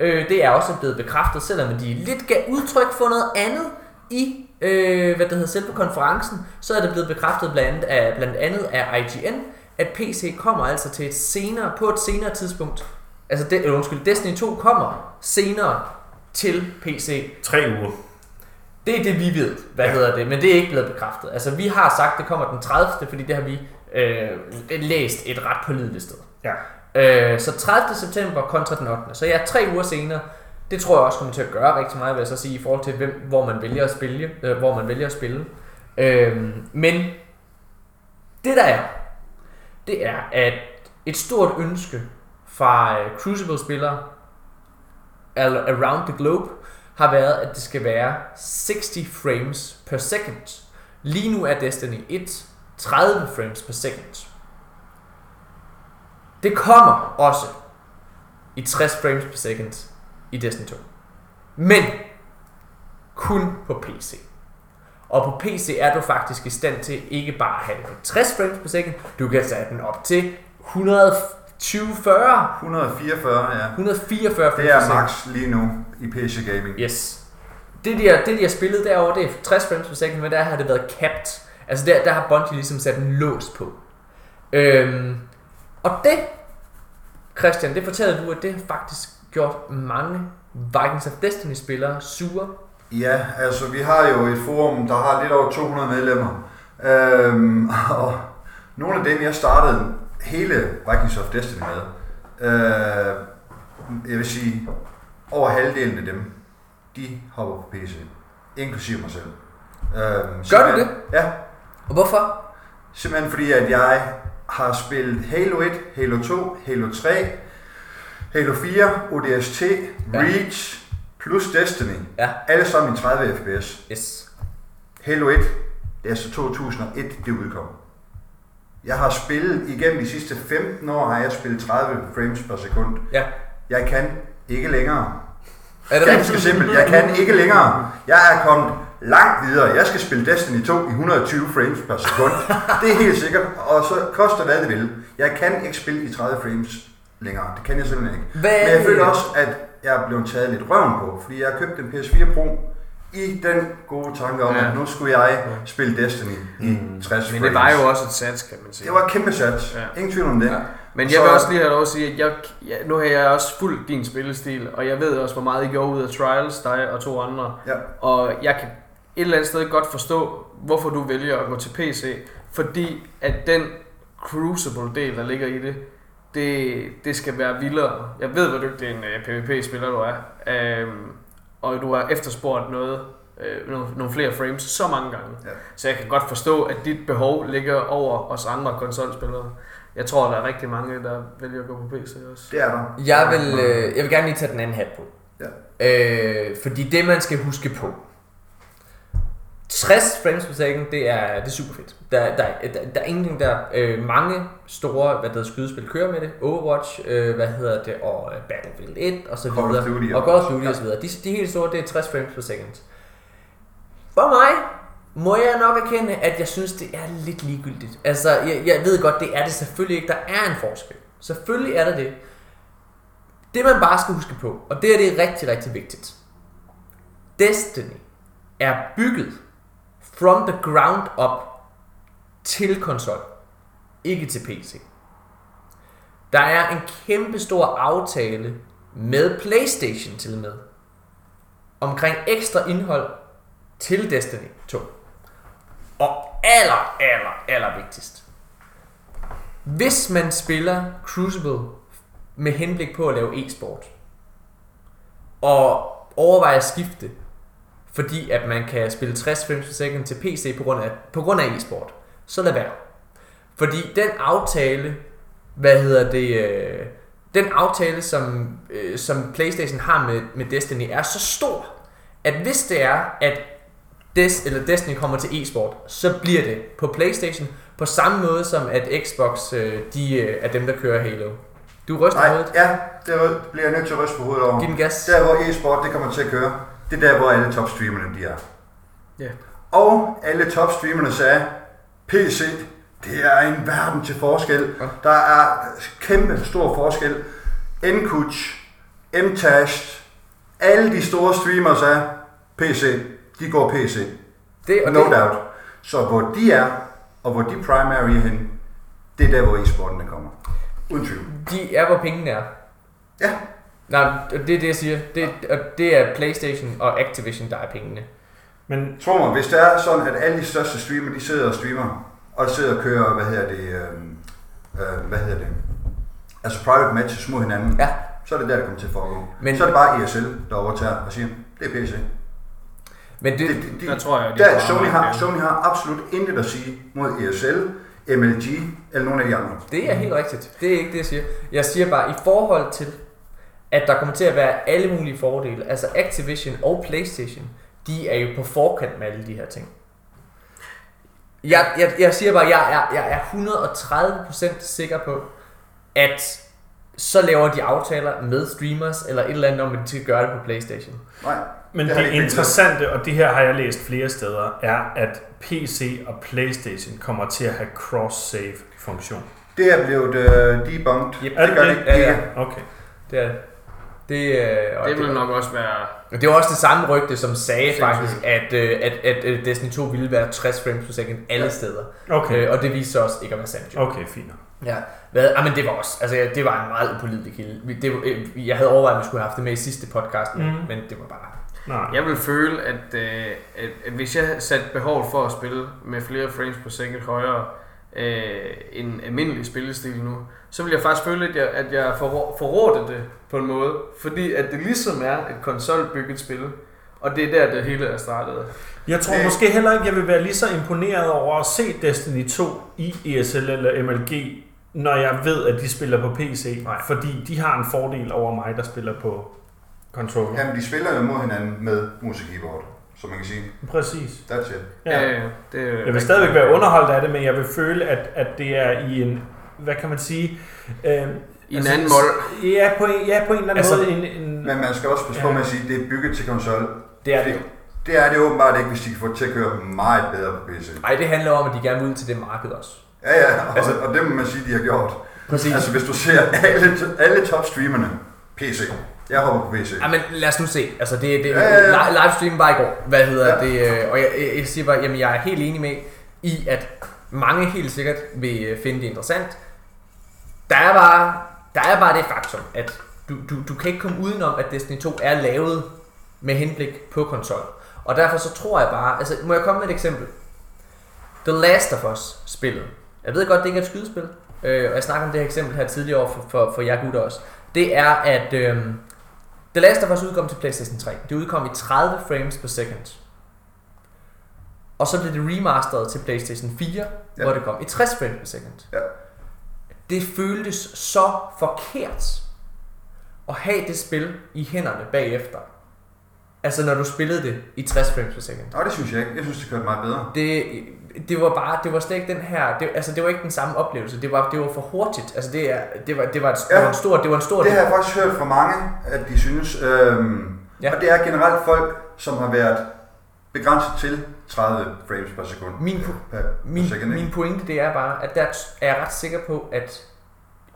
Øh, det er også blevet bekræftet, selvom de lidt gav udtryk for noget andet i øh, hvad det hedder, selve konferencen, så er det blevet bekræftet blandt andet af, blandt andet af IGN, at PC kommer altså til et senere, på et senere tidspunkt. Altså, det, undskyld, Destiny 2 kommer senere til PC. Tre uger. Det er det, vi ved, hvad Ja. hedder det, men det er ikke blevet bekræftet. Altså, vi har sagt, at det kommer den 30. fordi det har vi øh, læst et ret pålideligt sted. Ja. Øh, så 30. september kontra den 8. Så ja, tre uger senere. Det tror jeg også kommer til at gøre rigtig meget, vil jeg så sige, i forhold til, hvem, hvor man vælger at spille. Øh, hvor man vælger at spille. Øh, men det der er, det er, at et stort ønske fra øh, Crucible-spillere al- around the globe har været, at det skal være 60 frames per second. Lige nu er Destiny 1 30 frames per second. Det kommer også i 60 frames per second i Destiny 2. Men kun på PC. Og på PC er du faktisk i stand til ikke bare at have det på 60 frames per second, du kan sætte den op til 100 40 144, ja. 144 frames Det er max lige nu i PC Gaming. Yes. Det de, har, det, de har spillet derovre, det er 60 frames per second, men der har det været capped. Altså der, der har Bungie ligesom sat en lås på. Øhm, og det, Christian, det fortæller du, at det har faktisk gjort mange Vikings of Destiny spillere sure. Ja, altså vi har jo et forum, der har lidt over 200 medlemmer. Øhm, og nogle af dem, jeg startede hele Vikings of Destiny med, øh, jeg vil sige, over halvdelen af dem, de hopper på PC. Inklusive mig selv. Øhm, Gør du simpelthen- Ja, Og hvorfor? simpelthen fordi, at jeg har spillet Halo 1, Halo 2, Halo 3, Halo 4, ODST, Ja. Reach, plus Destiny. Ja. Alle sammen i 30 fps. Yes. Halo 1, det er så 2001, det udkom. Jeg har spillet igennem de sidste 15 år, har jeg spillet 30 frames per sekund. Ja. Jeg kan ikke længere. Er det Ganske rigtigt? simpelt. Jeg kan ikke længere. Jeg er kommet langt videre. Jeg skal spille Destiny 2 i 120 frames per sekund. Det er helt sikkert. Og så koster hvad det vil. Jeg kan ikke spille i 30 frames længere. Det kan jeg simpelthen ikke. Hvad Men jeg føler også, at jeg er blevet taget lidt røven på. Fordi jeg har købt en PS4 Pro i den gode tanke om, Ja. at nu skulle jeg spille Destiny i 60 Men det var jo også et sats, kan man sige. Det var et kæmpe sats. Ja. Ingen tvivl om det. Ja. Men Og jeg vil så- også lige have lov at sige, at jeg, ja, nu har jeg også fulgt din spillestil, og jeg ved også, hvor meget I gjorde ud af Trials, dig og to andre. Ja. Og jeg kan et eller andet sted godt forstå, hvorfor du vælger at gå til PC. Fordi at den Crucible-del, der ligger i det, det, det skal være vildere. Jeg ved, hvor dygtig en uh, PvP-spiller du er. Um, og du har efterspurgt noget, uh, nogle, nogle flere frames så mange gange. Ja. Så jeg kan godt forstå, at dit behov ligger over os andre konsolspillere. Jeg tror, der er rigtig mange, der vælger at gå på PC også. Det er der. Jeg vil, øh, jeg vil gerne lige tage den anden hat på. Ja. Øh, fordi det, man skal huske på. 60 frames per second, det er, det er super fedt. Der, der, der, der er ingenting der. Øh, mange store hvad hedder, skydespil kører med det. Overwatch, øh, hvad hedder det, og øh, Battlefield 1 og så videre. Duty og Call of Duty og så videre. De, de helt store, det er 60 frames per second. For mig må jeg nok erkende, at jeg synes, det er lidt ligegyldigt. Altså, jeg, jeg ved godt, det er det selvfølgelig ikke. Der er en forskel. Selvfølgelig er der det. Det man bare skal huske på, og det er det rigtig, rigtig vigtigt. Destiny er bygget from the ground up til konsol, ikke til PC. Der er en kæmpe stor aftale med PlayStation til med omkring ekstra indhold til Destiny 2. Og aller, aller, aller vigtigst. Hvis man spiller Crucible med henblik på at lave e-sport, og overvejer at skifte, fordi at man kan spille 60 frames per second til PC på grund af, på grund af e-sport, så lad være. Fordi den aftale, hvad hedder det, øh, den aftale, som, øh, som Playstation har med, med Destiny, er så stor, at hvis det er, at Des, eller Destiny kommer til e-sport, så bliver det på Playstation, på samme måde som at Xbox, øh, de øh, er dem, der kører Halo. Du ryster Nej, hovedet. ja, det bliver jeg nødt til at ryste på hovedet over. Giv den gas. Der hvor e-sport det kommer til at køre, det er der hvor alle topstreamerne de er. Ja. Og alle topstreamerne sagde, PC, det er en verden til forskel. Ja. Der er kæmpe stor forskel. Nkuch, Mtashed, alle de store streamere sagde, PC, de går PC. Det, og No det, doubt. Så hvor de er, og hvor de primary er henne, det er der, hvor e-sporten den kommer. Uden tvivl. de er, hvor pengene er. Ja, Nej, det er det, jeg siger. Det, det er Playstation og Activision, der er pengene. Men Tro mig, hvis det er sådan, at alle de største streamer, de sidder og streamer, og sidder og kører, hvad hedder det, øh, øh, hvad hedder det, altså private matches mod hinanden, Ja. så er det der, det kommer til at foregå. Men- så er det bare ESL, der overtager og siger, det er PC. Men det, Det, det, de, Der tror jeg, de der, Sony, har. Sony har absolut intet at sige mod ESL, MLG eller nogen af de andre. det er helt rigtigt. Det er ikke det, jeg siger. Jeg siger bare, i forhold til, at der kommer til at være alle mulige fordele, altså Activision og Playstation, de er jo på forkant med alle de her ting. Jeg, jeg, jeg siger bare, jeg er, jeg er 130% sikker på, at så laver de aftaler med streamers, eller et eller andet om, at de skal gøre det på Playstation. Nej, Men Det det, interessante, og det her har jeg læst flere steder, er, at PC og PlayStation kommer til at have cross-save funktion. det er blevet uh, debunked. Yep. Er det gør det det det? ikke. Ja, ja. Okay. Det er det. Det, øh, og Det vil det, nok også være... det var også det samme rygte, som sagde Sindssygt. faktisk, at, øh, at, at, at Destiny 2 ville være 60 frames per second alle Ja. steder. Okay. Øh, og det viste sig også ikke at være sandt. Okay, fint. Ja, hvad, ah, men det var også, altså det var en meget upålidelig kilde. Vi- Det, øh, jeg havde overvejet, at vi skulle have haft det med i sidste podcast, men, Mhm. men det var bare... Nej. Jeg vil føle, at, øh, at, at hvis jeg satte behov for at spille med flere frames per second højere øh, end almindelig spillestil nu, så vil jeg faktisk føle, at jeg, at jeg forrå- forrådte det på en måde. Fordi at det ligesom er et konsolbygget spil, og det er der, det hele er startet. Jeg tror Det- måske heller ikke, jeg vil være lige så imponeret over at se Destiny 2 i ESL eller MLG, når jeg ved, at de spiller på PC. Nej. Fordi de har en fordel over mig, der spiller på controller. Jamen, de spiller jo mod hinanden med mus og keyboard, så man kan sige, Præcis. that's it. Ja. Øh, det er Jeg vil stadigvæk være underholdt af det, men jeg vil føle, at, at det er i en, hvad kan man sige, øh, I en anden mål. Ja, på en, ja, på en eller anden Altså, måde. En, en, Men man skal også passe på Ja. med at sige, at det er bygget til konsol. Det er det jo. Det er det åbenbart ikke, hvis de kan få det til at køre meget bedre på PC. Ej, det handler om, at de gerne vil ud til det marked også. Ja, ja, og, altså, og det må man sige, de har gjort. Præcis. Altså, hvis du ser alle, alle top streamerne, PC. Jeg hopper på PC. Ja, men lad os nu se. Altså, det, det, Ja, ja, ja. li- livestream var i går. Hvad hedder Ja. det? øh, Og jeg, jeg, jeg siger bare, jamen jeg er helt enig med i, at mange helt sikkert vil finde det interessant. Der er bare, der er bare det faktum, at du, du, du kan ikke komme udenom, at Destiny 2 er lavet med henblik på konsol. Og derfor så tror jeg bare, altså må jeg komme med et eksempel? The Last of Us spillet. Jeg ved godt, det ikke er et skydespil. Øh, og jeg snakker om det her eksempel her tidligere for, for, for jer gutter også. Det er, at øh, The Last of Us udkom til PlayStation 3. Det udkom i 30 frames per second. Og så blev det remasteret til PlayStation 4, ja. Ja. hvor det kom i 60 frames per second. Ja. Det føltes så forkert at have det spil i hænderne bagefter. Altså når du spillede det i 60 frames per second. Og det synes jeg ikke. Jeg synes, det kørte meget bedre. Det, det var bare, det var slet ikke den her, det, altså det var ikke den samme oplevelse. Det var, det var for hurtigt. Altså det, er, det var, det var, et, ja. det var en stor, det var en stor Det har jeg faktisk hørt fra mange, at de synes. Øhm, ja. Og det er generelt folk, som har været begrænset til 30 frames per sekund. Min, po- per, per min, second, min pointe det er bare, at der er jeg ret sikker på, at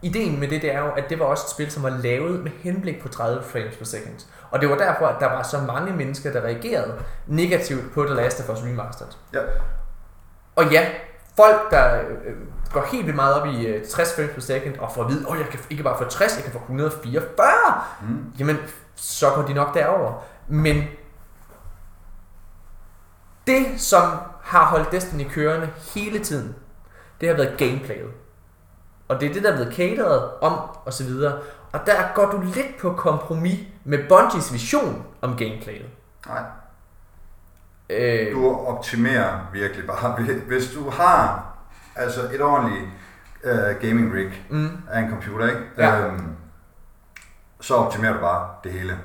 ideen med det, det er jo, at det var også et spil, som var lavet med henblik på 30 frames per second. Og det var derfor, at der var så mange mennesker, der reagerede negativt på The Last of Us Remastered. Ja. Og ja, folk, der øh, går helt vildt meget op i øh, 60 frames per second, og får at vide, at jeg kan ikke bare få 60, jeg kan få 144, Mm. jamen, så går de nok derover. Men det, som har holdt Destiny kørende hele tiden, det har været gameplayet. Og det er det, der er blevet cateret om, og så videre. Og der går du lidt på kompromis med Bungies vision om gameplayet. Nej, Øh, du optimerer virkelig bare. Hvis du har altså et ordentligt uh, gaming rig mm, af en computer, ikke? Ja. Øhm, så optimerer du bare det hele.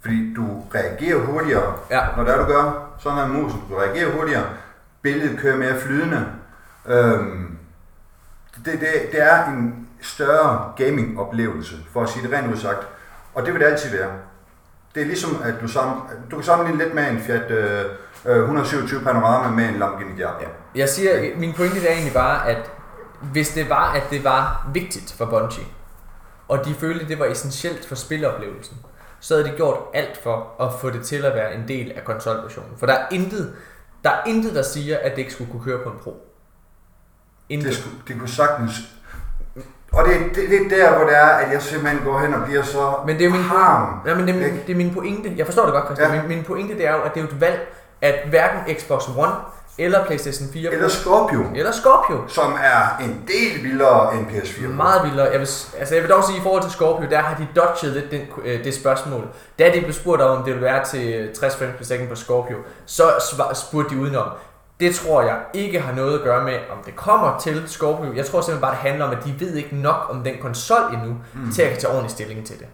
Fordi du reagerer hurtigere, Ja. når det er, du gør. Sådan at musen. Reagerer hurtigere. Billedet kører mere flydende. Øhm, det, det, det er en større gaming-oplevelse, for at sige det rent udsagt. Og det vil det altid være. Det er ligesom, at du, sammen, du kan sammenligne lidt med en Fiat øh, øh 127 Panorama med en Lamborghini Diablo. Ja. Jeg siger, min pointe er egentlig bare, at hvis det var, at det var vigtigt for Bungie, og de følte, det var essentielt for spiloplevelsen, så havde de gjort alt for at få det til at være en del af konsolversionen. For der er intet, der, er intet, der siger, at det ikke skulle kunne køre på en Pro. Intet. Det, skulle, det kunne sagtens... Og det, det, det er der, hvor det er, at jeg simpelthen går hen og bliver så Men det er min harm. Ja, men det, er min, det er min pointe. Jeg forstår det godt, Christian. Ja. Min, min pointe det er jo, at det er jo et valg, at hverken Xbox One eller PlayStation 4 Eller Scorpio, eller Scorpio som er en del vildere end PS4. Meget vildere. Jeg vil, altså jeg vil dog sige, at i forhold til Scorpio, der har de dodget lidt den, øh, det spørgsmål. Da de blev spurgt om, om det ville være til 60 frames per second på Scorpio, så spurgte de udenom. Det tror jeg ikke har noget at gøre med, om det kommer til Scorpio. Jeg tror simpelthen bare, det handler om, at de ved ikke nok om den konsol endnu, mm. til at kan tage ordentlig stilling til det.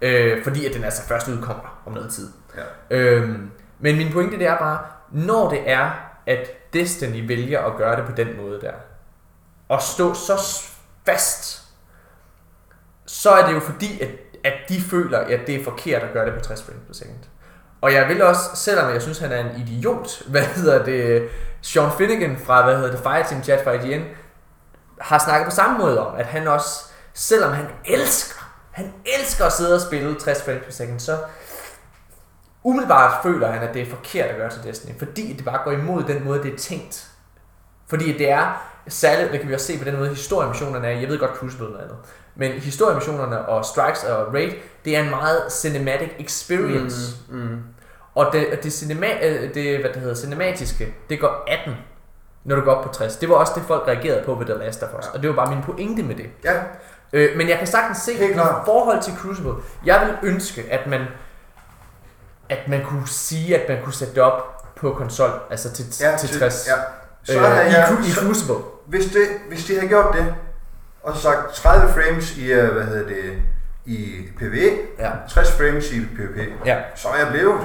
Øh, fordi at den altså først udkommer om noget tid. Ja. Øhm, men min pointe det er bare, når det er, at Destiny vælger at gøre det på den måde der, og stå så fast, så er det jo fordi, at, at de føler, at det er forkert at gøre det på 60 frames per second. Og jeg vil også, selvom jeg synes, han er en idiot, hvad hedder det, Sean Finnegan fra, hvad hedder det, Fireteam Chat fra IGN, har snakket på samme måde om, at han også, selvom han elsker, han elsker at sidde og spille 60 frames per second, så umiddelbart føler han, at det er forkert at gøre til Destiny, fordi det bare går imod den måde, det er tænkt. Fordi det er særligt, det kan vi også se på den måde, historiemissionerne er, jeg ved godt Crucible er noget andet, men historiemissionerne og Strikes og Raid, det er en meget cinematic experience. Mm, mm. Og det, det, cinema, øh, det, hvad det hedder, cinematiske, det går 18, når du går op på 60. Det var også det, folk reagerede på ved The Last of Us. Ja. Og det var bare min pointe med det. Ja, Øh, men jeg kan sagtens se, i forhold til Crucible, jeg vil ønske, at man, at man kunne sige, at man kunne sætte det op på konsol, altså til, ja, til 60. Ja. Så øh, havde i, jeg, i Crucible. hvis, det, hvis de havde gjort det, og sagt 30 frames i, øh, hvad hedder det, i PvE, Ja. 60 frames i PvP, Ja, så er jeg blevet.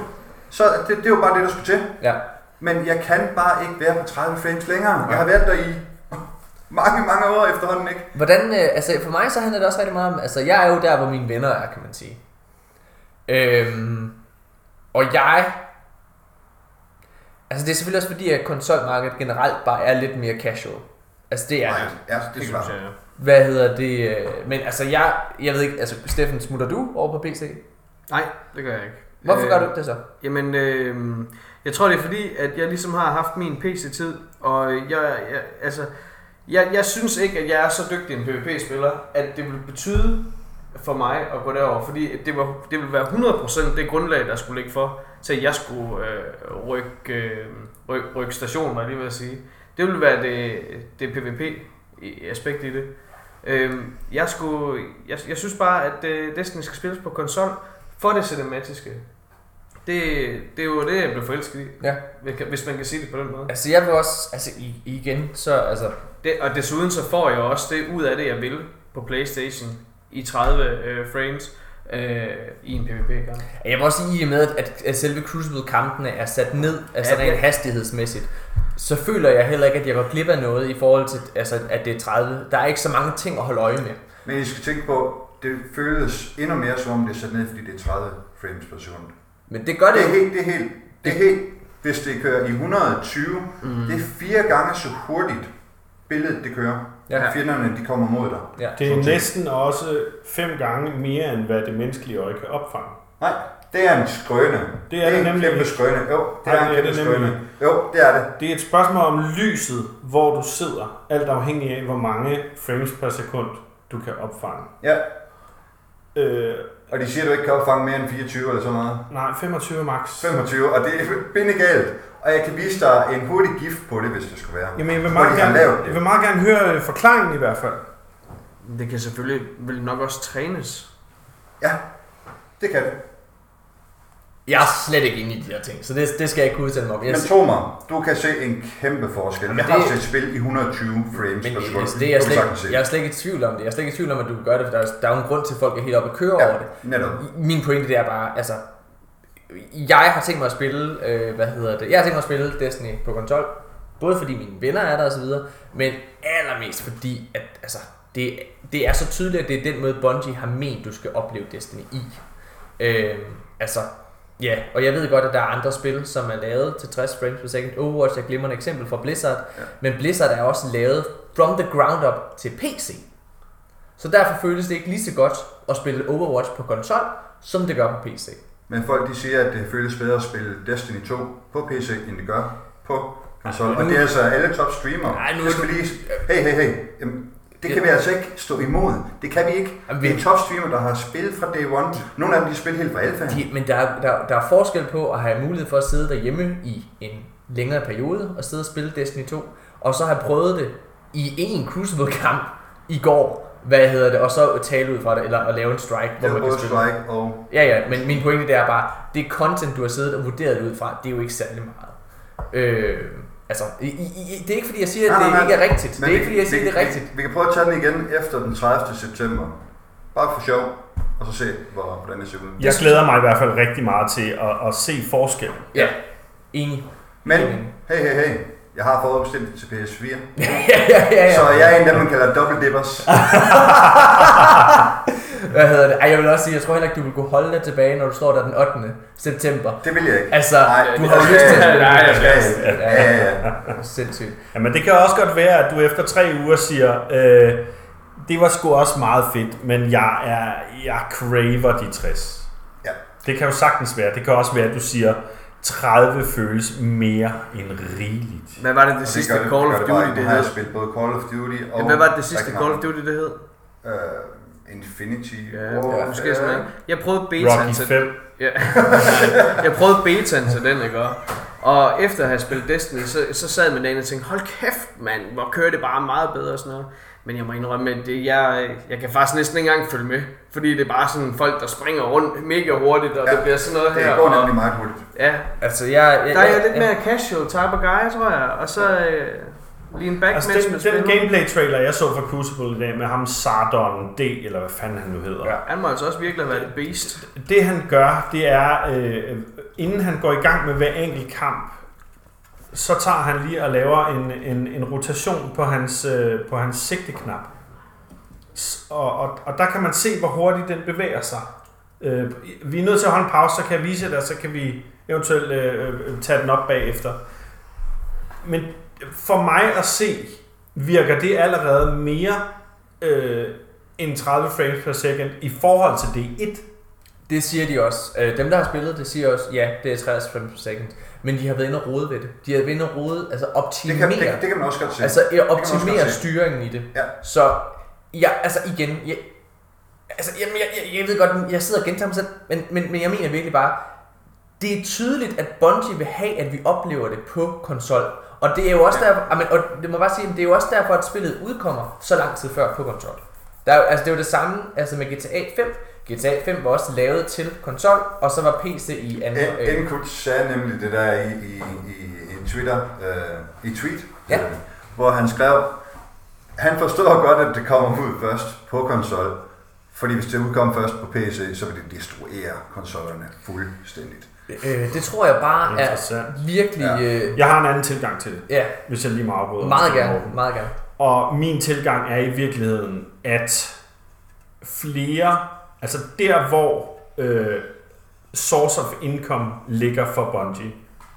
Så det, det var bare det, der skulle til. ja. Men jeg kan bare ikke være på 30 frames længere. Jeg har været der i mange, mange år efterhånden, ikke? Hvordan, øh, altså for mig så handler det også rigtig meget om, altså jeg er jo der, hvor mine venner er, kan man sige. Øhm, og jeg, altså det er selvfølgelig også fordi, at konsolmarkedet generelt bare er lidt mere casual. Altså det er Nej, det. ja, Det det er synes jeg, ja. Hvad hedder det? øh, Men altså jeg, jeg ved ikke, altså Steffen, smutter du over på PC? Nej, det gør jeg ikke. Hvorfor Øh, gør du ikke det så? Jamen, øh, jeg tror det er fordi, at jeg ligesom har haft min PC-tid, og jeg, jeg, altså, jeg, jeg synes ikke, at jeg er så dygtig en PvP-spiller, at det vil betyde for mig at gå derover, fordi det, var, det vil være 100% det grundlag, der skulle ligge for, til at jeg skulle øh, rykke, øh, ryk, rykke station, var lige ved at sige. Det ville være det, det PvP-aspekt i det. Øhm, jeg, skulle, jeg, jeg synes bare, at øh, Destiny skal spilles på konsol for det cinematiske. Det, det er jo det, jeg blev forelsket i, Ja. hvis- man kan sige det på den måde. Altså jeg vil også, altså igen, så altså, Det, og desuden så får jeg også det ud af det, jeg vil på Playstation i 30 øh, frames øh, i en PvP-kamp. jeg vil også sige, i og med, at, at selve Crucible-kampene er sat ned, altså Ja, rent ja. hastighedsmæssigt, så føler jeg heller ikke, at jeg går glip af noget i forhold til, altså, at det er 30. Der er ikke så mange ting at holde øje med. Men I skal tænke på, det føles endnu mere som om det er sat ned, fordi det er 30 frames per sekund. Men det gør det Det er jo. helt, det er helt, det er helt, hvis det kører i 120, Mhm. mm. det er fire gange så hurtigt billedet det kører. Ja. Fjenderne de kommer mod dig. Ja. Det er næsten også fem gange mere, end hvad det menneskelige øje kan opfange. Nej, det er en skrøne. Det er det en nemlig kæmpe ikke. skrøne. Jo, det Nej, er en det er kæmpe det nemlig skrøne. Jo, det er det. Det er et spørgsmål om lyset, hvor du sidder, alt afhængig af, hvor mange frames per sekund du kan opfange. Ja, Øh, og de siger, at du ikke kan opfange mere end 24 eller sådan noget. nej, 25 max. 25, og det er bindegalt. Og jeg kan vise dig en hurtig gift på det, hvis det skulle være. Jamen, jeg vil, meget har gerne, jeg vil meget gerne høre øh, forklaringen i hvert fald. Det kan selvfølgelig vel nok også trænes. Ja, det kan det. Jeg er slet ikke inde i de her ting, så det, det skal jeg ikke kunne udtale mig om. Jeg, Men tro mig, du kan se en kæmpe forskel. Jamen, Jeg har det- set spil i 120 frames men per sekund. det er jeg, slet, jeg er slet ikke i tvivl om det. Jeg er slet ikke i tvivl om, at du gør det, for der er, der er jo en grund til, at folk er helt oppe at køre Ja, over det. netop. Min pointe det er bare, altså, jeg har tænkt mig at spille, øh, hvad hedder det, jeg har tænkt mig at spille Destiny på konsol, både fordi mine venner er der og så videre, men allermest fordi, at altså, det, det er så tydeligt, at det er den måde, Bungie har ment, du skal opleve Destiny i. Øh, altså, ja, og jeg ved godt, at der er andre spil, som er lavet til 60 frames per second. Overwatch er et glimrende eksempel fra Blizzard, ja. men Blizzard er også lavet from the ground up til PC. Så derfor føles det ikke lige så godt at spille Overwatch på konsol, som det gør på PC. Men folk de siger, at det føles bedre at spille Destiny 2 på PC, end det gør på konsol. Og det er altså alle top streamere. Ej, nu er skal du- lige... Hey, hey, hey. Jamen, det kan vi altså ikke stå imod. Det kan vi ikke. Jamen, Det vi- er top streamer, der har spillet fra day one. Nogle af dem, de spiller helt fra alfa. De, men der, er- der, der er forskel på at have mulighed for at sidde derhjemme i en længere periode og sidde og spille Destiny 2, og så have prøvet det i en Crucible-kamp i går, hvad hedder det, og så tale ud fra det, eller at lave en strike, Det hvor er man kan både spille. strike og... Ja, ja, men min pointe det er bare, det content, du har siddet og vurderet det ud fra, det er jo ikke særlig meget. Øh, altså, i, i, det er ikke fordi, jeg siger, at Nej, det nej, ikke er rigtigt. Det er ikke fordi, jeg siger, vi, at det er rigtigt. Vi, vi kan prøve at tage den igen efter den 30. september. Bare for sjov. Og så se, hvor, hvordan det ser ud. Jeg glæder mig i hvert fald rigtig meget til at, at se forskellen. Ja, enig. Men, hey, hey, hey. Jeg har forudbestemt det til PS4. ja, ja, ja, ja. Så jeg er en af dem, man kalder double dippers. Hvad hedder det? Ej, jeg vil også sige, jeg tror heller ikke, du vil kunne holde dig tilbage, når du står der den 8. september. Det vil jeg ikke. Altså, Nej, du det har lyst til spille. Nej, det. jeg skal ikke. Ja, ja, ja. Sindssygt. Jamen det kan også godt være, at du efter tre uger siger, øh, det var sgu også meget fedt, men jeg, er, jeg craver de 60. Ja. Det kan jo sagtens være. Det kan også være, at du siger, 30 føles mere end rigeligt. Hvad var det det sidste gør det- Call of det Duty, det Nu har jeg hed? spillet både Call of Duty og... Ja, hvad var det det sidste Call of. Duty, det hed? Øh, Infinity Ja, War. ja, måske sådan noget. Jeg prøvede betaen Rocky til 5. Ja. jeg prøvede betaen til den, ikke? Og efter at have spillet Destiny, så, så sad man derinde og tænkte, hold kæft mand, hvor kører det bare meget bedre og sådan noget. Men jeg må indrømme, at det, jeg, jeg kan faktisk næsten ikke engang følge med. Fordi det er bare sådan folk, der springer rundt mega hurtigt, og ja, det bliver sådan noget her. Det går nemlig meget hurtigt. ja, Altså, jeg... jeg der er jeg lidt mere casual type of guy, tror jeg. Og så øh, lige en Altså backmatch den, med den gameplay trailer, jeg så fra Crucible i dag med ham Sardon D, eller hvad fanden han nu hedder. Ja. Han må altså også virkelig have været et beast. Det han gør, det er, øh, inden han går i gang med hver enkelt kamp, så tager han lige og laver en, en, en rotation på hans, øh, på hans sigteknap. Og, og, og der kan man se, hvor hurtigt den bevæger sig. Øh, vi er nødt til at holde en pause, så kan jeg vise det, og så kan vi eventuelt øh, øh, tage den op bagefter. Men for mig at se, virker det allerede mere øh, end 30 frames per second i forhold til D1. Det siger de også. Øh, Dem, der har spillet det, siger også, ja, det er 60 frames per second. Men de har været inde og rode ved det. De har været inde og rode, altså Det optimere. kan, det, det kan man også godt se. Altså Det optimere styringen i det. Ja. Så, ja, altså igen, jeg, altså, jamen, jeg, jeg, jeg ved godt, jeg sidder og gentager mig selv, men, men, men jeg mener virkelig bare, det er tydeligt, at Bungie vil have, at vi oplever det på konsol. Og det er jo også Ja. derfor, amen, og det må bare sige, det er jo også derfor, at spillet udkommer så lang tid før på konsol. Der er, altså, det er jo det samme altså med GTA 5. GTA 5 var også lavet til konsol, og så var PC i anden. øh, Enkut sagde nemlig det der i, i, i, i Twitter, øh, i tweet, Ja. øh, hvor han skrev, han forstår godt, at det kommer ud først på konsol, fordi hvis det udkommer først på PC, så vil det destruere konsollerne fuldstændigt. øh, det tror jeg bare er virkelig... Ja. Øh, Jeg har en anden tilgang til det, ja, hvis jeg lige må afbryde. meget gerne, meget gerne. Og min tilgang er i virkeligheden, at flere, altså der hvor øh, source of income ligger for Bungie,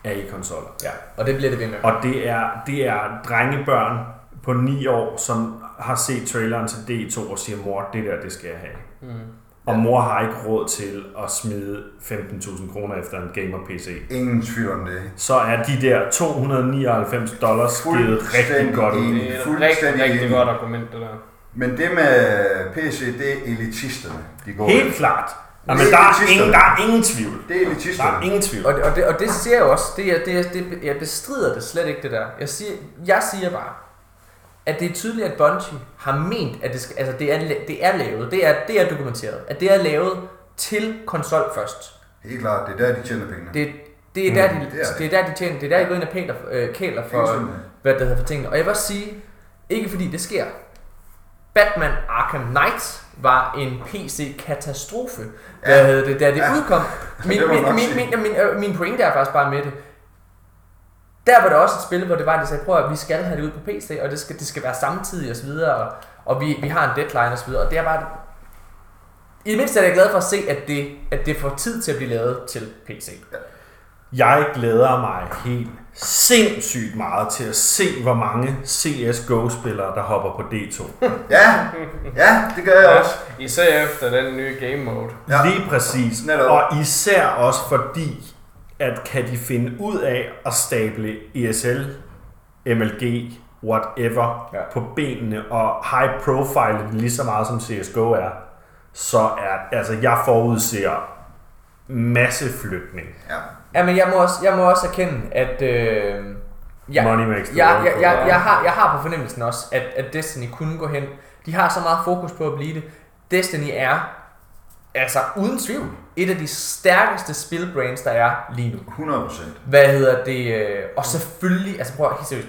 er i konsoller. Ja, og det bliver det ved med. Og det er, det er drengebørn på 9 år, som har set traileren til D2 og siger, mor, det der, det skal jeg have. Mm. Og mor har ikke råd til at smide 15.000 kroner efter en gamer-PC. Ingen tvivl om det. Så er de der 299 dollars givet rigtig godt. Det er et Fuldstændig rigtig, godt argument, det der. Men det med PC, det er elitisterne, de går Helt klart. Jamen, Det er der, er elitisterne. ingen, der er ingen tvivl. Det er Der er elitisterne. ingen tvivl. Og det, og, det, og det siger jeg jo også. Det er, det er, det, jeg bestrider det slet ikke, det der. Jeg siger, jeg siger bare, at det er tydeligt, at Bungie har ment, at det, skal, altså det, er, det er lavet. Det er, det er dokumenteret. At det er lavet til konsol først. Helt klart, det er der, de tjener pengene. Det, det er der, de, det er det. det er der, de tjener. Det er der, de går ind og pæler, øh, kæler for, hvad det hedder for tingene. Og jeg vil også sige, ikke fordi det sker. Batman Arkham Knight var en PC-katastrofe, Ja. ja. det, da det Ja. udkom. Min, Det min, min, min, min, øh, min pointe er faktisk bare med det. Der var der også et spil, hvor det var, at de sagde, prøv at vi skal have det ud på PC, og det skal, det skal være samtidig og så videre, og, og vi, vi har en deadline og så videre, og det er bare... I det mindste er jeg glad for at se, at det, at det får tid til at blive lavet til PC. Jeg glæder mig helt sindssygt meget til at se, hvor mange CSGO-spillere, der hopper på D2. Ja, ja, det gør jeg også. Især efter den nye game mode. Ja. Lige præcis. Netop. Og især også fordi, at kan de finde ud af at stable ESL, MLG, whatever, Ja. ja. på benene og high profile lige så meget som CSGO er, så er, altså jeg forudser masse flytning. Ja. Ja, men jeg må også, jeg må også erkende, at... Øh, ja, Money makes the jeg, world jeg, jeg, round. jeg, har, jeg har på fornemmelsen også, at, at Destiny kunne gå hen. De har så meget fokus på at blive det. Destiny er, altså uden tvivl, et af de stærkeste spilbrands, der er lige nu. 100 procent. Hvad hedder det? Øh, og selvfølgelig, altså prøv helt seriøst.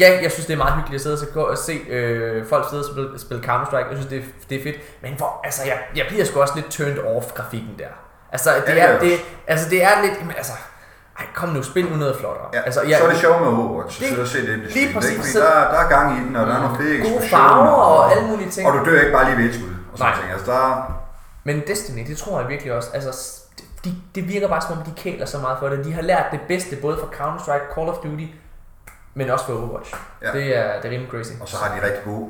Ja, jeg synes, det er meget hyggeligt at sidde og, så gå og se øh, folk sidde og spille, spille Counter-Strike. Jeg synes, det er, det er fedt. Men hvor, altså, jeg, jeg bliver sgu også lidt turned off grafikken der. Altså, det, Ja, er, det, altså, det er lidt... Jamen, altså, ej, kom nu, spil nu noget flottere. Ja. Altså, så er det sjovt med Overwatch. Det- så at se det blive lige præcis, ikke? Der, der er gang i den, og der er nogle flere Gode farver og alle mulige ting. Og du dør ikke bare lige ved et skud. Og sådan ting. Altså, der, Men Destiny, det tror jeg virkelig også, altså, de, det virker bare som om, de kæler så meget for det. De har lært det bedste, både fra Counter-Strike, Call of Duty, men også for Overwatch. Ja. Det, er, det er rimelig crazy. og så har de rigtig god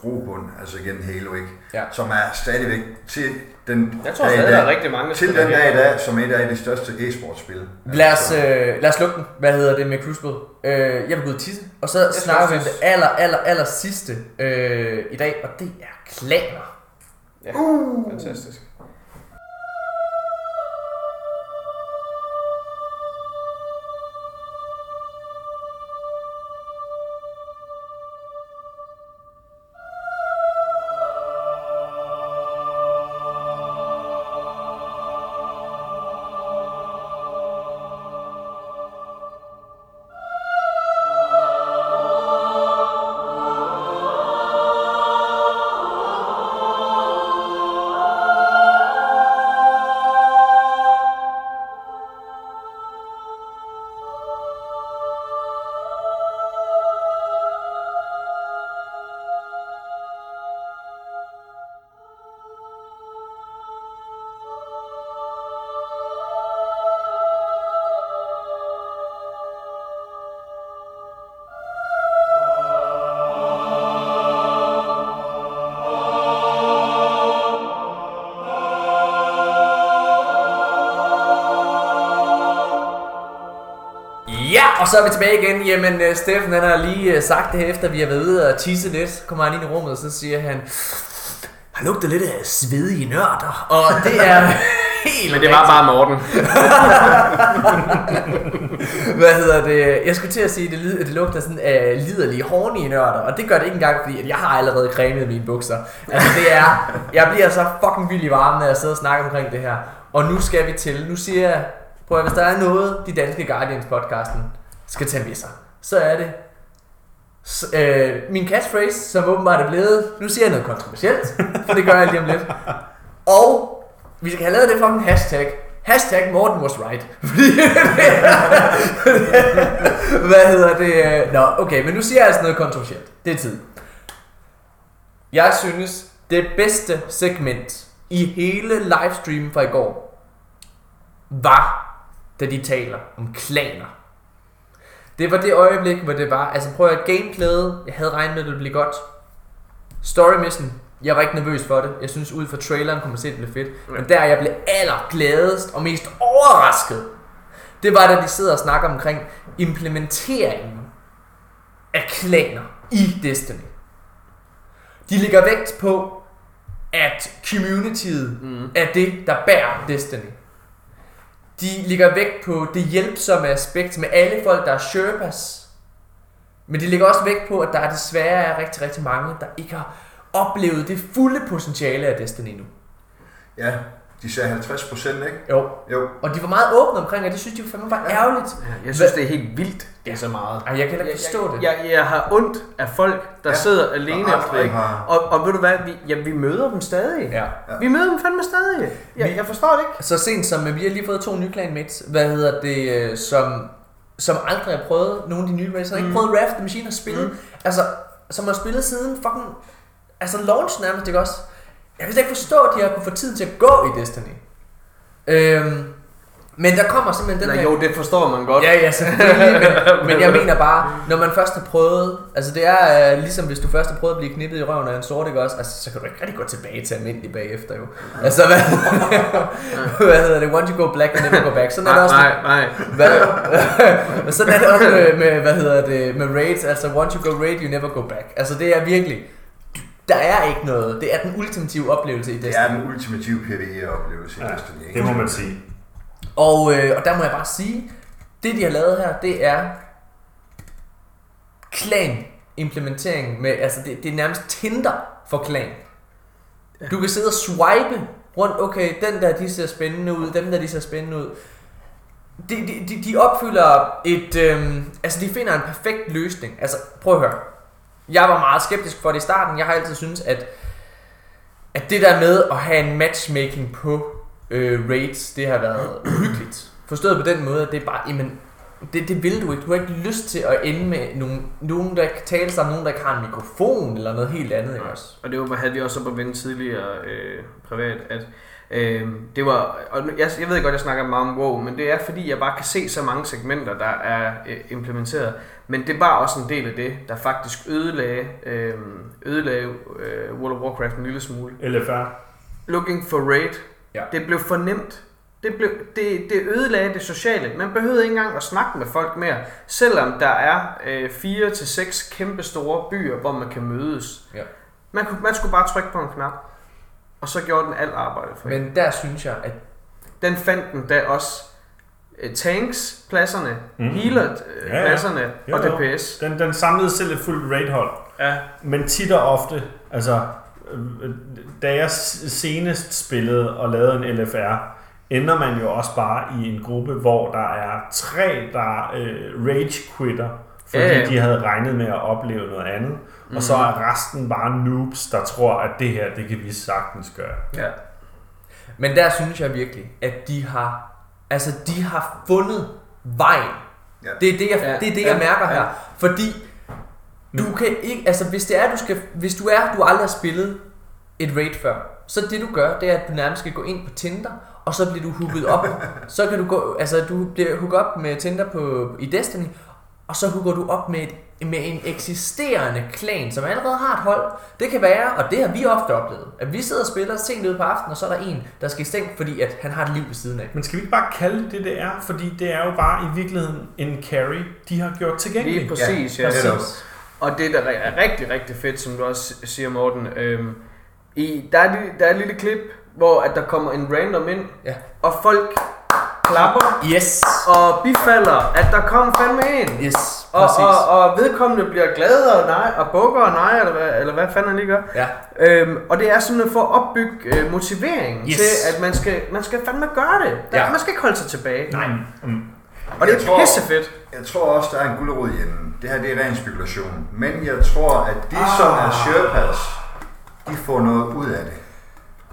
grobund, altså igen Halo, ikke? Ja. Som er stadigvæk til den Jeg tror dag i stadig, der er rigtig mange, til den dag i dag, som et af de største e-sportspil. Lad os, Altså, øh, lad os lukke den. Hvad hedder det med Crucible? Øh, jeg vil gå ud og tisse. Og så skal snakker vi om det aller, aller, aller sidste øh, i dag, og det er klaner. Ja, fantastisk. Så er vi tilbage igen. Jamen, øh, Steffen han har lige øh, sagt det her, efter vi har været ude og tisse lidt. Kommer han ind i rummet, og så siger han, har lugtet lidt af svedige nørder. Og det er helt Men det var bare Morten. Hvad hedder det? Jeg skulle til at sige, at det, det lugter sådan af liderlige horny nørder, og det gør det ikke engang, fordi at jeg har allerede cremet mine bukser. Altså det er, jeg bliver så fucking vild i varmen, når jeg sidder og snakker omkring det her. Og nu skal vi til, nu siger jeg, prøv at hvis der er noget, de danske Guardians podcasten skal tage med sig, så er det så, øh, min catchphrase, som åbenbart er blevet, nu siger jeg noget kontroversielt, for det gør jeg lige om lidt. Og vi skal have lavet det fucking hashtag. Hashtag Morten was right. Fordi Hvad hedder det? Nå, okay, men nu siger jeg altså noget kontroversielt. Det er tid. Jeg synes, det bedste segment i hele livestreamen fra i går, var, da de taler om klaner. Det var det øjeblik, hvor det var, altså prøv at gameplayet, jeg havde regnet med, at det ville blive godt. Story mission, jeg var ikke nervøs for det. Jeg synes ud fra traileren kunne man se, at det blev fedt. Men der jeg blev allergladest og mest overrasket, det var da de sidder og snakker omkring implementeringen af klaner i Destiny. De lægger vægt på, at communityet mm. er det, der bærer Destiny. De ligger vægt på det hjælpsomme aspekt med alle folk, der er Sherpas. Men de ligger også vægt på, at der desværre er rigtig, rigtig mange, der ikke har oplevet det fulde potentiale af Destiny nu. Ja, de sagde 50 procent, ikke? Jo. Jo. Og de var meget åbne omkring, og det synes de fandme var ærgerligt. Ja, jeg synes, det er helt vildt, det er så meget. Ej, jeg kan ikke forstå det. Jeg, jeg, jeg har ondt af folk, der Ja. ja. sidder alene Og har- og, og ved du hvad, vi, ja, vi møder dem stadig. Ja. Vi møder dem fandme stadig. Jeg, Vi- jeg forstår det ikke. Så sent som, at vi har lige fået to nye clanmates, hvad hedder det, øh, som, som aldrig har prøvet nogle af de nye racer, har ikke Mm. prøvet Raft the Machine har spillet, mm. altså, som har spillet siden fucking, altså launch nærmest, ikke også? Jeg kan slet ikke forstå, at de har kunnet få tid til at gå i Destiny. Øhm, men der kommer simpelthen den Nej, her... jo, det forstår man godt. Ja, ja, selvfølgelig, men, men jeg mener bare, når man først har prøvet, altså det er uh, ligesom hvis du først har prøvet at blive knippet i røven af en sort, ikke også? Altså, så kan du ikke rigtig gå tilbage til almindelig bagefter jo. Altså, hvad, hvad hedder det? Once you go black, you never go back. Sådan er det også nej, nej. hvad, sådan er det også med, med, hvad hedder det, med raids, altså once you go raid, you never go back. Altså det er virkelig, der er ikke noget, det er den ultimative oplevelse i Det Destiny. er den ultimative PvE-oplevelse i Ja, Destiny. ikke? det må man sige. Og, øh, og der må jeg bare sige, det de har lavet her, det er klan implementering med, altså det, det er nærmest Tinder for klan. Du kan sidde og swipe rundt, okay, den der, de ser spændende ud, dem der, de ser spændende ud. De, de, de, de opfylder et, øhm, altså de finder en perfekt løsning. Altså, prøv at høre. Jeg var meget skeptisk for det i starten. Jeg har altid syntes, at, at det der med at have en matchmaking på øh, raids, det har været uhyggeligt. Forstået på den måde, at det er bare, jamen, det, det vil du ikke. Du har ikke lyst til at ende med nogen, nogen der kan tale sammen, nogen der ikke har en mikrofon eller noget helt andet, ikke også? Og det var, havde vi også op at vende tidligere øh, privat, at øh, det var, og jeg, jeg ved godt, jeg snakker meget om WoW, men det er fordi, jeg bare kan se så mange segmenter, der er øh, implementeret. Men det var også en del af det, der faktisk ødelagde, øh, ødelagde øh, World of Warcraft en lille smule. LFR. Looking for raid, Ja. det blev for nemt. Det, blev, det, det ødelagde det sociale. Man behøvede ikke engang at snakke med folk mere, selvom der er øh, fire til seks kæmpe store byer, hvor man kan mødes. Ja. Man, kunne, man skulle bare trykke på en knap, og så gjorde den alt arbejdet for en. Men der synes jeg, at Den fandt den da også tanks pladserne, Mhm. mm. healer øh, Ja, ja. pladserne Jo, og. DPS. Den, den samlede selv et fuldt raidhold. Ja. Men tit og ofte, altså, øh, da jeg senest spillede og lavede en LFR, ender man jo også bare i en gruppe, hvor der er tre, der øh, rage-quitter, fordi Ja, ja. de havde regnet med at opleve noget andet. Mm. Og så er resten bare noobs, der tror, at det her, det kan vi sagtens gøre. ja. Men der synes jeg virkelig, at de har, altså de har fundet vejen. Ja. Det er det, jeg, Ja, det, er det, ja, jeg mærker ja. her. Fordi du kan ikke, altså hvis det er, du skal, hvis du er, du aldrig har spillet et raid før, så det du gør, det er, at du nærmest skal gå ind på Tinder, og så bliver du hooket op. så kan du gå, altså du bliver hooket op med Tinder på, i Destiny, og så hooker du op med et med en eksisterende klan, som allerede har et hold. Det kan være, og det har vi ofte oplevet, at vi sidder og spiller sent ude på aftenen, og så er der en, der skal i seng, fordi at han har et liv ved siden af. Men skal vi ikke bare kalde det, det det er? Fordi det er jo bare i virkeligheden en carry, de har gjort tilgængelig. Lige præcis, ja. Ja, det er ja. Og det, der er rigtig, rigtig fedt, som du også siger, Morten, øhm, i, der, er, der er et lille klip, hvor at der kommer en random ind, Ja. og folk klapper Yes! og bifalder, at der kom fandme en. Yes, Og, og, og vedkommende bliver glad og nej, og bukker og nej, eller hvad, eller hvad fanden han lige gør. Ja. Øhm, og det er simpelthen for at opbygge øh, motivering Yes. til, at man skal, man skal fandme gøre det. Der, Ja. Man skal ikke holde sig tilbage. Nej. Mm. Og det Jeg er tror- pisse fedt. Jeg tror også, der er en gulerod i enden. Det her det er ren spekulation. Men jeg tror, at de, ah. som er Sherpas, de får noget ud af det.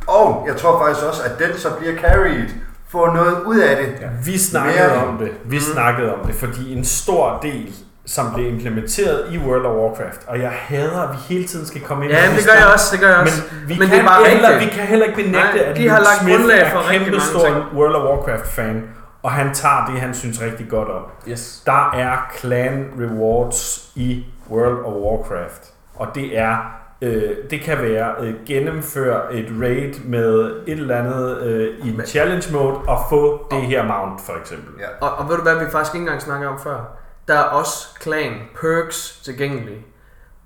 Og jeg tror faktisk også, at den, som bliver carried, får noget ud af det. Ja. Vi snakkede Mere- om det. Vi snakkede om det, fordi en stor del, som blev implementeret i World of Warcraft, og jeg hader, at vi hele tiden skal komme ind Ja, men det gør jeg også, det gør jeg også. Men, vi, Men kan det er bare heller, rigtigt. vi kan heller ikke benægte, Nej, at de har lagt Smith grundlag er for rigtig kæmpe stor ting. World of Warcraft-fan, og han tager det, han synes rigtig godt om. Yes. Der er clan rewards i World of Warcraft, og det er øh, det kan være øh, gennemføre et raid med et eller andet øh, i en challenge mode og få det her mount for eksempel. Ja. Og, og ved du hvad, vi faktisk ikke engang snakker om før? Der er også clan perks tilgængelige.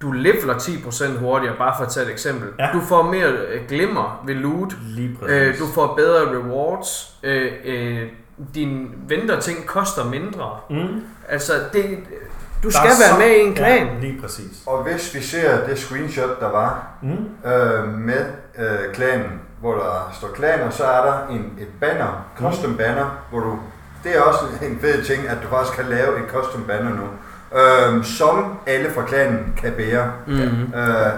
Du leveler 10% hurtigere, bare for at tage et eksempel. Ja. Du får mere øh, glimmer ved loot. Lige præcis. Øh, du får bedre rewards. Øh, øh, dine venterting koster mindre. mm. Altså, det, du Der skal være så- med i en klan. Ja, lige præcis. Og hvis vi ser det screenshot, der var Mm. øh, med øh, klanen, hvor der står klaner, så er der en, et banner, custom banner, hvor du... Det er også en fed ting, at du faktisk kan lave et custom banner nu, øh, som alle fra klanen kan bære. Mm. Øh,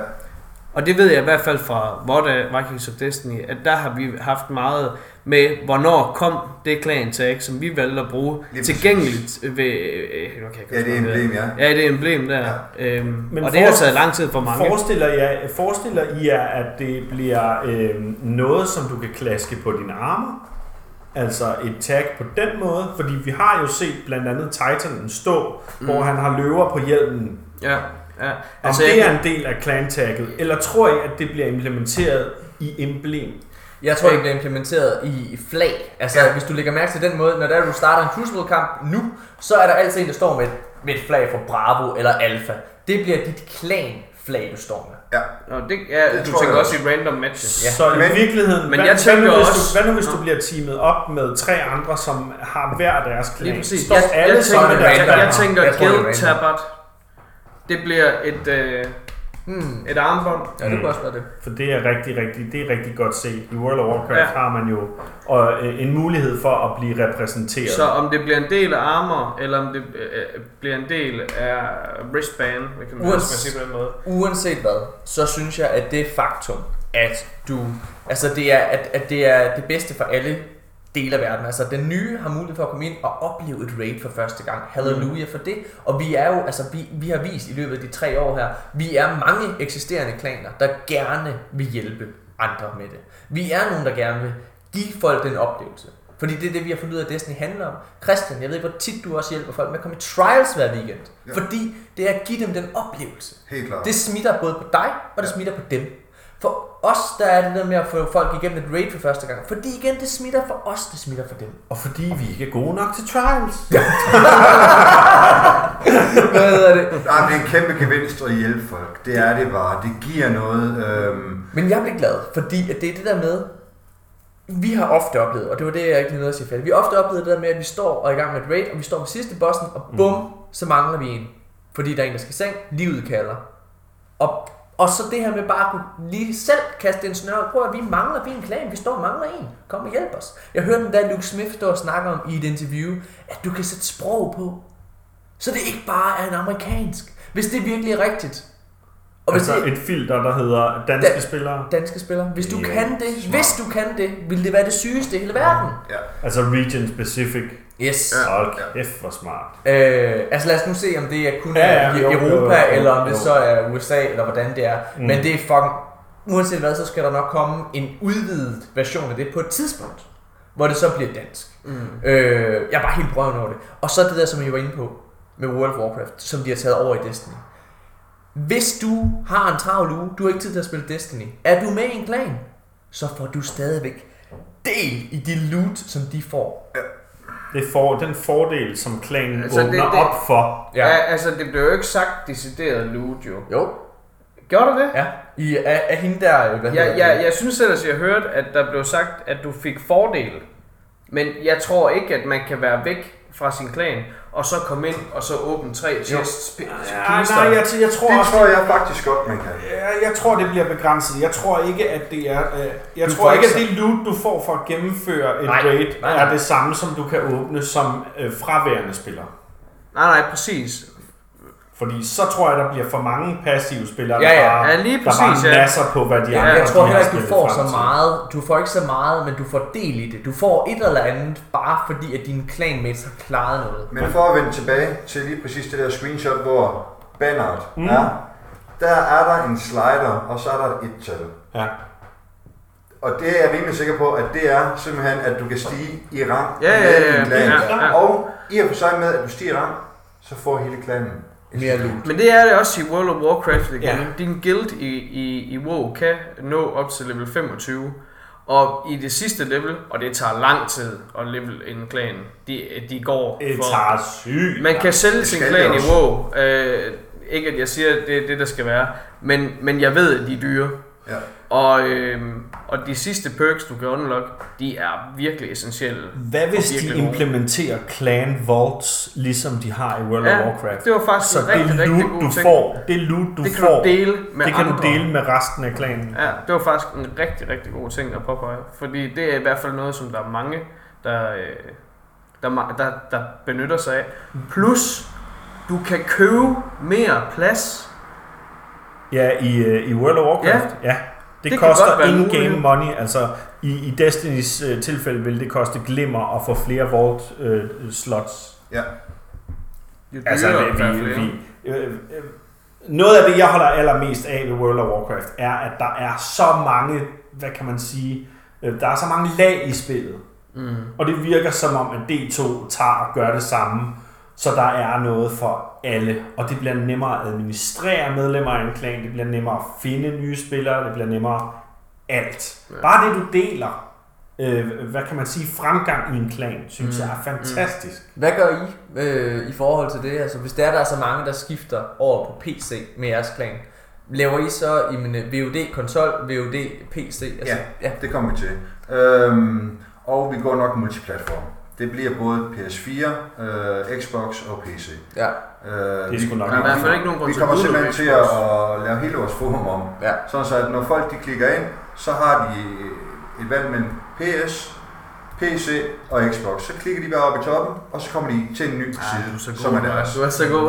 Og det ved jeg i hvert fald fra Vorda Vikings of Destiny, at der har vi haft meget med, hvornår kom det clan tag, som vi valgte at bruge, Lige tilgængeligt ved... Øh, nu kan jeg ja, det er emblem, ja. Ja, det er emblem der. Ja. Øhm, Men og det har taget lang tid for mange. Forestiller, jeg, forestiller I jer, at det bliver øh, noget, som du kan klaske på din arme? Altså et tag på den måde? Fordi vi har jo set blandt andet Titanen stå, mm. hvor han har løver på hjelmen. Ja, ja. Altså, Om det er en del af clan-tagget? Eller tror I, at det bliver implementeret i emblem? Jeg tror, det bliver implementeret i flag. Altså, ja. hvis du lægger mærke til den måde, når der du starter en Crucible-kamp nu, så er der altid en, der står med et, med et flag fra Bravo eller Alpha. Det bliver dit klan-flag, du står med. ja. Nå, det, ja, Det du tror tænker jeg også i random matches. Ja. Så i Men- virkeligheden, men hvad, jeg tænker hvad, nu, hvis også- du, hvad nu hvis du bliver teamet op med tre andre, som har hver deres klan? Lige præcis. Står Jeg, alle jeg, tænker, er jeg, jeg tænker Jeg tror, det er Guild. Tabard. Det bliver et, øh, Hmm. et armbånd. Ja, det kunne også være det. For det er rigtig, rigtig, det er rigtig godt set. I World of Warcraft Ja. har man jo og, øh, en mulighed for at blive repræsenteret. Så om det bliver en del af armor, eller om det øh, bliver en del af wristband, kan man Uans- sige på den måde. Uanset hvad, så synes jeg, at det faktum, at du, altså det er, at, at det er det bedste for alle dele af verden. Altså den nye har mulighed for at komme ind og opleve et raid for første gang. Halleluja for det. Og vi er jo, altså vi, vi har vist i løbet af de tre år her, vi er mange eksisterende klaner, der gerne vil hjælpe andre med det. Vi er nogen, der gerne vil give folk den oplevelse. Fordi det er det, vi har fundet ud af, at Destiny handler om. Christian, jeg ved hvor tit du også hjælper folk med at komme i trials hver weekend. Ja. Fordi det er at give dem den oplevelse. Helt klart. Det smitter både på dig, og det smitter på dem. For os, der er det der med at få folk igennem et raid for første gang. Fordi igen, det smitter for os, det smitter for dem. Og fordi vi ikke er gode nok til trials. Hvad hedder det? Nej, det er en kæmpe gevinst at hjælpe folk. Det er det bare. Det giver noget. Øhm, Men jeg bliver glad, fordi at det er det der med, vi har ofte oplevet, og det var det, jeg ikke lige nåede at sige færdigt. Vi har ofte oplevet det der med, at vi står og er i gang med et raid, og vi står med sidste bossen, og bum, mm. så mangler vi en. Fordi der er en, der skal i seng, livet kalder. Og, og så det her med bare at kunne lige selv kaste en snør, prøv at vi mangler, vi er en klan, vi står og mangler en. Kom og hjælp os. Jeg hørte den der Luke Smith stå og snakke om i et interview, at du kan sætte sprog på. Så det ikke bare er en amerikansk. Hvis det virkelig er rigtigt. Og hvis altså det, et filter, der hedder danske Da- spillere. danske spillere. Hvis du Ja, kan det, smart. hvis du kan det, vil det være det sygeste i hele verden. ja. Altså region specific. Yes. Ja. Hold kæft, hvor smart. Øh, altså lad os nu se, om det er kun Ja, ja, ja, i jo, Europa, jo, jo, eller om det jo. så er USA, eller hvordan det er. Mm. Men det er fucking... Uanset hvad, så skal der nok komme en udvidet version af det på et tidspunkt, hvor det så bliver dansk. Mm. Øh, jeg er bare helt brøven over det. Og så det der, som I var inde på. med World of Warcraft, som de har taget over i Destiny. Hvis du har en travl uge, du har ikke tid til at spille Destiny, er du med i en klan, så får du stadigvæk del i det loot, som de får. Det får den fordel, som klanen Altså, altså, det- åbner det- op for. Ja. ja, altså det blev jo ikke sagt decideret loot jo. Jo. Gjorde det det? Ja. I, af, af hende der, hvad hedder Jeg, det? jeg, jeg synes ellers, jeg hørte, at der blev sagt, at du fik fordel. Men jeg tror ikke, at man kan være væk fra sin klan, og så komme ind og så åbne tre chests. Ja, nej, jeg, jeg tror Det også, tror jeg faktisk godt, man kan. Ja, jeg tror, det bliver begrænset. Jeg tror ikke, at det er... Øh, jeg Du tror ikke at det loot, du får for at gennemføre et Nej, raid, nej, nej. er det samme, som du kan åbne som øh, fraværende spiller. Nej, nej, præcis. Fordi så tror jeg, der bliver for mange passive spillere, Ja, ja. der, bare, Ja, lige der præcis, bare ja. nasser på, hvad de Ja, andre Jeg tror heller ikke, du får så meget. Du får ikke så meget, men du får del i det. Du får et eller andet, bare fordi at dine clanmates har klaret noget. Men for at vende tilbage til lige præcis det der screenshot, hvor banneret Mm. er, der er der en slider, og så er der et et-tal. Ja. Og det er jeg rimelig sikker på, at det er simpelthen, at du kan stige i rang Ja, ja, med ja, din klan. ja, ja. Og i og for sig med, at du stiger i rang, så får hele klanen Mere loot. Men det er det også i World of Warcraft igen. Ja. Din guild i, i, i WoW kan nå op til level 25. Og i det sidste level, og det tager lang tid at level en klan, de, de går Det for... tager sygt. Man kan sælge Det sin klan i. WoW. Øh, ikke at jeg siger, at det er det, der skal være. Men, men jeg ved, at de er dyre. Ja. Og, øh, og de sidste perks, du kan unlock, de er virkelig essentielle. Hvad hvis de virkelig gode. implementerer clan vaults, ligesom de har i World of Ja, Warcraft? det var faktisk Så en rigtig, det rigtig loot, god du ting. får, det loot, du det kan får, du dele med det kan andre. du dele med resten af klanen. Ja, det var faktisk en rigtig, rigtig god ting at påpege. Fordi det er i hvert fald noget, som der er mange, der, øh, der, der, der benytter sig af. Plus, du kan købe mere plads. Ja, i, øh, i World of Warcraft, ja. ja. Det, Det det koster in-game money, altså i, i Destinys øh, tilfælde vil det koste glimmer at få flere vault øh, slots. Ja. Jo Altså, vi, er vi, vi, øh, øh, noget af det, jeg holder allermest af ved World of Warcraft, er, at der er så mange, hvad kan man sige, øh, der er så mange lag i spillet. Mm. Og det virker som om, at D2 tager og gør det samme, så der er noget for alle. Og det bliver nemmere at administrere medlemmer af en klan, det bliver nemmere at finde nye spillere, det bliver nemmere alt. Ja. Bare det, du deler, øh, hvad kan man sige, fremgang i en klan, synes Mm. jeg er fantastisk. Hvad gør I øh, i forhold til det? Altså, hvis der er der er så mange, der skifter over på PC med jeres klan, laver I så i min VOD konsol, VOD PC? Altså, Ja. Det kommer vi til. Øhm, og vi går nok multiplatform. Det bliver både PS4, øh, Xbox og PC. ja. Øh, Det er sgu nok Der er i hvert fald ikke nogen grund Vi kommer simpelthen til at, lave hele vores forum om. Ja. Sådan så, at når folk de klikker ind, så har de et valg mellem PS, PC og Xbox. Så klikker de bare op i toppen, og så kommer de til en ny side, du er så god, som er deres. Du er så god.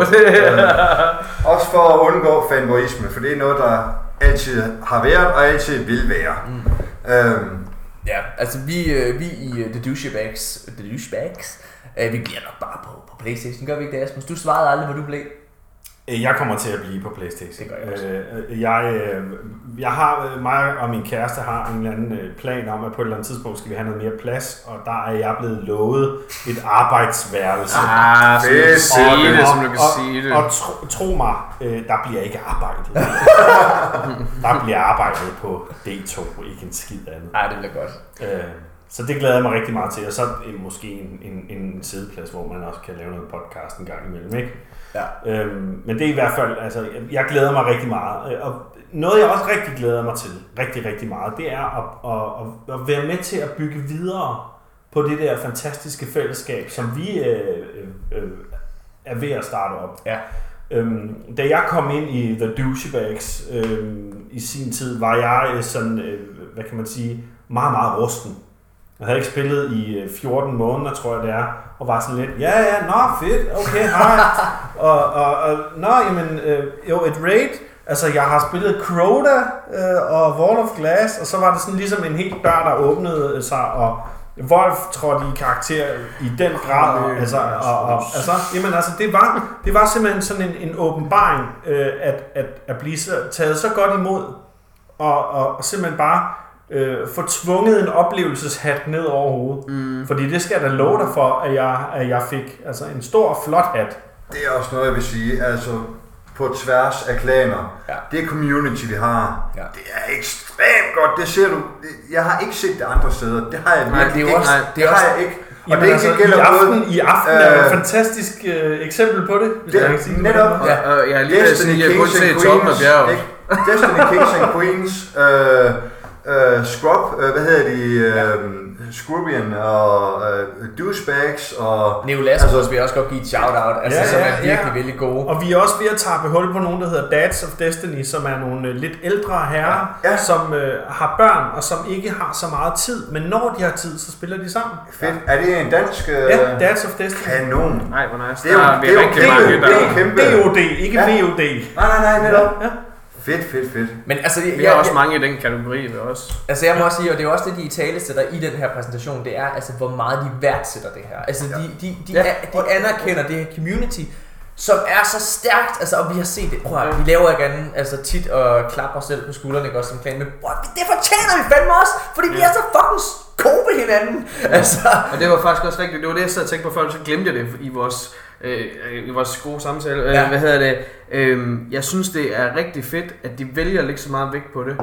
Også for at undgå fanboyisme, for det er noget, der altid har været og altid vil være. Mm. Øhm, Ja, altså vi, øh, vi i uh, The Douchebags, The Douchebags, øh, vi bliver nok bare på, på Playstation, gør vi ikke det, Asmus? Du svarede aldrig, hvor du blev. Øh, Jeg kommer til at blive på Playstation. Det gør jeg også. Øh, jeg, øh, jeg har, øh, mig og min kæreste har en eller anden plan om, at på et eller andet tidspunkt skal vi have noget mere plads, og der er jeg blevet lovet et arbejdsværelse. Ah, kan Fedt. sige det, som du kan og, sige det. Og tro, tro mig, der bliver ikke arbejdet. der bliver arbejdet på D2, ikke en skid andet. Nej, det bliver godt. Øh, så det glæder jeg mig rigtig meget til. Og så øh, måske en, en, en sideplads, hvor man også kan lave noget podcast en gang imellem. Ikke? Ja. Øhm, men det er i hvert fald, altså, jeg, jeg glæder mig rigtig meget. Øh, Og noget, jeg også rigtig glæder mig til, rigtig, rigtig meget, det er at, at, at, at være med til at bygge videre på det der fantastiske fællesskab, som vi øh, øh, øh, er ved at starte op. Ja. Øhm, da jeg kom ind i The Douchebags øhm, i sin tid, var jeg øh, sådan, øh, hvad kan man sige, meget, meget rusten. Jeg havde ikke spillet i øh, 14 måneder, tror jeg det er, og var sådan lidt, ja, ja, nå, fedt, okay, hej. og, og, og, nå, jamen, øh, jo, et raid, altså jeg har spillet Crota øh, og Wall of Glass, og så var det sådan ligesom en helt dør, der åbnede sig, og Wolf trådte i karakter i den grad, og, altså, og, og, altså, jamen, altså, det var, det var simpelthen sådan en, en åbenbaring, øh, at, at, at blive så, taget så godt imod, og, og, og simpelthen bare øh, få tvunget en oplevelseshat ned over hovedet. Mm. Fordi det skal jeg da love dig for, at jeg, at jeg fik altså en stor, flot hat. det er også noget, jeg vil sige, altså på tværs af klaner. Ja. Det community, vi har, Ja. det er ekstremt godt. Det ser du. det- Jeg har ikke set det andre steder. Det har jeg Nej, virkelig det er ikke. også- det er det har også- jeg ikke. Og Jamen, det, altså, det gælder i aften, både... I aften er jo øh, et fantastisk øh, eksempel på det. Hvis Det- jeg kan sige det netop. måde. Ja. Og jeg er lige jeg kunne se toppen af bjerget. ikke? Destiny Kings and Queens, øh, øh, Scrub, øh, hvad hedder de, øh, Scrubian og øh, Douchebags og... Neo Lassos altså, vil også godt give et shout-out, altså, Ja, som ja, er virkelig, ja. virkelig gode. Og vi er også ved at tage hul på nogen, der hedder Dads of Destiny, som er nogle øh, lidt ældre herrer, Ja. som øh, har børn og som ikke har så meget tid. Men når de har tid, så spiller de sammen. Fedt. Er det en dansk... Øh, Ja, Dads of Destiny. Kanon. Nej, hvor nice. Det er jo- Der er vi det er jo- det er jo- det er jo Ja. VOD. Nej, nej, nej, netop. Ja. Fedt, fedt, fedt. Men altså, jeg, Vi har jeg, også mange i den kategori, vi også. altså, jeg må også sige, og det er også det, de i tale sætter i den her præsentation, det er, altså, hvor meget de værdsætter det her. Altså, de, de, de, Ja. ja. de anerkender det her community, som er så stærkt, altså, og vi har set det, prøv at, vi laver ikke altså tit og klapper os selv på skuldrene, ikke også som klan, men prøv, at, det fortjener vi fandme også, fordi vi er så fucking gode ved hinanden, altså. Og det var faktisk også rigtigt. Det var det, jeg sad og tænkte på før, så glemte jeg det i vores, øh, i vores gode samtale. Ja. Ja. Øh, hvad hedder det? Øh, jeg synes, det er rigtig fedt, at de vælger at lægge så meget vægt på det.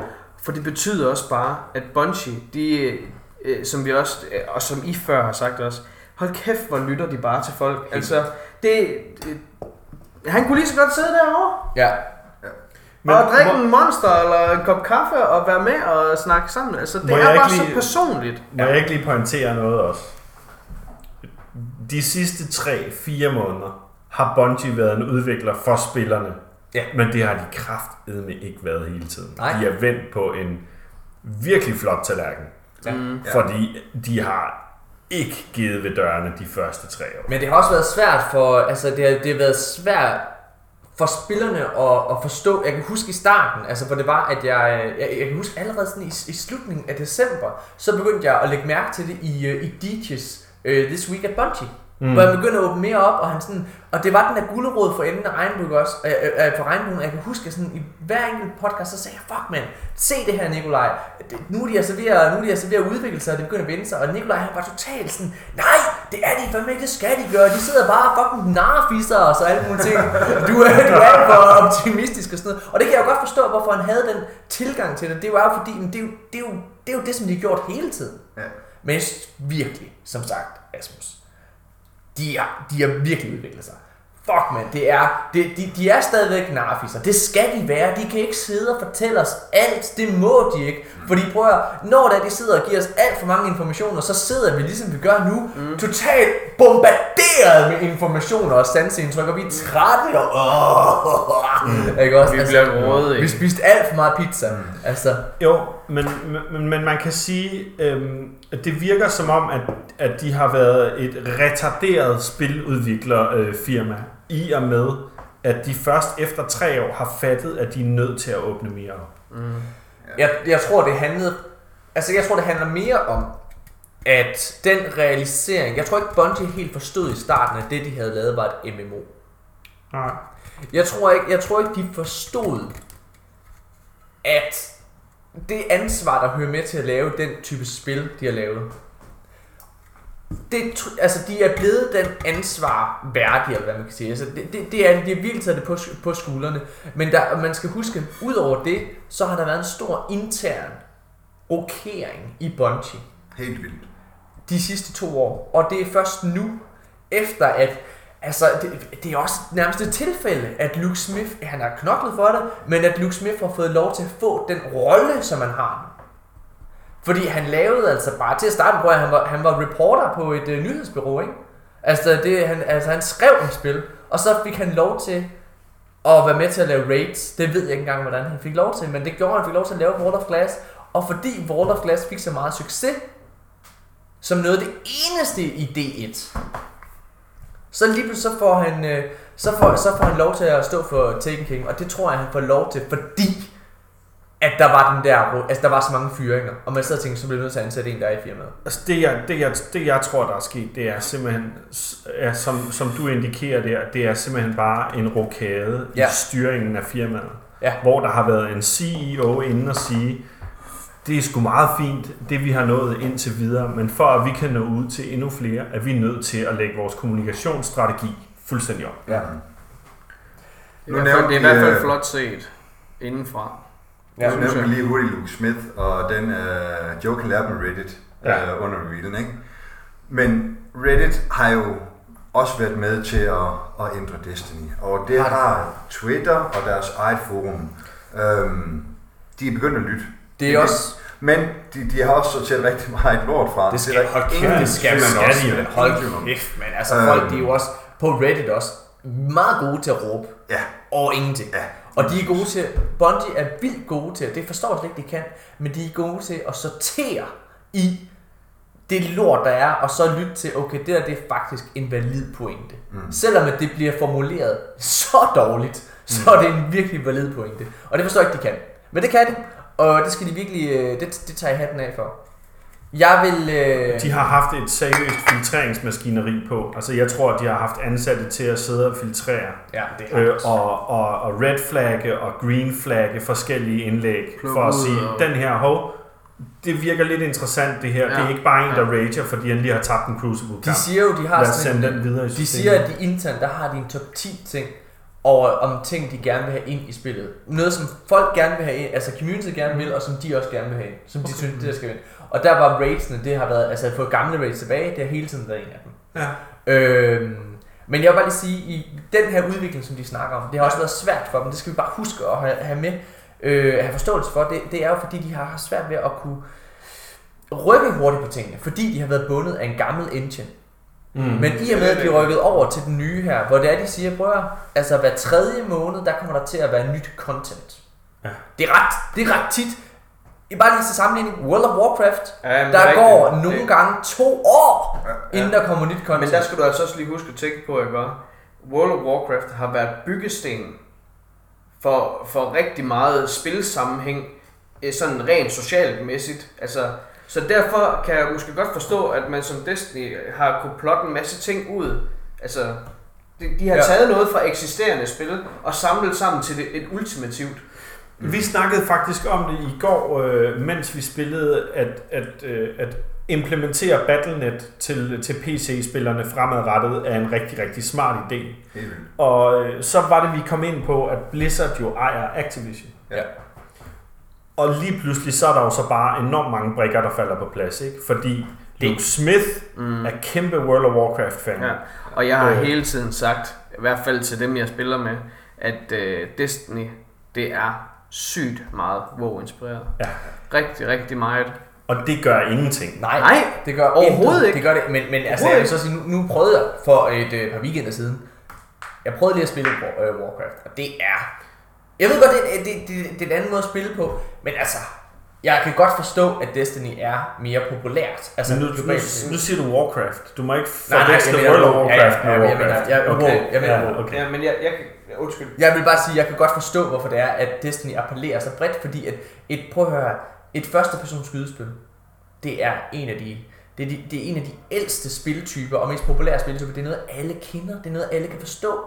For det betyder også bare, at Bungie, de, øh, som vi også, øh, og som I før har sagt også, hold kæft, hvor lytter de bare til folk. Altså, det, det han kunne lige så godt sidde derovre Ja, men, og drikke en monster eller en kop kaffe og være med og snakke sammen. Altså, det Må er bare ikke så lige- personligt. Må jeg ikke lige pointere noget også? De sidste 3-4 måneder har Bungie været en udvikler for spillerne. Ja. Men det har de kraftedme ikke været hele tiden. Nej. De er vendt på en virkelig flot tallerken. Ja. Mm. Fordi de har ikke givet ved dørene de første tre år. Men det har også været svært for, altså det har, det har været svært for spillerne at, at forstå. Jeg kan huske i starten, altså hvor det var, at jeg, jeg, jeg kan huske allerede sådan i, i slutningen af december, så begyndte jeg at lægge mærke til det i, øh, i DJ's uh, This Week at Bungie. Mm. Hvor jeg begyndte at åbne mere op, og, han sådan, og det var den der gulerod for enden af regnbuen også, øh, øh, for regnbuen, og jeg kan huske, at sådan, i hver enkelt podcast, så sagde jeg, fuck man, se det her Nikolaj, det, nu er de altså ved at, nu er de altså ved at udvikle sig, og det begynder at vende sig, og Nikolaj han var totalt sådan, nej, det er de fandme ikke, det skal de gøre, de sidder bare og fucking narfisser og så alle mulige ting, du er, du er for optimistisk og sådan noget, og det kan jeg jo godt forstå, hvorfor han havde den tilgang til det, det var jo fordi, men det er jo det, er jo, det, er jo det som de har gjort hele tiden, Ja. Men jeg synes virkelig, som sagt, Asmus, de, er, de har virkelig udviklet sig. Fuck man, det er, det, de, de er stadigvæk narfisser. Det skal de være. De kan ikke sidde og fortælle os alt. Det må de ikke. Fordi prøv at, når der de sidder og giver os alt for mange informationer, så sidder vi ligesom vi gør nu, mm. totalt bombarderet med informationer og sanseindtryk, og vi er trætte og... Mm. Ikke også? Vi bliver rådet, Vi spiste alt for meget pizza. Mm. Altså, Jo, men, men, men man kan sige, øhm, det virker som om, at, at de har været et retarderet spiludviklerfirma, i og med, at de først efter tre år har fattet, at de er nødt til at åbne mere op. Jeg, jeg tror, det handlede... Altså, jeg tror, det handler mere om, at den realisering... Jeg tror ikke, Bungie helt forstod i starten, at det, de havde lavet, var et MMO. Nej. Jeg tror ikke, jeg tror ikke de forstod, at det ansvar, der hører med til at lave den type spil, de har lavet, det, altså, de er blevet den ansvar værdige, eller hvad man kan sige. Altså, det, det, det er de, de har virkelig taget det på, på skuldrene. Men der, man skal huske, ud over det, så har der været en stor intern rokering i Bungie Helt vildt. de sidste to år. Og det er først nu, efter at Altså, det, det er også nærmest et tilfælde, at Luke Smith, han har knoklet for det, men at Luke Smith har fået lov til at få den rolle, som han har nu. Fordi han lavede altså bare, til at starte med, han var, han var reporter på et øh, nyhedsbyrå, ikke? Altså, det, han, altså, han skrev et spil, og så fik han lov til at være med til at lave raids. Det ved jeg ikke engang, hvordan han fik lov til, men det gjorde han fik lov til at lave World of Glass. Og fordi World of Glass fik så meget succes, som noget af det eneste i D1, så lige pludselig så får han, øh, så får, så får han lov til at stå for Taken King, og det tror jeg, han får lov til, fordi at der var den der, altså der var så mange fyringer, og man sad og tænkte, så bliver vi nødt til at ansætte en, der er i firmaet. Altså det jeg, det, jeg, det jeg tror, der er sket, det er simpelthen, er, som, som du indikerer der, det er simpelthen bare en rokade ja. Ja. i styringen af firmaet. Ja. Hvor der har været en CEO inde og sige, det er sgu meget fint, det vi har nået indtil videre, men for at vi kan nå ud til endnu flere, er vi nødt til at lægge vores kommunikationsstrategi fuldstændig om. Ja. Det Nu er, hvert fald, nævnte det er i hvert fald flot set indenfra. Ja, synes nu nævnte vi lige hurtigt Luke Smith, og den uh, Joe lære på Reddit Ja. uh, under revealen, ikke? Men Reddit har jo også været med til at, at ændre Destiny, og det Har det? har Twitter og deres eget forum. Um, de er begyndt at lytte. Det er også... Men de, de har også sorteret rigtig meget lort fra. Det skal, er der hold kæft, det skal man skal også. de men Hold kæft, man. Altså Øhm. folk, de er jo også på Reddit også meget gode til at råbe Ja, over ingenting. ja. Og de er gode til, Bungie er vildt gode til, det forstår jeg slet ikke, de kan, men de er gode til at sortere i det lort, der er, og så lytte til, okay, det der det er faktisk en valid pointe. Mm. Selvom at det bliver formuleret så dårligt, så er det en virkelig valid pointe. Og det forstår jeg ikke, de kan. Men det kan de, og det skal de virkelig, øh, det, det tager jeg hatten af for. Jeg vil... Øh, De har haft et seriøst filtreringsmaskineri på. Altså jeg tror, at de har haft ansatte til at sidde og filtrere. ja, det har Øh, de og, og, og red flagge og green flagge forskellige indlæg Pluk for at sige, og- den her hov, det virker lidt interessant det her. Ja. Det er ikke bare en, der Ja. rager, fordi han lige har tabt en crucible De kamp. siger jo, de har Lad sådan en, den videre i De siger, at de internt, der har de en top 10 ting over om ting, de gerne vil have ind i spillet. Noget, som folk gerne vil have ind, altså community gerne vil, og som de også gerne vil have ind. Som de okay. synes, det der skal ind. Og der var raidsene, det har været, altså at få gamle raids tilbage, det har hele tiden været en af dem. Ja. Øhm, men jeg vil bare lige sige, i den her udvikling, som de snakker om, det har også været svært for dem, det skal vi bare huske at have, have med, øh, have forståelse for, det, det er jo fordi, de har svært ved at kunne rykke hurtigt på tingene, fordi de har været bundet af en gammel engine. Mm. Men i og med, at de rykket over til den nye her, hvor det er, de siger, prøv at altså hver tredje måned, der kommer der til at være nyt content. Ja. Det er ret, det er ret tit. I bare lige til sammenligning, World of Warcraft, Ja, der er går rigtigt. nogle Det- gange to år, Ja. inden der kommer nyt content. Men der skal du altså også lige huske at tænke på, ikke? World of Warcraft har været byggesten for, for rigtig meget spilsammenhæng, eh, sådan rent socialt mæssigt. Altså, så derfor kan jeg måske godt forstå, at man som Destiny har kunne plotte en masse ting ud. Altså, de, de har Ja. taget noget fra eksisterende spil og samlet sammen til det, et ultimativt. Vi snakkede faktisk om det i går, øh, mens vi spillede, at, at, øh, at implementere Battle.net til, til PC-spillerne fremadrettet er en rigtig, rigtig smart idé. Vildt. Og øh, så var det, vi kom ind på, at Blizzard jo ejer Activision. Ja. Og lige pludselig, så er der jo så bare enormt mange brikker, der falder på plads, ikke? Fordi Luke Smith mm. er kæmpe World of Warcraft-fan. Ja. Og jeg har Øh. hele tiden sagt, i hvert fald til dem, jeg spiller med, at øh, Destiny, det er sygt meget WoW-inspireret. Ja. Rigtig, rigtig meget. Og det gør ingenting. Nej, Nej, det gør overhovedet intet. ikke. Det gør det, men, men altså, jeg vil så sige, nu, nu prøvede jeg for et øh, par weekender siden, jeg prøvede lige at spille War, øh, Warcraft, og det er, jeg ved godt, det, det, det, det er en anden måde at spille på, men altså, jeg kan godt forstå, at Destiny er mere populært. Altså, Men nu, nu, nu siger du Warcraft. Du må ikke Nej, nej, forveksle World of. Warcraft Ja, ja, med ja, jeg mener- Warcraft. jeg- okay, jeg mener ja, okay. Ja, men jeg, jeg. Undskyld. Jeg vil bare sige, at jeg kan godt forstå, hvorfor det er, at Destiny appellerer så bredt, fordi at et, prøv at høre, et første persons skydespil, det er en af de det er, de, det er en af de ældste spiltyper og mest populære spiltyper. Det er noget, alle kender. Det er noget, alle kan forstå.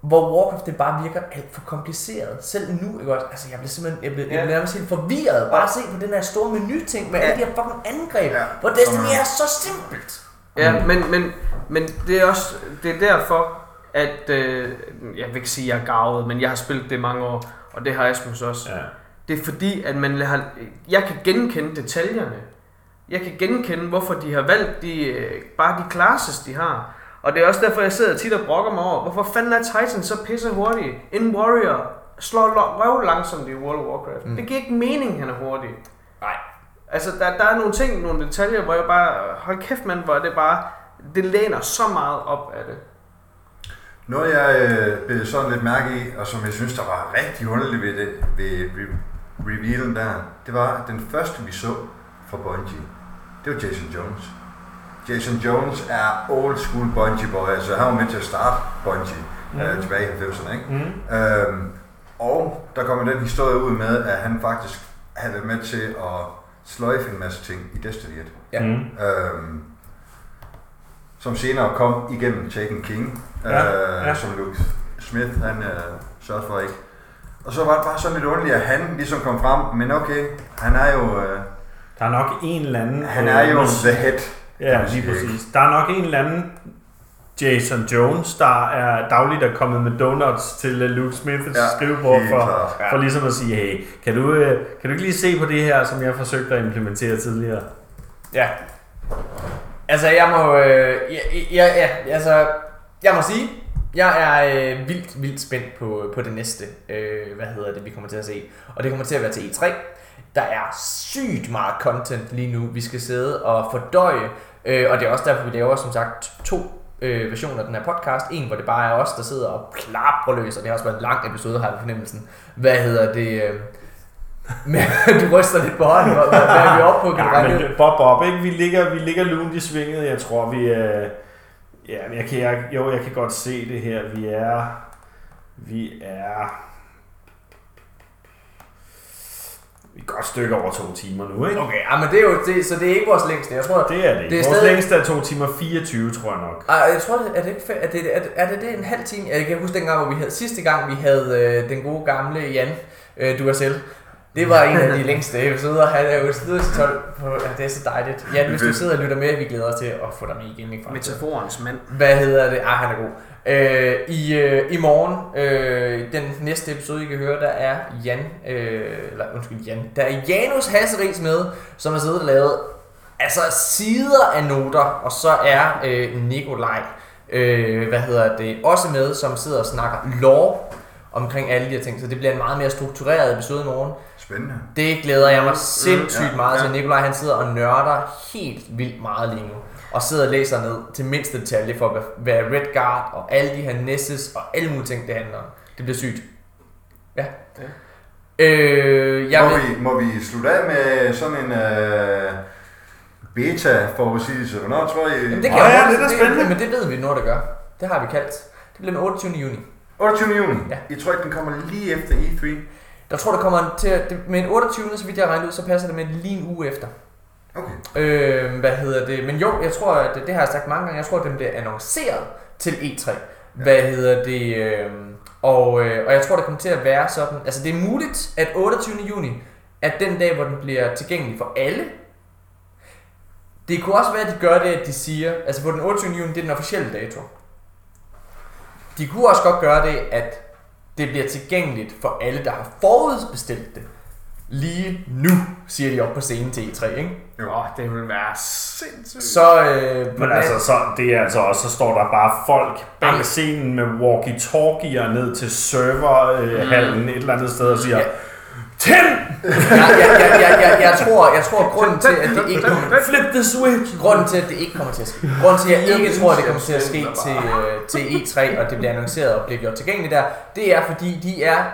Hvor Warcraft det bare virker alt for kompliceret. Selv nu, ikke også? Altså, jeg bliver simpelthen jeg bliver, jeg Ja. bliver nærmest helt forvirret. Bare at se på den her store menu-ting med alle de her fucking angreb. Ja. Hvor Destiny er- så simpelt. Ja, men, men, men det er også det er derfor, at øh, jeg vil ikke sige, at jeg er gavet, men jeg har spillet det mange år, og det har Asmus også. Ja. Det er fordi, at man har, jeg kan genkende detaljerne. Jeg kan genkende, hvorfor de har valgt de, øh, bare de classes, de har. Og det er også derfor, jeg sidder tit og brokker mig over, hvorfor fanden er Titan så pisse hurtig? En warrior slår røv langsomt i World of Warcraft. Mm. Det giver ikke mening, han er hurtig. Nej. Altså, der, der er nogle ting, nogle detaljer, hvor jeg bare, hold kæft mand, hvor det bare, det læner så meget op af det. Noget jeg øh, blev sådan lidt mærke i, og som jeg synes, der var rigtig underligt ved, det, ved re- revealen der, det var den første, vi så fra Bungie. Det var Jason Jones. Jason Jones er old school Bungie boy, altså han var med til at starte Bungie mm. øh, tilbage i 90'erne, ikke? Mm. Øhm, og der kommer den historie ud med, at han faktisk havde været med til at sløjfe en masse ting i Destiny 1. Ja. Mm. Øhm, som senere kom igennem Taken King, Ja, øh, ja. som Luke Smith han øh, sørgede for ikke. Og så var det bare sådan lidt underligt, at han ligesom kom frem, men okay, han er jo, øh, Der er nok en eller anden... han er jo øh, the head. Ja, lige præcis. Der er nok en eller anden Jason Jones, der er dagligt er kommet med donuts til øh, Luke Smiths Ja, ja, skrivebord for, klart. for ligesom at sige, hey, kan du, øh, kan du ikke lige se på det her, som jeg forsøgte at implementere tidligere? Ja. Altså, jeg må... Øh, ja, ja, ja, altså, jeg må sige, jeg er øh, vildt, vildt spændt på, på det næste, øh, hvad hedder det, vi kommer til at se. Og det kommer til at være til E3. Der er sygt meget content lige nu, vi skal sidde og fordøje. Øh, og det er også derfor, vi laver, som sagt, to øh, versioner af den her podcast. En, hvor det bare er os, der sidder og plapper løs, og det har også været en lang episode, har jeg fornemmelsen. Hvad hedder det... Øh, men du ryster lidt på hånden. Hvad, hvad er vi oppe på? Ja, men? Bob Bob, ikke? Vi ligger, vi ligger lunt i svinget. Jeg tror, vi er... Ja, men jeg kan, jeg, jo, jeg kan godt se det her. Vi er... Vi er... Vi er et godt stykke over to timer nu, ikke? Okay, ja, men det er jo det, så det er ikke vores længste. Jeg tror, Det er det. Det det er Vores stadig- længste er to timer 24, tror jeg nok. Ej, jeg tror, det- er det ikke er det, er det, er det, det en halv time? Jeg kan huske dengang, hvor vi havde, sidste gang vi havde øh, den gode gamle Jan øh, Duracell. Det var en af de længste episoder. Han er jo siddet til 12 på, ja, det er så dejligt. Jan, hvis du sidder og lytter med, vi glæder os til at få dig med igen i fremtiden. Metaforens mand. Hvad hedder det? Ah, han er god. Øh, I øh, i morgen, øh, den næste episode, I kan høre, der er Jan, øh, eller undskyld Jan, der er Janus Hasseris med, som har siddet og lavet altså sider af noter, og så er øh, Nikolaj, øh, hvad hedder det, også med, som sidder og snakker lore omkring alle de her ting, så det bliver en meget mere struktureret episode i morgen. Spændende. Det glæder jeg mig sindssygt ja, meget til. ja. Nikolaj han sidder og nørder helt vildt meget lige nu. Og sidder og læser ned til mindste detalje for, hvad, hvad Red Guard og alle de her Nesses og alle mulige ting, det handler om. Det bliver sygt. Ja. Ja. Øh, jeg må, vi, må vi slutte af med sådan en øh, beta-forudsigelse? Hvornår tror I? jamen, det kan jeg ja, det er da spændende. Men det ved vi, når det gør. Det har vi kaldt. Det bliver den 28. juni. 28. juni. Ja. Jeg tror ikke, den kommer lige efter E E3. Der tror der kommer en til, at- det- med en 28. så vidt jeg har regnet ud, så passer det med lige en uge efter. Okay. Øh, hvad hedder det? Men jo, jeg tror, at det har jeg sagt mange gange, jeg tror, at den bliver annonceret til E3. Hvad hedder det? Øh, og, øh, og jeg tror, det kommer til at være sådan, altså det er muligt, at 28. juni er den dag, hvor den bliver tilgængelig for alle. Det kunne også være, at de gør det, at de siger, altså på den 28. juni, det er den officielle dato. De kunne også godt gøre det, at det bliver tilgængeligt for alle, der har forudbestilt det. Lige nu, siger de op på scenen til E3, ikke? Jo. Åh, det vil være sindssygt. Så, øh, på Men altså, så, det er altså også, så står der bare folk bag scenen med walkie-talkier ned til serverhallen et eller andet sted og siger, Ja. Tænd! jeg, jeg, jeg, jeg, jeg, jeg, tror, jeg tror, grunden til, at det ikke kommer, Flip the switch! grunden til, at det ikke kommer til at ske, grunden til, at jeg ikke tror, at det kommer til at ske til, øh, til E3, og det bliver annonceret og bliver gjort tilgængeligt der, det er, fordi de er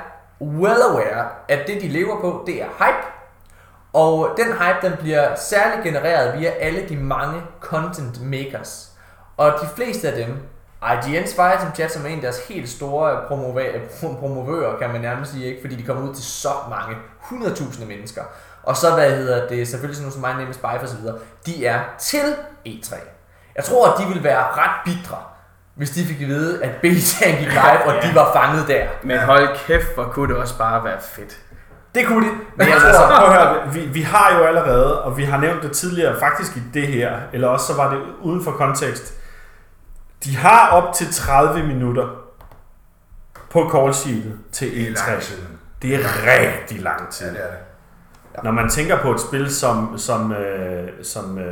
well aware, at det, de lever på, det er hype, og den hype, den bliver særligt genereret via alle de mange content makers. Og de fleste af dem, IGN's Fireteam Chat, som er en af deres helt store promova- prom- promovører, kan man nærmest sige, ikke? fordi de kommer ud til så mange, 100.000 mennesker. Og så, hvad hedder det, selvfølgelig sådan nogle som My Name is Spy og så videre, de er til E3. Jeg tror, at de vil være ret bitre, hvis de fik at vide, at betaen gik live, og de var fanget der. Men hold kæft, hvor kunne det også bare være fedt. Det kunne de. Men jeg altså, tror, prøv at høre, vi, vi har jo allerede, og vi har nævnt det tidligere, faktisk i det her, eller også så var det uden for kontekst. De har op til 30 minutter på call sheetet til Det er lang E3. tid. Det er rigtig lang Ja, tid. det er det. Når man tænker på et spil som, som, øh, som øh,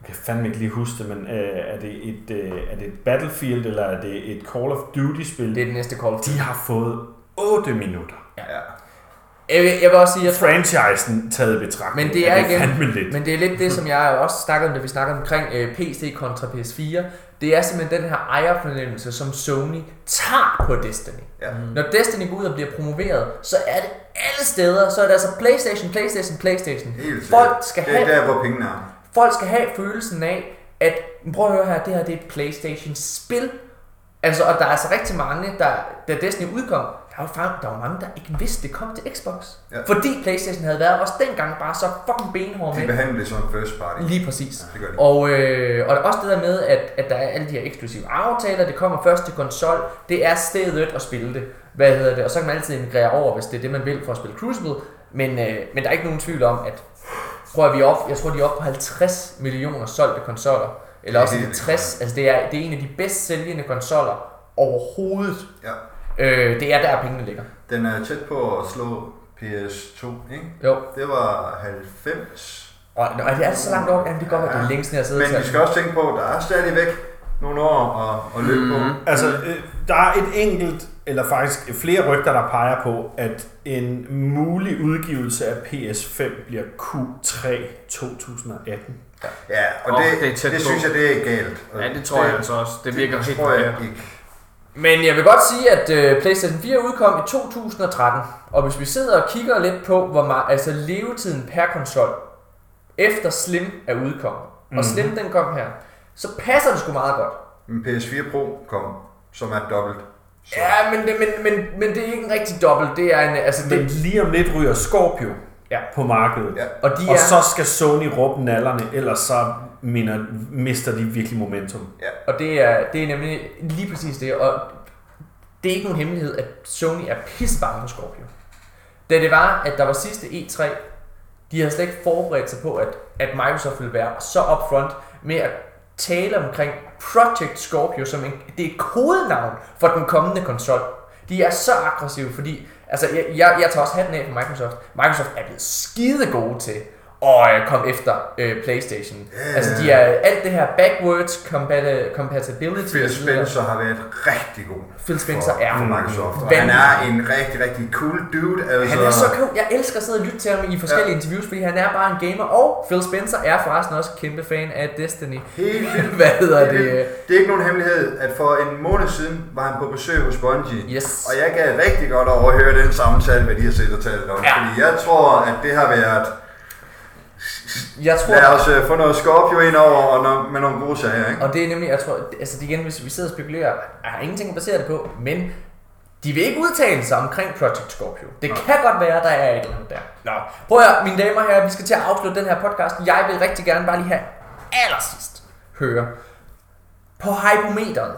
jeg kan fandme ikke lige huske det, men øh, er, det et, øh, er det et Battlefield, eller er det et Call of Duty-spil? det er det næste Call of Duty. De har fået 8 minutter. Ja. Jeg vil, jeg vil også sige, tror, Franchisen taget i betragtning. Men det er igen- fandme lidt. Men det er lidt det, som jeg også snakkede om, da vi snakkede omkring øh, PC kontra PS4. Det er simpelthen den her ejerfornemmelse, som Sony tager på Destiny. Ja. Når Destiny går ud og bliver promoveret, så er det alle steder, så er det altså Playstation, Playstation, Playstation. Helt Folk skal Det er have, der, hvor pengene er. folk skal have følelsen af, at prøv at høre her, det her det er et Playstation-spil. Altså, og der er altså rigtig mange, der, da Destiny udkom, der var, faktisk, der var mange, der ikke vidste, det kom til Xbox. Ja. Fordi Playstation havde været også dengang bare så fucking benhård De med. behandler det som first party. Lige præcis. Ja, det gør de. Og, øh, og også det der med, at, at der er alle de her eksklusive aftaler, det kommer først til konsol, det er stedet at spille det. Hvad hedder det? Og så kan man altid emigrere over, hvis det er det, man vil for at spille Crucible. Men, øh, men der er ikke nogen tvivl om, at prøv at vi er op, jeg tror, de er oppe på 50 millioner solgte konsoller eller også Det er er det helt 60. Altså det er, det er en af de bedst sælgende konsoller overhovedet. Ja. Øh, det er der pengene ligger. Den er tæt på at slå PS2, ikke? Jo. Det var 90. Og, og det er så langt over, at det godt være, det er længe siden, jeg har siddet Men vi skal også tænke på, at der er stadigvæk nogle år at, at løbe Mhm. på. Altså, øh, der er et enkelt, eller faktisk flere rygter, der peger på, at en mulig udgivelse af PS5 bliver Q3 2018. Ja, og Åh, det, det det, det synes jeg, det er galt. Og Ja, det tror jeg altså også. Det virker det helt tror jeg ikke. Men jeg vil godt sige, at øh, PlayStation 4 udkom i 2013. Og hvis vi sidder og kigger lidt på, hvor meget, altså levetiden per konsol, efter Slim er udkommet, mm. og Slim den kom her, så passer det sgu meget godt. Men PS4 Pro kom, som er dobbelt. Så. Ja, men det, men, men, men det er ikke en rigtig dobbelt. Det er en, altså Men det, lige om lidt ryger Scorpio Ja. på markedet. Ja. og de Og er, så skal Sony råbe nallerne, ellers så minder, mister de virkelig momentum. og det er, det er nemlig lige præcis det. Og det er ikke nogen hemmelighed, at Sony er pissebange for Scorpio. Da det var, at der var sidste E3, de havde slet ikke forberedt sig på, at, at Microsoft ville være så upfront med at tale omkring Project Scorpio, som en, det er et kodenavn for den kommende konsol. De er så aggressive, fordi altså, jeg, jeg, jeg tager også hatten af for Microsoft. Microsoft er blevet skide gode til at øh, komme efter øh, Playstation. Ja. Altså, de er alt det her backwards compat- compatibility. Phil og. Spencer har været rigtig god. Phil Spencer for, er for Microsoft. Og han er en rigtig, rigtig cool dude. Altså, Han er så cool. Jeg elsker at sidde og lytte til ham i forskellige ja. interviews, fordi han er bare en gamer. Og Phil Spencer er forresten også kæmpe fan af Destiny. Helt. Hvad hedder det? vildt. Det er ikke nogen hemmelighed, at for en måned siden var han på besøg hos Bungie. Yes. Og jeg gad rigtig godt overhøre den samtale, hvad de har set og talt om. Ja. Fordi jeg tror, at det har været... Jeg tror, Lad os uh, få noget Scorpio ind over og noget, med nogle gode sager, ikke? og det er nemlig, jeg tror, altså det igen, hvis vi sidder og spekulerer, jeg har ingenting at basere det på, men de vil ikke udtale sig omkring Project Scorpio. Det kan godt være, der er et eller andet der. Nå, prøv at høre, mine damer og herrer, vi skal til at afslutte den her podcast. Jeg vil rigtig gerne bare lige have allersidst høre. På hypometeret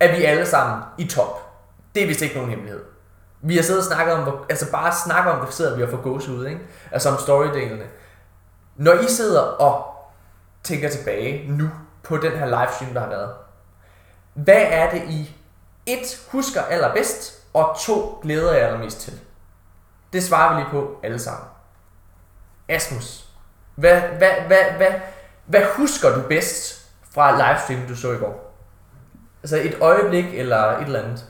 er vi alle sammen i top. Det er vist ikke nogen hemmelighed. Vi har siddet og snakket om, hvor, altså bare snakket om det, sidder vi og får ud, ikke? Altså om storydelene. Når I sidder og tænker tilbage nu på den her livestream, der har været. Hvad er det I et husker allerbedst, og to glæder jer allermest til? Det svarer vi lige på alle sammen. Asmus, hvad, hvad, hvad, hvad, hvad husker du bedst fra livestreamen, du så i går? Altså et øjeblik eller et eller andet?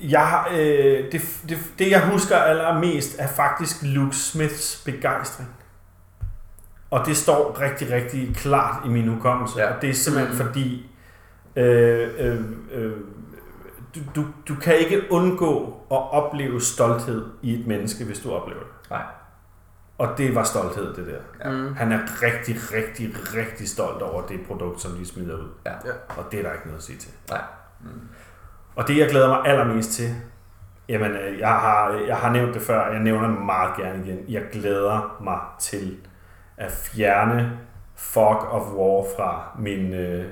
Jeg, øh, det, det, det, jeg husker allermest, er faktisk Luke Smiths begejstring. Og det står rigtig, rigtig klart i min hukommelse. Ja. Og det er simpelthen mm. fordi, øh, øh, øh, du, du, du kan ikke undgå at opleve stolthed i et menneske, hvis du oplever det. Nej. Og det var stolthed, det der. Ja. Mm. Han er rigtig, rigtig, rigtig stolt over det produkt, som de smider ud. Ja. Og det er der ikke noget at sige til. Nej. Og det, jeg glæder mig allermest til, jamen, øh, jeg har, jeg har nævnt det før, og jeg nævner det meget gerne igen. Jeg glæder mig til at fjerne Fog of War fra min, øh,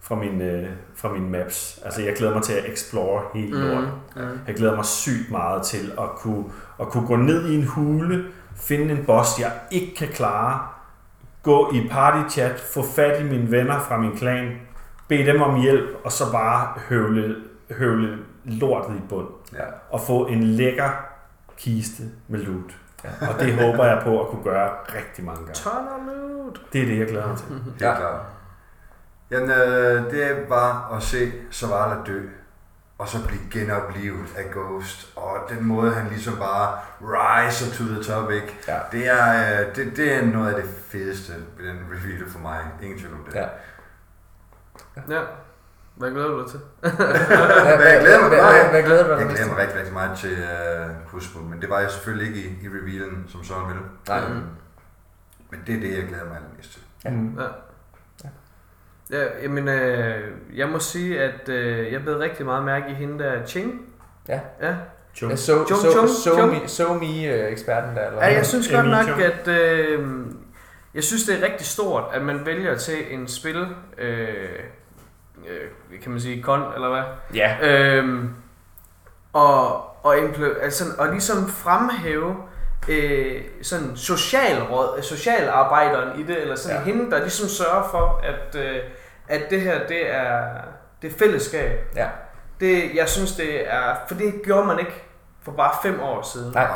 fra min, øh, fra mine maps. Altså, jeg glæder mig til at explore hele lorten. Mm. Mm. Jeg glæder mig sygt meget til at kunne, at kunne gå ned i en hule, finde en boss, jeg ikke kan klare, gå i partychat, få fat i mine venner fra min klan, bede dem om hjælp, og så bare høvle, høvle lortet i bund. Ja. Og få en lækker kiste med loot. Og det håber jeg på at kunne gøre rigtig mange gange. Of loot. Det er det, jeg glæder mig til. Helt Ja. klart. Jamen, øh, det var at se Zavala dø, og så blive genoplevet af Ghost, og den måde, han ligesom bare riser to the top, ikke? Ja. Det er, øh, det, det er noget af det fedeste ved den reveal for mig. Ingen tvivl om det. Ja. Ja. Hvad glæder du dig til? Hvad, jeg glæder mig- hvad, hvad, hvad glæder du dig Jeg glæder mig rigtig, rigtig meget til uh, Pushbook, men det var jeg selvfølgelig ikke i, i revealen, som sådan ville. Nej. Øhm, Men det er det, jeg glæder mig allermest til. Ja. Mm. Ja. Ja, jamen, øh, jeg må sige, at øh, jeg blev rigtig meget mærke i hende der Ching. Ja. Ja, Chung. Ja, so, Chung, so, chung, so, chung. me, so me øh, eksperten der, eller ja jeg synes godt nok, Chung. at øh, jeg synes, det er rigtig stort, at man vælger til en spil, øh, øh, kan man sige, kon, eller hvad? Ja. Øhm, og, og, altså, og ligesom fremhæve, øh, sådan socialråd, socialarbejderen i det, eller sådan ja. hende, der ligesom sørger for, at, øh, at det her, det er, det er fællesskab. Ja. Det, jeg synes, det er, for det gjorde man ikke for bare fem år siden. Nej.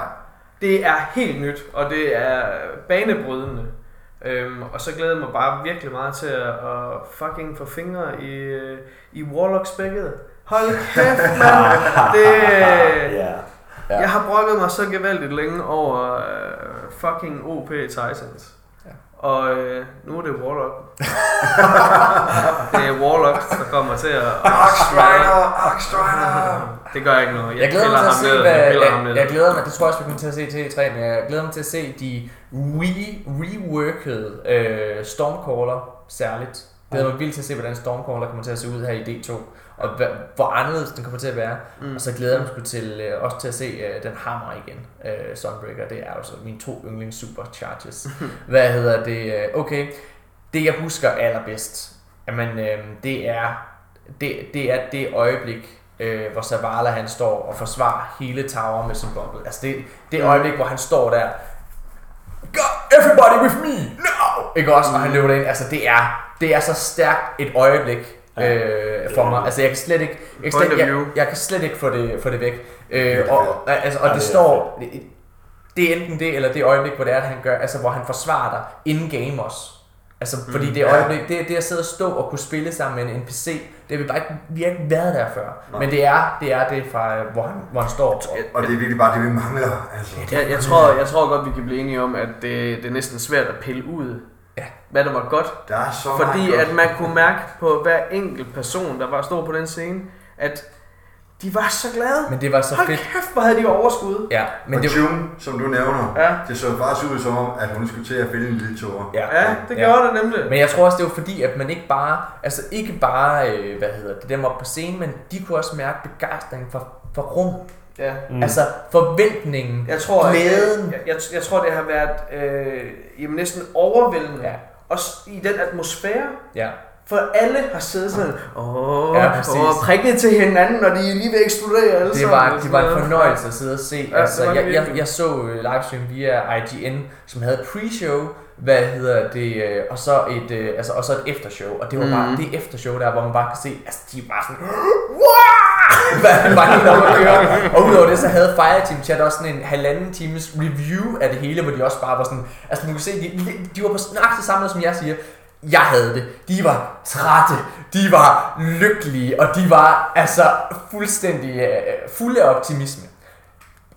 Det er helt nyt, og det er banebrydende. Øhm, og så glæder jeg mig bare virkelig meget til at, at fucking få fingre i, i Warlocks spækket. Hold kæft, mand! Det, Ja. Ja. Jeg har brokket mig så gevaldigt længe over øh, fucking OP Titans. Og øh, nu er det Warlock. det er Warlock, der kommer til at... Oxrider! Oxrider! Det gør ikke noget. Jeg glæder mig til at se, ned. hvad, Jeg jeg, ned. jeg glæder mig, det tror jeg også, vi kommer til at se til E3, men jeg glæder mig til at se de re, reworkede øh, Stormcaller særligt. Jeg glæder mig vildt til at se, hvordan Stormcaller kommer til at se ud her i D2, og hvor anderledes den kommer til at være. Mm. Og så glæder jeg mig sgu til, øh, også til at se øh, den hammer igen, øh, Sunbreaker. Det er jo så mine to yndlings supercharges. hvad hedder det? øh, Okay, det jeg husker allerbedst, jamen, øh, det er det, det er det øjeblik, øh, hvor Zavala han står og forsvarer hele Tower med sin boble. Altså det, det øjeblik, hvor han står der, Go, everybody with me, now! Ikke også? Og han løber ind. Altså det er, det er så stærkt et øjeblik øh, for mig. Altså jeg kan slet ikke, jeg kan slet, jeg, jeg kan slet ikke få det, få det væk. Øh, og, altså, og Ja, det det står, det, det er enten det, eller det øjeblik, hvor det er, at han gør, altså hvor han forsvarer dig in-game også. Altså, fordi det ja. øjeblik, det, det at sidde og stå og kunne spille sammen med en NPC, det har vi bare ikke, vi har ikke været der før. Men det er det, er det fra, øh, hvor han, hvor han står. Og, Og det er virkelig bare det, vi mangler. Altså. Jeg, jeg, tror, jeg tror godt, vi kan blive enige om, at det, det er næsten svært at pille ud, Ja. hvad der var godt. Der er så Fordi meget at godt. man kunne mærke på hver enkelt person, der var stod på den scene, at de var så glade. men det var så Hold fedt. kæft, hvor havde de overskud. Ja, men Men det, June, som du nævner, Ja. det så faktisk ud som om, at hun skulle til at finde en lille tårer. ja. Ja, det Ja. gjorde det nemlig. Men jeg tror også, det var fordi, at man ikke bare, altså ikke bare, øh, hvad hedder det, dem op på scenen, men de kunne også mærke begejstringen for, for rum. Ja. Mm. Altså forventningen, Jeg tror, glæden. jeg, jeg, jeg tror, det har været øh, jamen, næsten overvældende. Ja. Også i den atmosfære. Ja. For alle har siddet sådan, åh, Ja, åh prikket til hinanden, når de er lige ved at eksplodere alle Det var, og det var en fornøjelse at sidde og se. Ja, altså, var jeg, jeg, jeg så øh, livestream via IGN, som havde pre-show, hvad hedder det, øh, og så et, øh, altså, og så et eftershow. Og det var bare Mhm. det eftershow der, hvor man bare kan se, altså de er bare sådan, wow! Hvad er bare helt at køre. Og udover det, så havde Fireteam Chat også sådan en halvanden times review af det hele, hvor de også bare var sådan, altså man kunne se, de, de var på nøjagtig samme som jeg siger, jeg havde det. De var trætte, de var lykkelige, og de var altså fuldstændig øh, fulde af optimisme.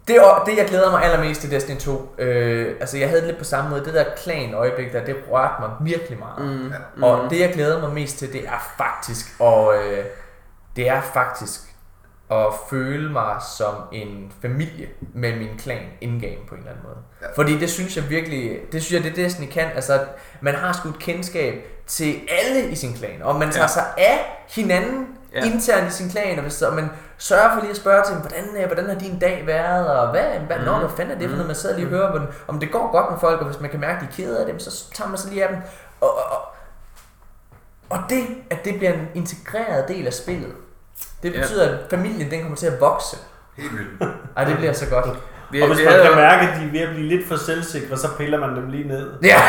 Det, det jeg glæder mig allermest til Destiny 2, øh, altså jeg havde det lidt på samme måde, det der klan øjeblik der, det rørte mig virkelig meget. Mm. Mm. Og det jeg glæder mig mest til, det er faktisk, og øh, det er faktisk at føle mig som en familie med min klan in-game på en eller anden måde. Ja. Fordi det synes jeg virkelig, det synes jeg, det Destiny kan. Altså, man har sgu et kendskab til alle i sin klan, og man tager Ja. sig af hinanden Ja. internt i sin klan, og, hvis, og man sørger for lige at spørge til, hvordan, øh, hvordan har din dag været, og hvad, hvad, mm. Mhm. når, hvad fanden er det for noget, man sidder lige og hører, hvordan, om det går godt med folk, og hvis man kan mærke, at de er kede af dem, så tager man sig lige af dem. Og, og, og, og det, at det bliver en integreret del af spillet, det Ja. betyder, at familien den kommer til at vokse. Helt vildt. Ej, det bliver så godt. Vi, Og hvis vi man havde kan mærke, at de er ved at blive lidt for selvsikre, så piller man dem lige ned. Ja.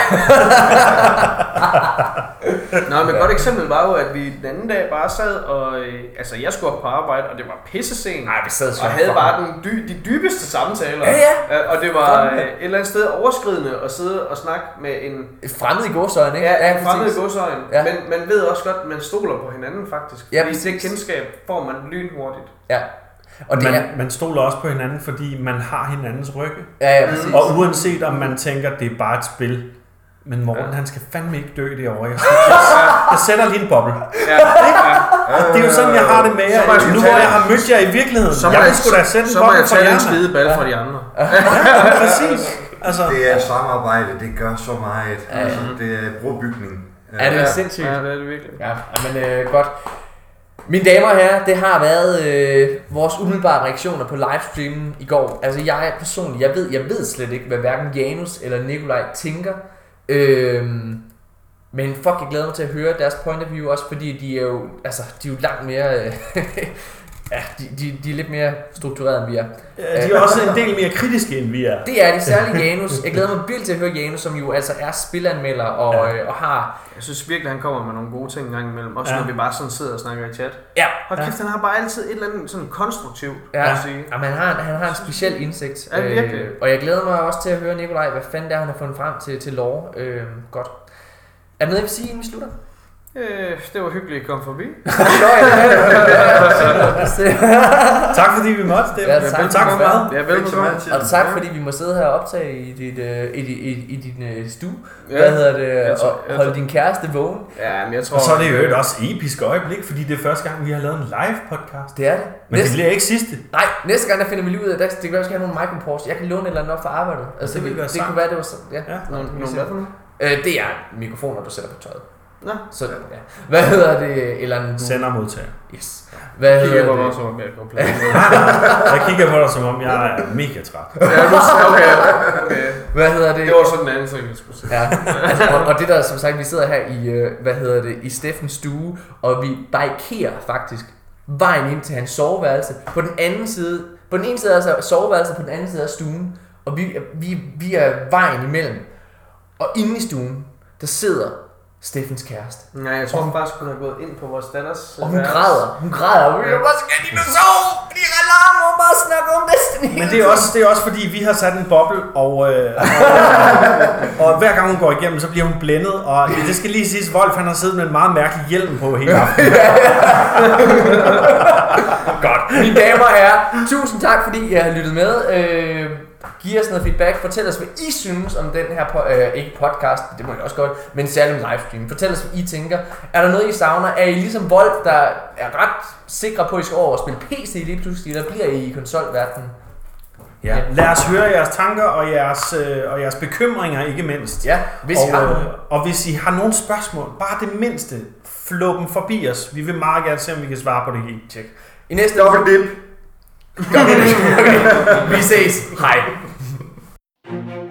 Nå, men et godt eksempel var jo, at vi den anden dag bare sad og... Øh, altså, jeg skulle op på arbejde, og det var pisse sent. Nej, vi sad så Og havde bare den dy, de dybeste samtaler. Ja, ja. Og det var øh, et eller andet sted overskridende at sidde og snakke med en Fremmed i godsøjne, ikke? ja, en fremmed præcis. godsøjen. Ja. Men man ved også godt, at man stoler på hinanden faktisk. Ja, Fordi det præcis. kendskab får man lynhurtigt. Ja. Og det man, er... man stoler også på hinanden, fordi man har hinandens rygge. Ja, ja, præcis. Og uanset om man tænker, det er bare et spil, men Morten, ja. han skal fandme ikke dø derovre. Jeg, jeg, jeg sætter lige en boble. Ja, ja. Det er jo sådan, jeg har det med jer. Nu hvor jeg det. har mødt jer i virkeligheden. Så må jeg jeg, sgu da sætte en så må boble jeg for tage jer. en skide ball for de andre. Ja, præcis. Altså, Det er samarbejde, det gør så meget. Ja. Altså, det er brobygning. Ja, det er sindssygt. Ja, det er det virkelig. Ja, men øh, godt. Mine damer og herrer, det har været øh, vores umiddelbare reaktioner på livestreamen i går. Altså jeg personligt, jeg ved, jeg ved slet ikke, hvad hverken Janus eller Nikolaj tænker. Øh, men fuck, jeg glæder mig til at høre deres point of view også, fordi de er jo, altså, de er jo langt mere... Øh, ja, de, de, de er lidt mere strukturerede, end vi er. Øh, De er også en del mere kritiske, end vi er. Det er de særlige Janus. Jeg glæder mig vildt til at høre Janus, som jo altså er spilanmelder og, Ja. ja. og har... Jeg synes virkelig, han kommer med nogle gode ting en gang imellem. Også Ja. ja. når vi bare sådan sidder og snakker i chat. Ja, Hold kæft, han har bare altid et eller andet sådan konstruktivt Ja, at sige. Jamen, han, har, han har en speciel indsigt. Ja, virkelig. og jeg glæder mig også til at høre Nikolaj, hvad fanden det er, han har fundet frem til, til lore. Øh, godt. Er der noget, jeg vil sige, inden vi slutter? Øh, det var hyggeligt, at I kom forbi. Nå, ja. Tak fordi vi måtte. Det, Ja, ja, tak. tak, tak for mad. Ja, meget tid. og tak, fordi vi må sidde her og optage i, dit, øh, i, i, i din øh, stue. Ja. Hvad hedder det? Tror- Og holde tror- din kæreste vågen. Ja, men jeg tror... Og så er det jo et også episk øjeblik, fordi det er første gang, vi har lavet en live podcast. Det er det. Men det Næste, bliver ikke sidste. nej, næste gang der finder vi lige ud af, at det kan være, at vi skal have nogle microports. Jeg kan låne et eller andet op fra arbejdet. Altså, Det være det sang. kunne være, det var sådan. Ja. Ja. Nogle, det nogle for noget? Øh, det er mikrofoner, du sætter på tøjet. Nå. Så, ja. Hvad hedder det? Eller en Sender og modtager. Yes. Hvad Kigger hedder på mig det? som om jeg går plan. Jeg kigger på dig, som om jeg er mega træt. Ja, okay, okay. Hvad hedder det? Det var sådan en anden ting, jeg skulle sige. Ja, altså, og, og det der, som sagt, vi sidder her i, øh, hvad hedder det, i Steffens stue, og vi barrikerer faktisk vejen ind til hans soveværelse. På den anden side, på den ene side er altså soveværelset, på den anden side er stuen, og vi, vi, vi er vejen imellem. Og inde i stuen, der sidder Steffens kæreste. Nej, jeg tror hun faktisk, hun er gået ind på vores datters... Og hun værelse. græder, hun græder, og vi er bare, skal de nu sove? Fordi alarm må bare snakke om Destiny. Men det er, også, det er også fordi, vi har sat en boble, og, øh, og, og hver gang hun går igennem, så bliver hun blændet. Og det skal lige siges, Wolf han har siddet med en meget mærkelig hjelm på hele aftenen. Godt. Mine damer og herrer, tusind tak, fordi I har lyttet med. Øh, giv os noget feedback. Fortæl os, hvad I synes om den her, po- øh, ikke podcast, det må I også godt, men særligt om livestream. Fortæl os, hvad I tænker. Er der noget, I savner? Er I ligesom Wolf, der er ret sikre på, at I skal over og spille PC lige pludselig, eller bliver I i konsolverdenen? Ja. Lad os høre jeres tanker og jeres, øh, og jeres bekymringer, ikke mindst. Ja, hvis I og, har øh, og hvis I har nogle spørgsmål, bare det mindste, flå dem forbi os. Vi vil meget gerne se, om vi kan svare på det hele. Check. I næste Dobbelt dip. vi ses. Hej. Thank you.